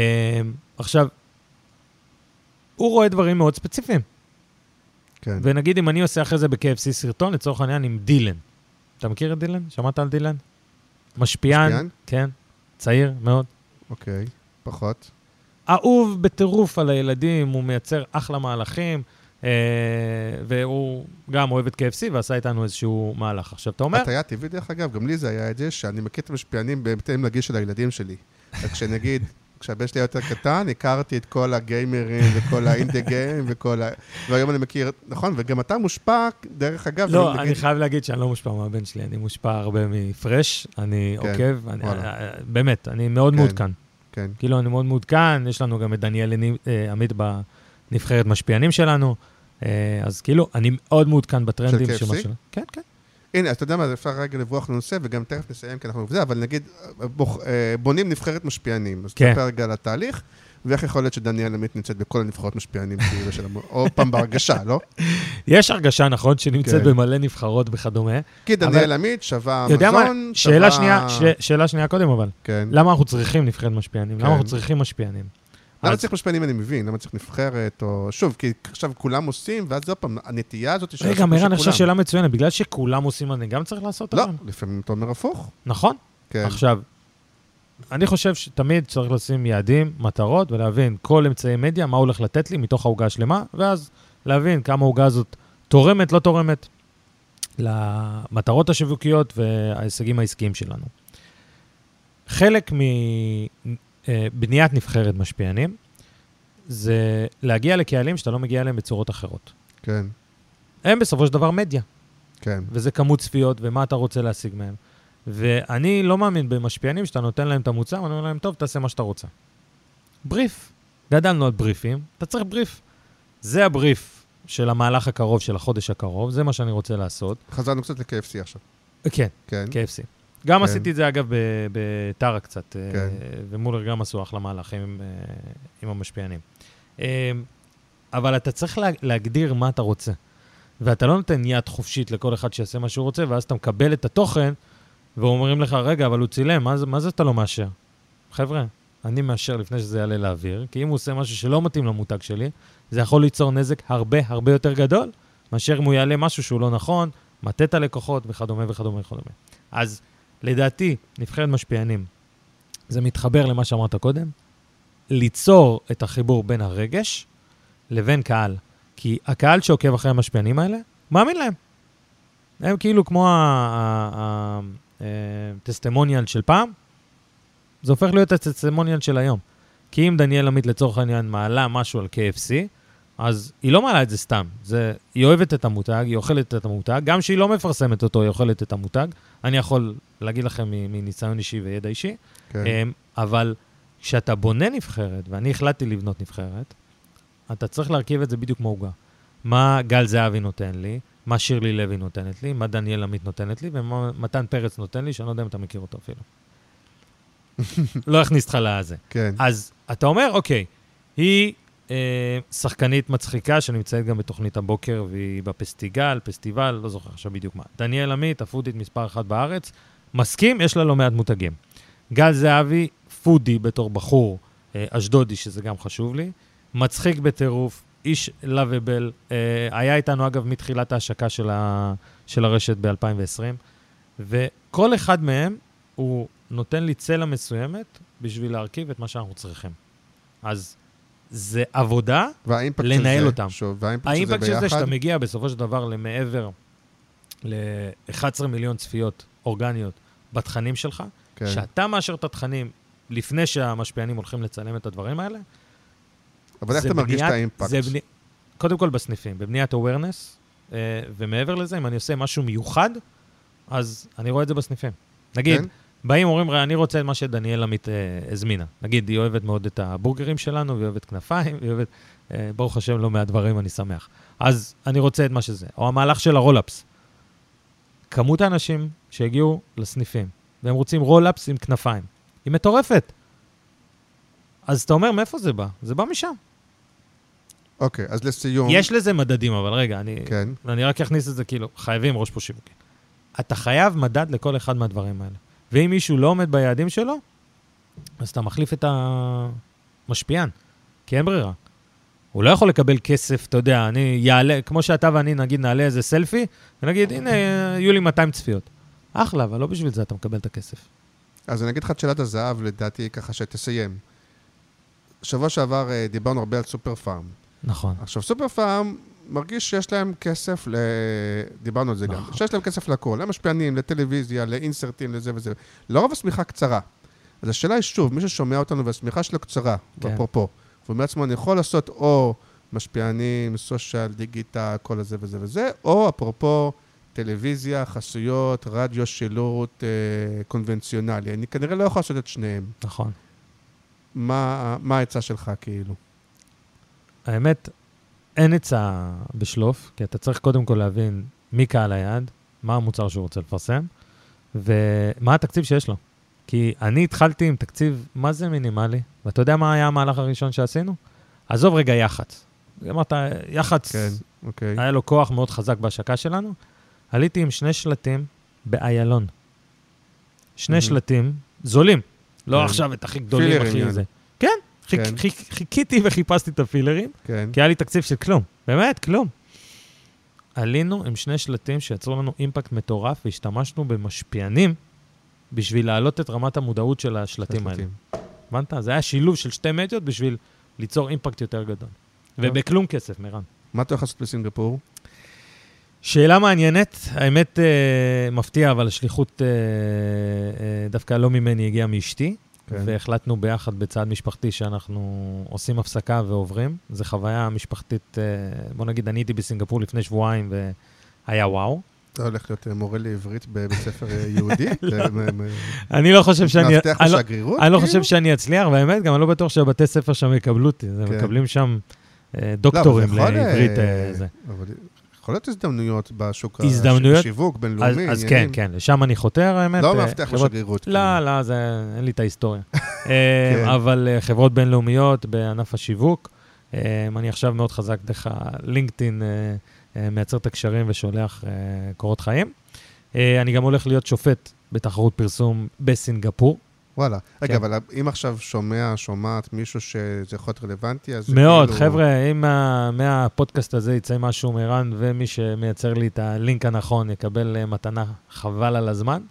עכשיו, הוא רואה דברים מאוד ספציפיים. כן. ונגיד אם אני עושה אחרי זה ב-KFC סרטון, לצורך העניין עם דילן. אתה מכיר את דילן? שמעת על דילן? משפיען, משפיען? כן, צעיר מאוד. אוקיי, פחות. אהוב בטירוף על הילדים, הוא מייצר אחלה מהלכים, אה, והוא גם אוהב את KFC ועשה איתנו איזשהו מהלך. עכשיו, אתה אומר, הטעיה טבעית, דרך אגב, גם לי זה היה את זה, שאני מכיר את המשפיענים בהתאם לגיל של הילדים שלי. כשנגיד, כשהבן שלי היה יותר קטן, הכרתי את כל הגיימרים וכל האינדי גיים וכל ה... והיום אני מכיר, נכון, וגם אתה מושפע, דרך אגב, לא, נגיד- אני חייב להגיד שאני לא מושפע מהבן שלי, אני מושפע הרבה מפרש, אני כן, עוקב, אני- וואלה. אה, באמת, אני מאוד כן. מעודכן. כן, כאילו, אני מאוד מעודכן, יש לנו גם את דניאל אה, עמית בנבחרת משפיענים שלנו, אה, אז כאילו, אני מאוד מעודכן בטרנדים של KFC? כן, כן. הנה, אז אתה יודע מה, אפשר רגע לברוח לנושא, וגם תכף נסיים, כי אנחנו בזה, אבל נגיד, בוח, אה, בונים נבחרת משפיענים. אז כן. תספר רגע על התהליך, ואיך יכול להיות שדניאל עמית נמצאת בכל הנבחרות משפיענים, כאילו, של עוד פעם בהרגשה, לא? יש הרגשה, נכון, שנמצאת כן. במלא נבחרות וכדומה. כי דניאל עמית שווה יודע מה, מזון, שאלה שווה- שאלה שנייה קודם, אבל. כן. למה אנחנו צריכים נבחרת משפיענים? למה כן. אנחנו צריכים משפיענים? למה צריך משפיענים אני מבין, למה צריך נבחרת, או שוב, כי עכשיו כולם עושים, ואז עוד פעם, הנטייה הזאת של רגע, מירן, אני חושב. שאלה מצוינת. בגלל שכולם עושים, אני גם צריך לעשות לא, אותם? לפעמים אתה אומר הפוך. נכון? כן, עכשיו, אני חושב שתמיד צריך לשים יעדים, מטרות, ולהבין כל אמצעי מדיה, מה הולך לתת לי מתוך העוגה השלמה, ואז להבין כמה העוגה הזאת תורמת, לא תורמת, למטרות השיווקיות וההישגים העסקיים שלנו. חלק מבניית נבחרת משפיענים זה להגיע לקהלים שאתה לא מגיע אליהם בצורות אחרות. כן, הם בסופו של דבר מדיה. כן. וזה כמות צפיות, ומה אתה רוצה להשיג מהם. ואני לא מאמין במשפיענים שאתה נותן להם את המוצר, ואני אומר להם, טוב, תעשה מה שאתה רוצה. בריף. גדלנו על בריפים, אתה צריך בריף. זה הבריף של המהלך הקרוב, של החודש הקרוב, זה מה שאני רוצה לעשות. חזרנו קצת ל-KFC עכשיו. כן, כן, KFC. גם כן. עשיתי את זה, אגב, בטרה קצת, אה, כן. ומולר גם עשו אחלה מהלכים עם, אה, עם המשפיענים. אה, אבל אתה צריך לה, להגדיר מה אתה רוצה. ואתה לא נותן יד חופשית לכל אחד שיעשה מה שהוא רוצה, ואז אתה מקבל את התוכן, ואומרים לך, רגע, אבל הוא צילם, מה מה זה אתה לא מאשר? חבר'ה, אני מאשר לפני שזה יעלה לאוויר, כי אם הוא עושה משהו שלא מתאים למותג שלי, זה יכול ליצור נזק הרבה הרבה יותר גדול, מאשר אם הוא יעלה משהו שהוא לא נכון, מטה את הלקוחות וכדומה וכדומה וכדומה. אז לדעתי, נבחרת משפיענים, זה מתחבר למה שאמרת קודם, ליצור את החיבור בין הרגש לבין קהל. כי הקהל שעוקב אחרי המשפיענים האלה, מאמין להם. הם כאילו כמו הטסטימוניאל של פעם, זה הופך להיות הטסטימוניאל של היום. כי אם דניאל עמית לצורך העניין מעלה משהו על KFC, אז היא לא מעלה את זה סתם. זה, היא אוהבת את המותג, היא אוכלת את המותג, גם שהיא לא מפרסמת אותו, היא אוכלת את המותג. אני יכול להגיד לכם מניסיון אישי וידע אישי. כן. אמ, אבל כשאתה בונה נבחרת, ואני החלטתי לבנות נבחרת, אתה צריך להרכיב את זה בדיוק כמו עוגה. מה גל זהבי נותן לי, מה שירלי לוי נותנת לי, מה דניאל עמית נותנת לי, ומה מתן פרץ נותן לי, שאני לא יודע אם אתה מכיר אותו אפילו. לא אכניס אותך לזה. כן, אז אתה אומר, אוקיי, היא, שחקנית מצחיקה שנמצאת גם בתוכנית הבוקר, והיא בפסטיגל, פסטיבל, לא זוכר עכשיו בדיוק מה. דניאל עמית, הפודית מספר אחת בארץ. מסכים, יש לה לא מעט מותגים. גל זהבי, פודי בתור בחור אה, אשדודי, שזה גם חשוב לי. מצחיק בטירוף, איש לאביבל. אה, היה איתנו, אגב, מתחילת ההשקה של, ה, של הרשת ב-2020. וכל אחד מהם, הוא נותן לי צלע מסוימת בשביל להרכיב את מה שאנחנו צריכים. אז זה עבודה לנהל של זה, אותם. שוב, והאימפקט של זה האימפקט של זה ביחד, שאתה מגיע בסופו של דבר למעבר ל-11 מיליון צפיות אורגניות בתכנים שלך, כן. שאתה מאשר את התכנים לפני שהמשפיענים הולכים לצלם את הדברים האלה, אבל איך אתה מרגיש את בניית- האימפקט? זה בני... קודם כל בסניפים, בבניית awareness, אה, ומעבר לזה, אם אני עושה משהו מיוחד, אז אני רואה את זה בסניפים. נגיד, כן? באים, אומרים, "ראה, אני רוצה את מה שדניאל עמית אה, הזמינה. נגיד, היא אוהבת מאוד את הבורגרים שלנו, והיא אוהבת כנפיים, והיא אוהבת, אה, ברוך השם, לא מעט דברים, אני שמח. אז אני רוצה את מה שזה. או המהלך של הרולאפס. כמות האנשים שהגיעו לסניפים, והם רוצים רולאפס עם כנפיים, היא מטורפת. אז אתה אומר, מאיפה זה בא? זה בא משם. אוקיי, אז לסיום... יש לזה מדדים, אבל רגע, אני, כן. אני רק אכניס את זה, כאילו, חייבים ראש פה שיווקי. אתה חייב מדד לכל אחד מהדברים האלה. ואם מישהו לא עומד ביעדים שלו, אז אתה מחליף את המשפיען, כי אין ברירה. הוא לא יכול לקבל כסף, אתה יודע, אני יעלה, כמו שאתה ואני, נגיד, נעלה איזה סלפי, ונגיד, הנה, יהיו לי 200 צפיות. אחלה, אבל לא בשביל זה אתה מקבל את הכסף. אז אני אגיד לך את שאלת הזהב, לדעתי, ככה שתסיים. שבוע שעבר אה, דיברנו הרבה על סופר פארם. נכון. עכשיו, סופר פארם מרגיש שיש להם כסף ל... דיברנו על זה גם. נכון. שיש להם כסף לכל, למשפיענים, לטלוויזיה, לאינסרטים, לזה וזה. לרוב השמיכה קצרה. אז השאלה היא שוב, מי ששומע אותנו והשמיכה שלו קצרה, כן. אפרופו, והוא אומר לעצמו, אני יכול לעשות או משפיענים, סושיאל, דיגיטל, כל הזה וזה וזה, או אפרופו טלוויזיה, חסויות, רדיו, שילוט אה, קונבנציונלי. אני כנראה לא יכול לעשות את שניהם. נכון. מה מה העצה שלך, כאילו? האמת, אין עצה בשלוף, כי אתה צריך קודם כל להבין מי קהל היעד, מה המוצר שהוא רוצה לפרסם, ומה התקציב שיש לו. כי אני התחלתי עם תקציב, מה זה מינימלי? ואתה יודע מה היה המהלך הראשון שעשינו? עזוב רגע יח"צ. אמרת, יח"צ, כן, אוקיי. היה לו כוח מאוד חזק בהשקה שלנו. עליתי עם שני שלטים באיילון. שני מהמם. שלטים זולים, לא כן. עכשיו את הכי גדולים, הכי. זה. כן, כן. חיכ- חיכיתי וחיפשתי את הפילרים, כן. כי היה לי תקציב של כלום. באמת, כלום. עלינו עם שני שלטים שיצרו לנו אימפקט מטורף, והשתמשנו במשפיענים בשביל להעלות את רמת המודעות של השלטים האלה. הבנת? זה היה שילוב של שתי מדיות בשביל ליצור אימפקט יותר גדול. ובכלום כסף, מירן. מה אתה הולך לעשות בסינגפור? שאלה מעניינת, האמת אה, מפתיע, אבל השליחות אה, אה, דווקא לא ממני, הגיעה מאשתי, כן. והחלטנו ביחד בצעד משפחתי שאנחנו עושים הפסקה ועוברים. זו חוויה משפחתית, אה, בוא נגיד, אני הייתי בסינגפור לפני שבועיים והיה וואו. אתה הולך להיות אה, מורה לעברית בבית ספר אה, יהודי? לא. אני לא חושב שאני... מאבטח לא- בשגרירות? אני לא כאילו? חושב שאני אצליח, והאמת, גם אני לא בטוח שהבתי ספר שם יקבלו אותי. הם כן. מקבלים שם לא, דוקטורים לעברית. יכול להיות הזדמנויות בשוק הזדמנויות? השיווק אז בינלאומי. אז כן, עניינים. כן, לשם אני חותר, האמת. לא אה, מאבטח חברות- בשגרירות. לא, לא, זה, אין לי את ההיסטוריה. כן. אה, אבל אה, חברות בינלאומיות בענף השיווק, אני עכשיו מאוד חזק דרך הלינקדאין, מייצר את הקשרים ושולח קורות חיים. אני גם הולך להיות שופט בתחרות פרסום בסינגפור. וואלה. רגע, כן. אבל אם עכשיו שומע, שומעת מישהו שזה יכול להיות רלוונטי, אז מאוד, כאילו- חבר'ה, אם מה- מהפודקאסט הזה יצא משהו מערן, ומי שמייצר לי את הלינק הנכון יקבל אה, מתנה חבל על הזמן.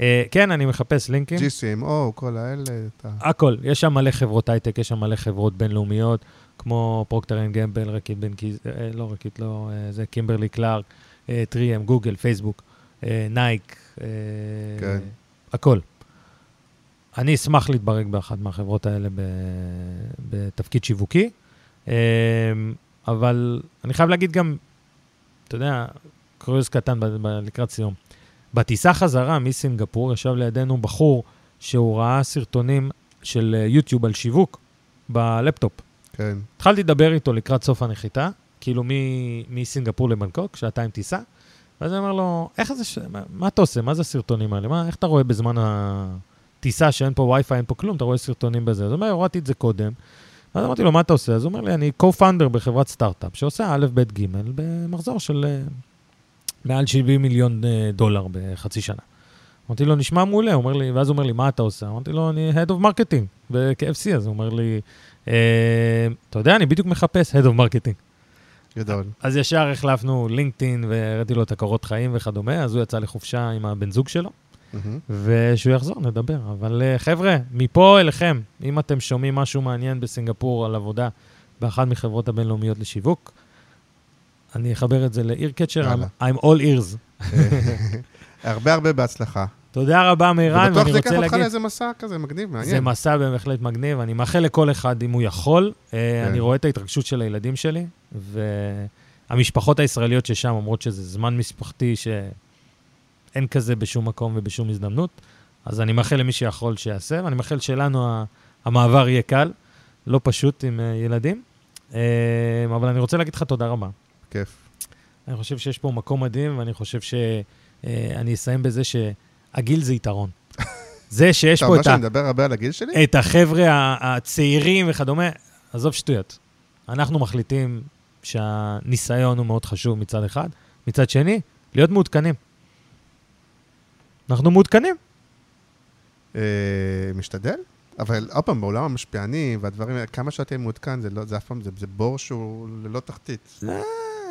אה, כן, אני מחפש לינקים. GCMO, כל האלה, אתה... הכל, יש שם מלא חברות הייטק, יש שם מלא חברות בינלאומיות, כמו פרוקטר אנד גמבל, רקיט בנקיזר, אה, לא רקיט, לא, זה קימברלי קלארק, אה, 3M, גוגל, פייסבוק, נייק, כן. הכל. אני אשמח להתברג באחת מהחברות האלה בתפקיד שיווקי, אה, אבל אני חייב להגיד גם, אתה יודע, קרדיט קטן לקראת סיום. בטיסה חזרה מסינגפור ישב לידינו בחור שהוא ראה סרטונים של אה, יוטיוב על שיווק בלפטופ. כן. התחלתי לדבר איתו לקראת סוף הנחיתה, כאילו מ- מסינגפור לבנקוק, שעתיים טיסה, ואז אני אומר לו, איך זה, ש... מה, מה אתה עושה? מה זה הסרטונים האלה? מה, איך אתה רואה בזמן הטיסה שאין פה וי-פיי, אין פה כלום, אתה רואה סרטונים בזה? אז הוא אומר, הורדתי את זה קודם, אז אמרתי לו, מה אתה עושה? אז הוא אומר לי, אני co-founder בחברת סטארט-אפ, שעושה א', ב', ג', במחזור של אה, מעל 70 מיליון אה, דולר בחצי שנה. אמרתי לו, נשמע מעולה, אומר לי, ואז הוא אומר לי, מה אתה עושה? אמרתי לו, אני Head of Marketing ב-KFC, אז הוא אומר לי, אה, אתה יודע, אני בדיוק מחפש Head of Marketing. גדול. אז ישר החלפנו לינקדאין והראיתי לו את הקורות חיים וכדומה, אז הוא יצא לחופשה עם הבן זוג שלו. ושהוא יחזור, נדבר. אבל אה, חבר'ה, מפה אליכם, אם אתם שומעים משהו מעניין בסינגפור על עבודה באחת מחברות הבינלאומיות לשיווק, אני אחבר את זה לאיר קצ'ר. I'm, all ears. הרבה הרבה בהצלחה. תודה רבה, מירן, ובטוח ואני זה ייקח רוצה אותך להגיד... לאיזה מסע כזה מגניב, מעניין. זה מסע בהחלט מגניב, אני מאחל לכל אחד, אם הוא יכול. אה, כן. אני רואה את ההתרגשות של הילדים שלי, והמשפחות הישראליות ששם אומרות שזה זמן משפחתי שאין כזה בשום מקום ובשום הזדמנות. אז אני מאחל למי שיכול שיעשה, ואני מאחל שלנו המעבר יהיה קל, לא פשוט עם אה, ילדים. אה, אבל אני רוצה להגיד לך תודה רבה. כיף. אני חושב שיש פה מקום מדהים, ואני חושב שאני אסיים בזה שהגיל זה יתרון. זה שיש אתה פה אומר את ה... שאני מדבר הרבה על הגיל שלי? את החבר'ה הצעירים וכדומה, עזוב שטויות. אנחנו מחליטים שהניסיון הוא מאוד חשוב מצד אחד, מצד שני, להיות מעודכנים. אנחנו מעודכנים. אה, משתדל? אבל עוד פעם, בעולם המשפיענים והדברים האלה, כמה שאתה תהיה מעודכן, זה לא- זה אף פעם, זה זה בור שהוא ללא תחתית. אה,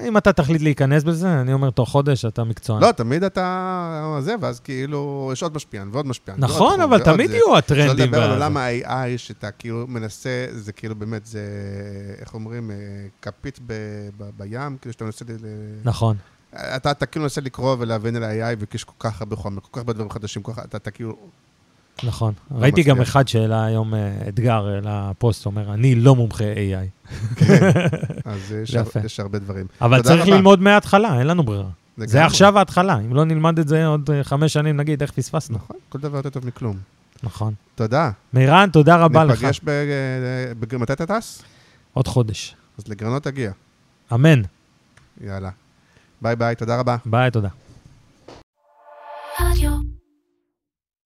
אם אתה תחליט להיכנס בזה, אני אומר, תוך חודש אתה מקצוען. לא, תמיד אתה... זה, ואז כאילו, יש עוד משפיען ועוד משפיען. נכון, אבל תמיד. יהיו הטרנדים. לדבר על עולם ה-AI, שאתה כאילו מנסה, זה כאילו באמת, זה, איך אומרים, אה, כפית בים, כאילו שאתה מנסה, ל- נכון. אתה, אתה כאילו מנסה לקרוא ולהבין על ה-AI, ויש כל כך הרבה חומר, כל כך הרבה דברים חדשים, כל כך, אתה, אתה כאילו, נכון. לא ראיתי גם מצליח. אחד שהעלה היום אה, אתגר אה, לפוסט, אומר, אני לא מומחה AI. אז יש. הר, יש הרבה דברים. אבל צריך רבה. ללמוד מההתחלה, אין לנו ברירה. זה לגמרי. עכשיו ההתחלה, אם לא נלמד את זה עוד אה, חמש שנים, נגיד, איך פספסנו. נכון, כל דבר יותר טוב מכלום. נכון. תודה. מירן, תודה רבה לך. ניפגש ב... ב... מתי אתה טס? עוד חודש. אז לגרנות תגיע. אמן. יאללה. ביי ביי, תודה רבה. ביי, תודה.